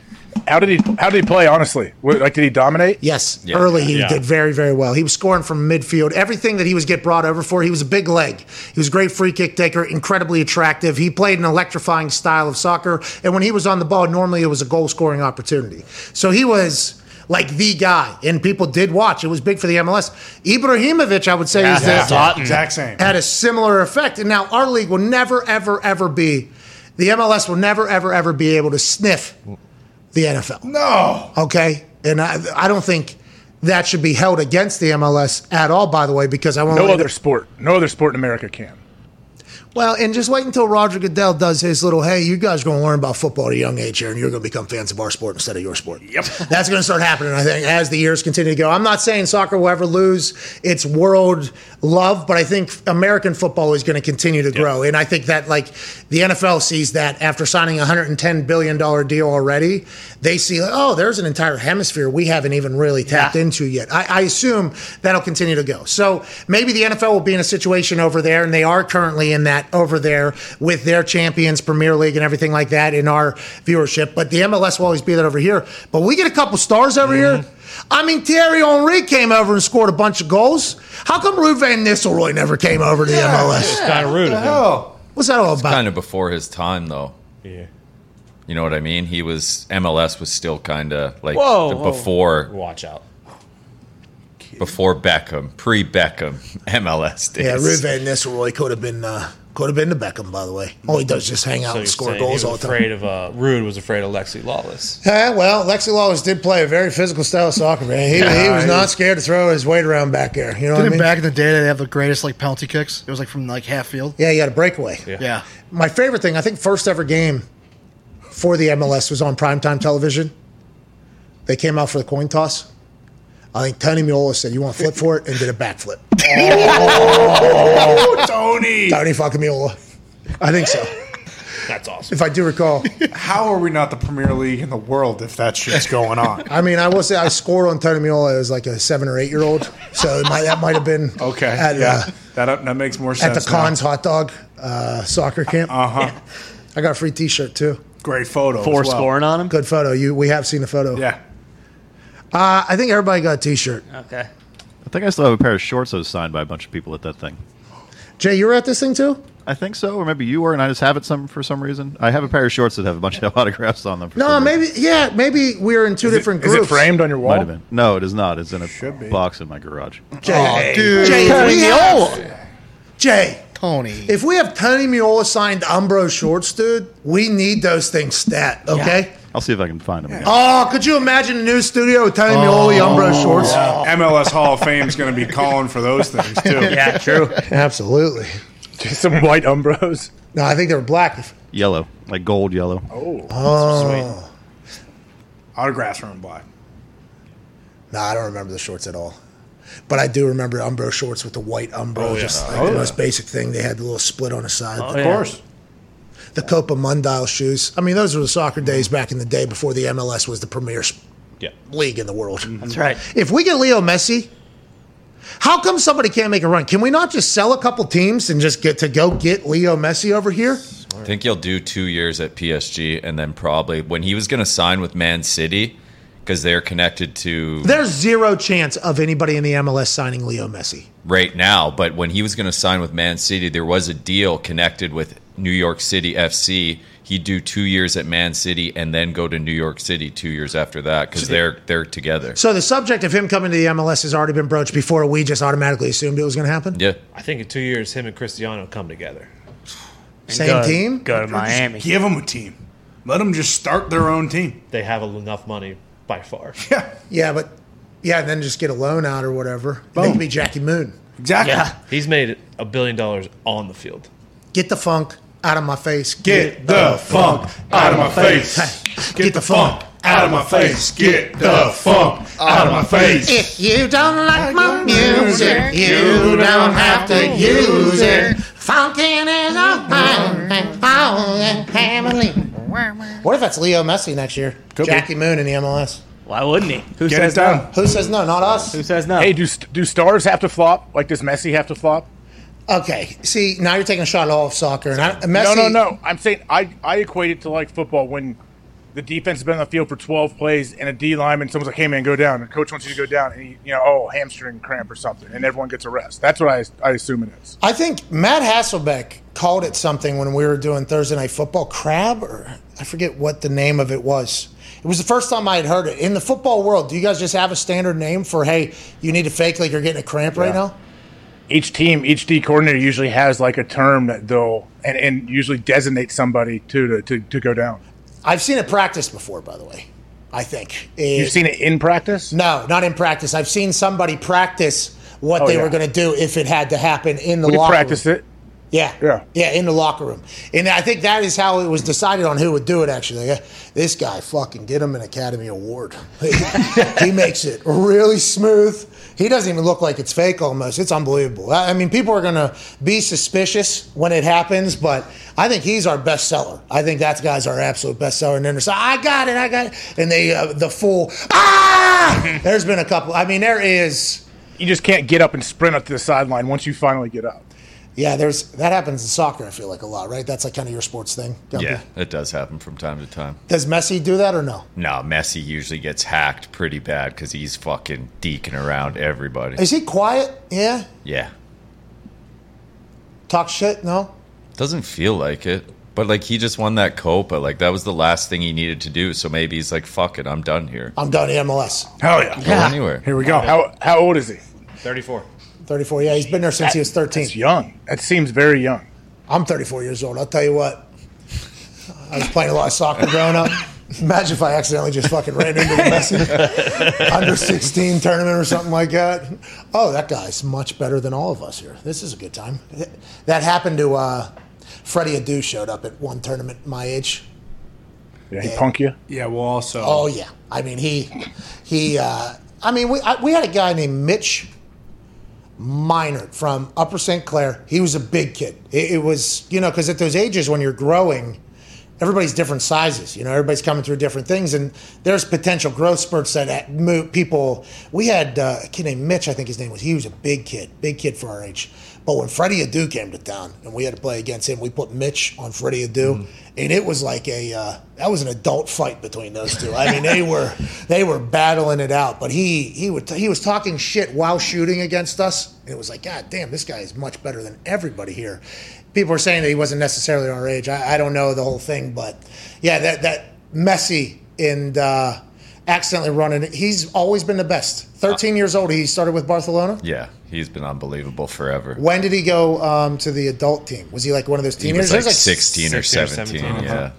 How did he? How did he play? Honestly, like did he dominate? Yes, Yeah. early he Yeah. did very, very well. He was scoring from midfield. Everything that he was get brought over for, he was a big leg. He was a great free kick taker, incredibly attractive. He played an electrifying style of soccer, and when he was on the ball, normally it was a goal scoring opportunity. So he was like the guy, and people did watch. It was big for the MLS. Ibrahimovic, I would say, is Yeah, the, Tottenham. Exact mm. same. had a similar effect. And now our league will never, ever, ever be, the MLS will never, ever, ever be able to sniff the NFL. No. Okay, and I, I don't think that should be held against the MLS at all. By the way, because I won't. No other sport. No other sport in America can. Well, and just wait until Roger Goodell does his little. Hey, you guys are going to learn about football at a young age here, and you're going to become fans of our sport instead of your sport. Yep, that's going to start happening. I think as the years continue to go. I'm not saying soccer will ever lose its world love, but I think American football is going to continue to grow, and I think that like the NFL sees that after signing a 110 billion dollar deal already, they see like, oh, there's an entire hemisphere we haven't even really tapped Yeah. into yet. I, I assume that'll continue to go. So maybe the NFL will be in a situation over there, and they are currently in that over there with their champions, Premier League, and everything like that in our viewership. But the MLS will always be that over here. But we get a couple stars over here. I mean, Thierry Henry came over and scored a bunch of goals. How come Ruud Van Nistelrooy never came over to the MLS? Kind of rude of. Oh. What's that all about? Kind of before his time, though. Yeah. You know what I mean? He was MLS was still kind of like Whoa, the whoa. before Watch out. before Beckham, pre Beckham MLS days. yeah, Ruud Van Nistelrooy could have been uh, could have been the Beckham, by the way. All he does is just hang out So and score goals he all was the time. afraid of uh, Rude was afraid of Alexi Lalas. Yeah, well, Alexi Lalas did play a very physical style of soccer, man. He, he was not scared to throw his weight around back there. You know what I mean? back in the day they have the greatest like penalty kicks? It was like from like half field. yeah, he had a breakaway. Yeah. My favorite thing, I think, first ever game for the MLS was on primetime television. They came out for the coin toss. I think Tony Meola said, "You want to flip for it?" and did a backflip. Oh, Tony. Tony fucking Meola. I think so, That's awesome. if I do recall. How are we not the Premier League in the world if that shit's going on? I mean, I will say I scored on Tony Meola as like a seven or eight year old, so it might, that might have been Okay. At, yeah. uh, that, that makes more sense at sense. the Cons hot dog uh, soccer camp. Uh huh. I got a free T-shirt too. Great photo. as Four well. scoring on him. Good photo. You we have seen the photo. Yeah. Uh, I think everybody got a T-shirt. Okay. I think I still have a pair of shorts that was signed by a bunch of people at that thing. Jay, you were at this thing too. I think so, or maybe you were, and I just have it some for some reason. I have a pair of shorts that have a bunch of autographs on them. For No, some reason. maybe yeah, maybe we were in two Is it, different is groups. it framed on your wall? Might have been. No, it is not. It's in a box in my garage. Jay, dude. Jay, if we have, Jay, Tony. if we have Tony Meola signed Umbro shorts, dude, we need those things stat. Okay. I'll see if I can find them. Again. Oh, could you imagine a new studio with Tony Meola oh. Umbro shorts? MLS Hall of Fame is going to be calling for those things too. Yeah, true. Absolutely. Just some white Umbros. No, I think they were black. Yellow, like gold yellow. Oh, oh. sweet. Autographs are in black. no, I don't remember the shorts at all. But I do remember Umbro shorts with the white Umbro, Oh, yeah. just like Oh, the yeah. most basic thing. They had the little split on the side. Oh, Of course. the Copa Mundial shoes. I mean, those were the soccer days back in the day before the MLS was the premier Yeah. league in the world. Mm-hmm. That's right. If we get Leo Messi, how come somebody can't make a run? Can we not just sell a couple teams and just get to go get Leo Messi over here? I think he'll do two years at PSG, and then probably when he was going to sign with Man City, because they're connected to There's zero chance of anybody in the MLS signing Leo Messi. right now. But when he was going to sign with Man City, there was a deal connected with New York City FC. He'd do two years at Man City and then go to New York City two years after that because they're they're together. So the subject of him coming to the MLS has already been broached before we just automatically assumed it was going to happen. Yeah, I think in two years, him and Cristiano come together. Same go, team. Go to Or just Miami. Give them a team. Let them just start their own team. They have enough money by far. Yeah, yeah, but yeah, and then just get a loan out or whatever. They could be Jackie Moon. Exactly. Yeah. He's made a billion dollars on the field. Get the funk out of my face. Get the funk out of my face. Get the funk out of my face. Get the funk out of my face. If you don't like my music, you don't have to use it. Funkin' is a family. What if that's Leo Messi next year? Could be. Jackie Moon in the MLS. Why wouldn't he? Who Get says it done. no? Who says no? Not us. Who says no? Hey, do do stars have to flop? Like does Messi have to flop? Okay, see, now you're taking a shot at all of soccer. And I, Messi, No, no, no. I'm saying I I equate it to like football when the defense has been on the field for 12 plays and a D lineman, someone's like, "Hey man, go down." And coach wants you to go down, and he, you know, oh, hamstring cramp or something, and everyone gets a rest. That's what I I assume it is. I think Matt Hasselbeck called it something when we were doing Thursday Night Football. Crab, or I forget what the name of it was. It was the first time I had heard it. In the football world, do you guys just have a standard name for, hey, you need to fake like you're getting a cramp right now? Each team, each D coordinator usually has like a term that they'll and, and usually designate somebody to to to go down. I've seen it practiced before, by the way. I think. You've seen it in practice? No, not in practice. I've seen somebody practice what Oh, they yeah. were going to do if it had to happen in the We locker practiced room. it. Yeah. Yeah. Yeah, in the locker room. And I think that is how it was decided on who would do it, actually. Yeah, This guy, fucking get him an Academy Award. he makes it really smooth. He doesn't even look like it's fake almost. It's unbelievable. I mean, people are going to be suspicious when it happens, but I think he's our best seller. I think that guy's our absolute best seller. And then there's, I got it, I got it. And they, uh, the full, ah! There's been a couple. I mean, there is. You just can't get up and sprint up to the sideline once you finally get up. Yeah, there's that happens in soccer. I feel like a lot, right? That's like kind of your sports thing. Gumpy? Yeah, it does happen from time to time. Does Messi do that or no? No, Messi usually gets hacked pretty bad because he's fucking deking around everybody. Is he quiet? Yeah. Yeah, Talk shit? No. doesn't feel like it, but like he just won that Copa. Like that was the last thing he needed to do. So maybe he's like, "Fuck it, I'm done here." I'm done in MLS. Hell yeah. Go anywhere. Here we go. How how old is he? 34. 34. Yeah, he's been there since he was 13. That's young. That seems very young. I'm 34 years old. I'll tell you what. I was playing a lot of soccer growing up. Imagine if I accidentally just fucking ran into the Messi under 16 tournament or something like that. Oh, that guy's much better than all of us here. This is a good time. That happened to uh, Freddie Adu showed up at one tournament my age. Yeah, he punk you. Yeah, well, also. Oh yeah, I mean he he. Uh, I mean we I, we had a guy named Mitch Minert from Upper St. Clair. He was a big kid. It, it was you know because at those ages when you're growing, everybody's different sizes. You know everybody's coming through different things, and there's potential growth spurts that at- mo- people. We had uh, a kid named Mitch. I think his name was. He was a big kid, big kid for our age. But when Freddie Adu came to town and we had to play against him, we put Mitch on Freddie Adu, and it was like a uh, that was an adult fight between those two. I mean, they were they were battling it out. But he he would he was talking shit while shooting against us. And it was like, God damn, this guy is much better than everybody here. People were saying that he wasn't necessarily our age. I, I don't know the whole thing, but yeah, that that Messi and uh, accidentally running. it. He's always been the best. Thirteen years old, he started with Barcelona. Yeah, he's been unbelievable forever. When did he go um, to the adult team? Was he like one of those He teenagers? was like There's 16 or 16 or 17. 17, Yeah.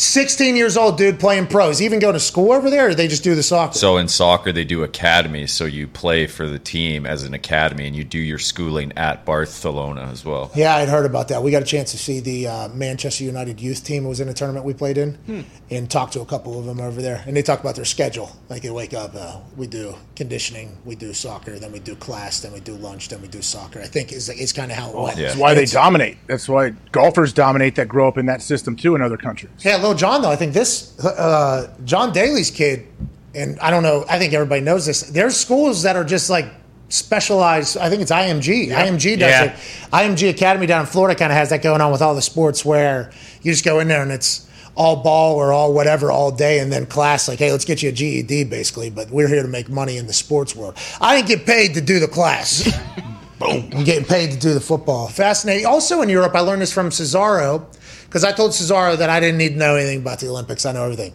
16 years old dude playing pros. He even go to school over there, or they just do the soccer? So in soccer, they do academy. So you play for the team as an academy, and you do your schooling at Barcelona as well. yeah, I'd heard about that. We got a chance to see the uh, Manchester United youth team. Was in a tournament we played in, Hmm. and talked to a couple of them over there. And they talk about their schedule. Like they wake up, uh, we do conditioning, we do soccer, then we do class, then we do lunch, then we do soccer. I think is is kind of how it went. yeah. That's why they dominate. That's why golfers dominate that grow up in that system too in other countries. Yeah, John though. I think this uh, John Daly's kid, and I don't know. I think everybody knows this. There's schools that are just like specialized. I think it's IMG. IMG does Yeah. it. IMG Academy down in Florida kind of has that going on with all the sports where you just go in there and it's all ball or all whatever all day, and then class like, hey, let's get you a GED basically. But we're here to make money in the sports world. I didn't get paid to do the class. Boom. I'm getting paid to do the football. Fascinating. Also in Europe, I learned this from Cesaro because I told Cesaro that I didn't need to know anything about the Olympics. I know everything.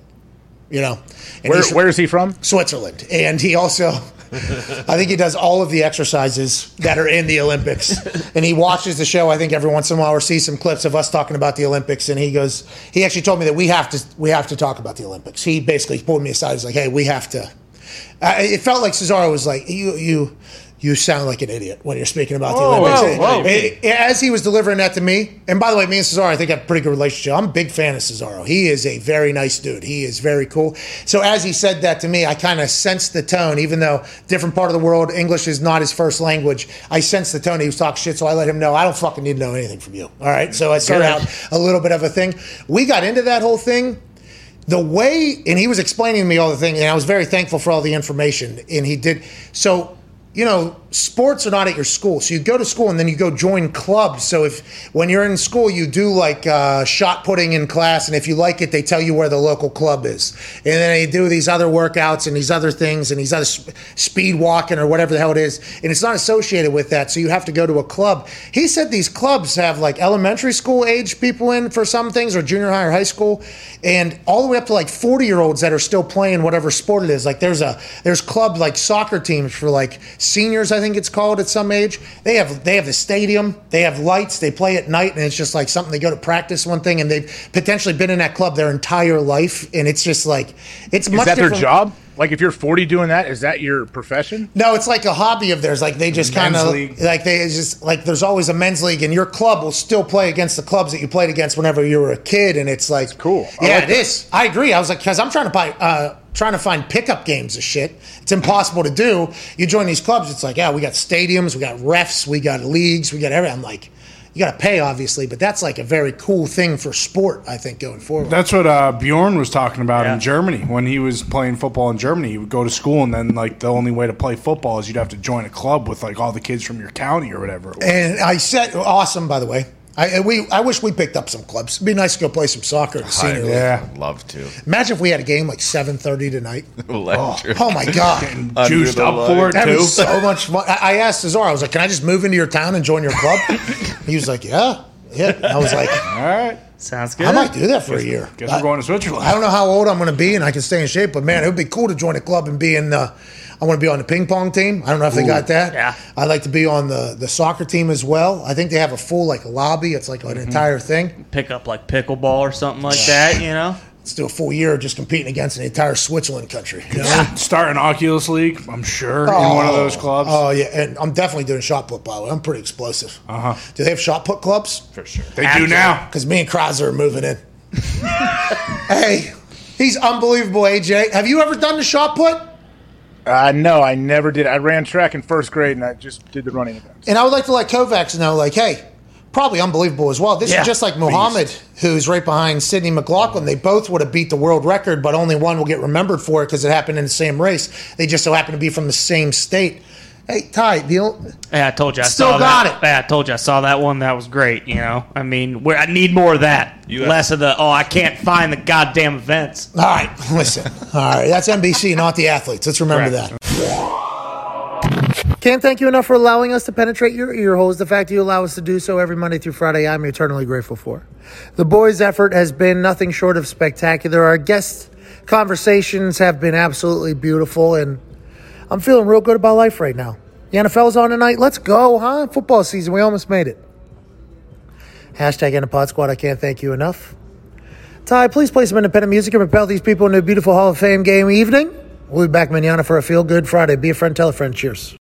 You know. Where, where is he from? Switzerland. And he also I think he does all of the exercises that are in the Olympics, and he watches the show. I think every once in a while, or sees some clips of us talking about the Olympics, and he goes, he actually told me that we have to we have to talk about the Olympics. He basically pulled me aside. He's like, hey, we have to. Uh, it felt like Cesaro was like, you you. You sound like an idiot when you're speaking about the Whoa, Olympics. whoa, whoa. Eh, eh, As he was delivering that to me, and by the way, me and Cesaro, I think have a pretty good relationship. I'm a big fan of Cesaro. He is a very nice dude. He is very cool. So as he said that to me, I kind of sensed the tone, even though different part of the world, English is not his first language. I sensed the tone. He was talking shit, so I let him know I don't fucking need to know anything from you. All right. So I started out a little bit of a thing. We got into that whole thing the way and he was explaining to me all the things and i was very thankful for all the information and he did so you know sports are not at your school. So you go to school and then you go join clubs. So if when you're in school you do like uh, shot putting in class and if you like it they tell you where the local club is. And then they do these other workouts and these other things and these other sp- speed walking or whatever the hell it is and it's not associated with that so you have to go to a club. He said these clubs have like elementary school age people in for some things or junior high or high school and all the way up to like 40 year olds that are still playing whatever sport it is. Like there's a there's club like soccer teams for like seniors i think it's called at some age they have they have the stadium they have lights they play at night and it's just like something they go to practice one thing and they've potentially been in that club their entire life and it's just like it's Is much that their job? Like if you're 40 doing that, is that your profession? no, it's like a hobby of theirs. Like they just kind of like they just like there's always a men's league, and your club will still play against the clubs that you played against whenever you were a kid, and it's like cool. I Yeah, like it that. is. I agree. I was like, because I'm trying to buy, uh, trying to find pickup games of shit. It's impossible to do. You join these clubs, it's like, yeah, we got stadiums, we got refs, we got leagues, we got everything. I'm like, you got to pay, obviously, but that's like a very cool thing for sport. I think going forward. That's what uh, Bjorn was talking about Yeah. in Germany when he was playing football in Germany. He would go to school, and then like the only way to play football is you'd have to join a club with like all the kids from your county or whatever. It was. And I said, awesome, by the way. I, we, I wish we picked up some clubs. It'd be nice to go play some soccer in the senior league. Yeah. Love to. Imagine if we had a game like 7.30 tonight. Electric. Oh, oh, my God. Juiced up light. for it That too. was so much fun. I I asked Cesar, I was like, can I just move into your town and join your club? he was like, yeah. Yeah. I was like, all right. Sounds good. I might do that for a year. Guess we're going to Switzerland. I don't know how old I'm going to be and I can stay in shape, but man, it would be cool to join a club and be in the. I want to be on the ping pong team. I don't know if they got that. Yeah. I'd like to be on the, the soccer team as well. I think they have a full like lobby. It's like an entire thing. Pick up like pickleball or something like that, you know? Let's do a full year of just competing against the entire Switzerland country. You know? Start an Oculus League, I'm sure, in one of those clubs. Oh yeah, and I'm definitely doing shot put. By the way, I'm pretty explosive. Uh huh. Do they have shot put clubs? For sure. They do now. Because me and Crouser are moving in. hey, he's unbelievable, AJ. Have you ever done the shot put? Uh, no, I never did. I ran track in first grade, and I just did the running event. And I would like to let Kovacs know, like, hey, probably unbelievable as well. This Yeah. is just like Muhammad, who's right behind Sydney McLaughlin. They both would have beat the world record, but only one will get remembered for it because it happened in the same race. They just so happen to be from the same state. Hey, Ty, the o- Yeah, I told you. I Still saw got that. it. Yeah, I told you. I saw that one. That was great. You know, I mean, where I need more of that. You have- Less of the oh, I can't find the goddamn events. all right, listen. All right, that's NBC, not the athletes. Let's remember Correct. that. Can't thank you enough for allowing us to penetrate your ear holes. The fact that you allow us to do so every Monday through Friday, I'm eternally grateful for. The boys' effort has been nothing short of spectacular. Our guest conversations have been absolutely beautiful, and I'm feeling real good about life right now. The NFL's on tonight. Let's go, huh? Football season. We almost made it. Hashtag NPod Squad. I can't thank you enough. Ty, please play some independent music and propel these people into a beautiful Hall of Fame game evening. We'll be back manana for a feel good Friday. Be a friend, tell a friend. Cheers.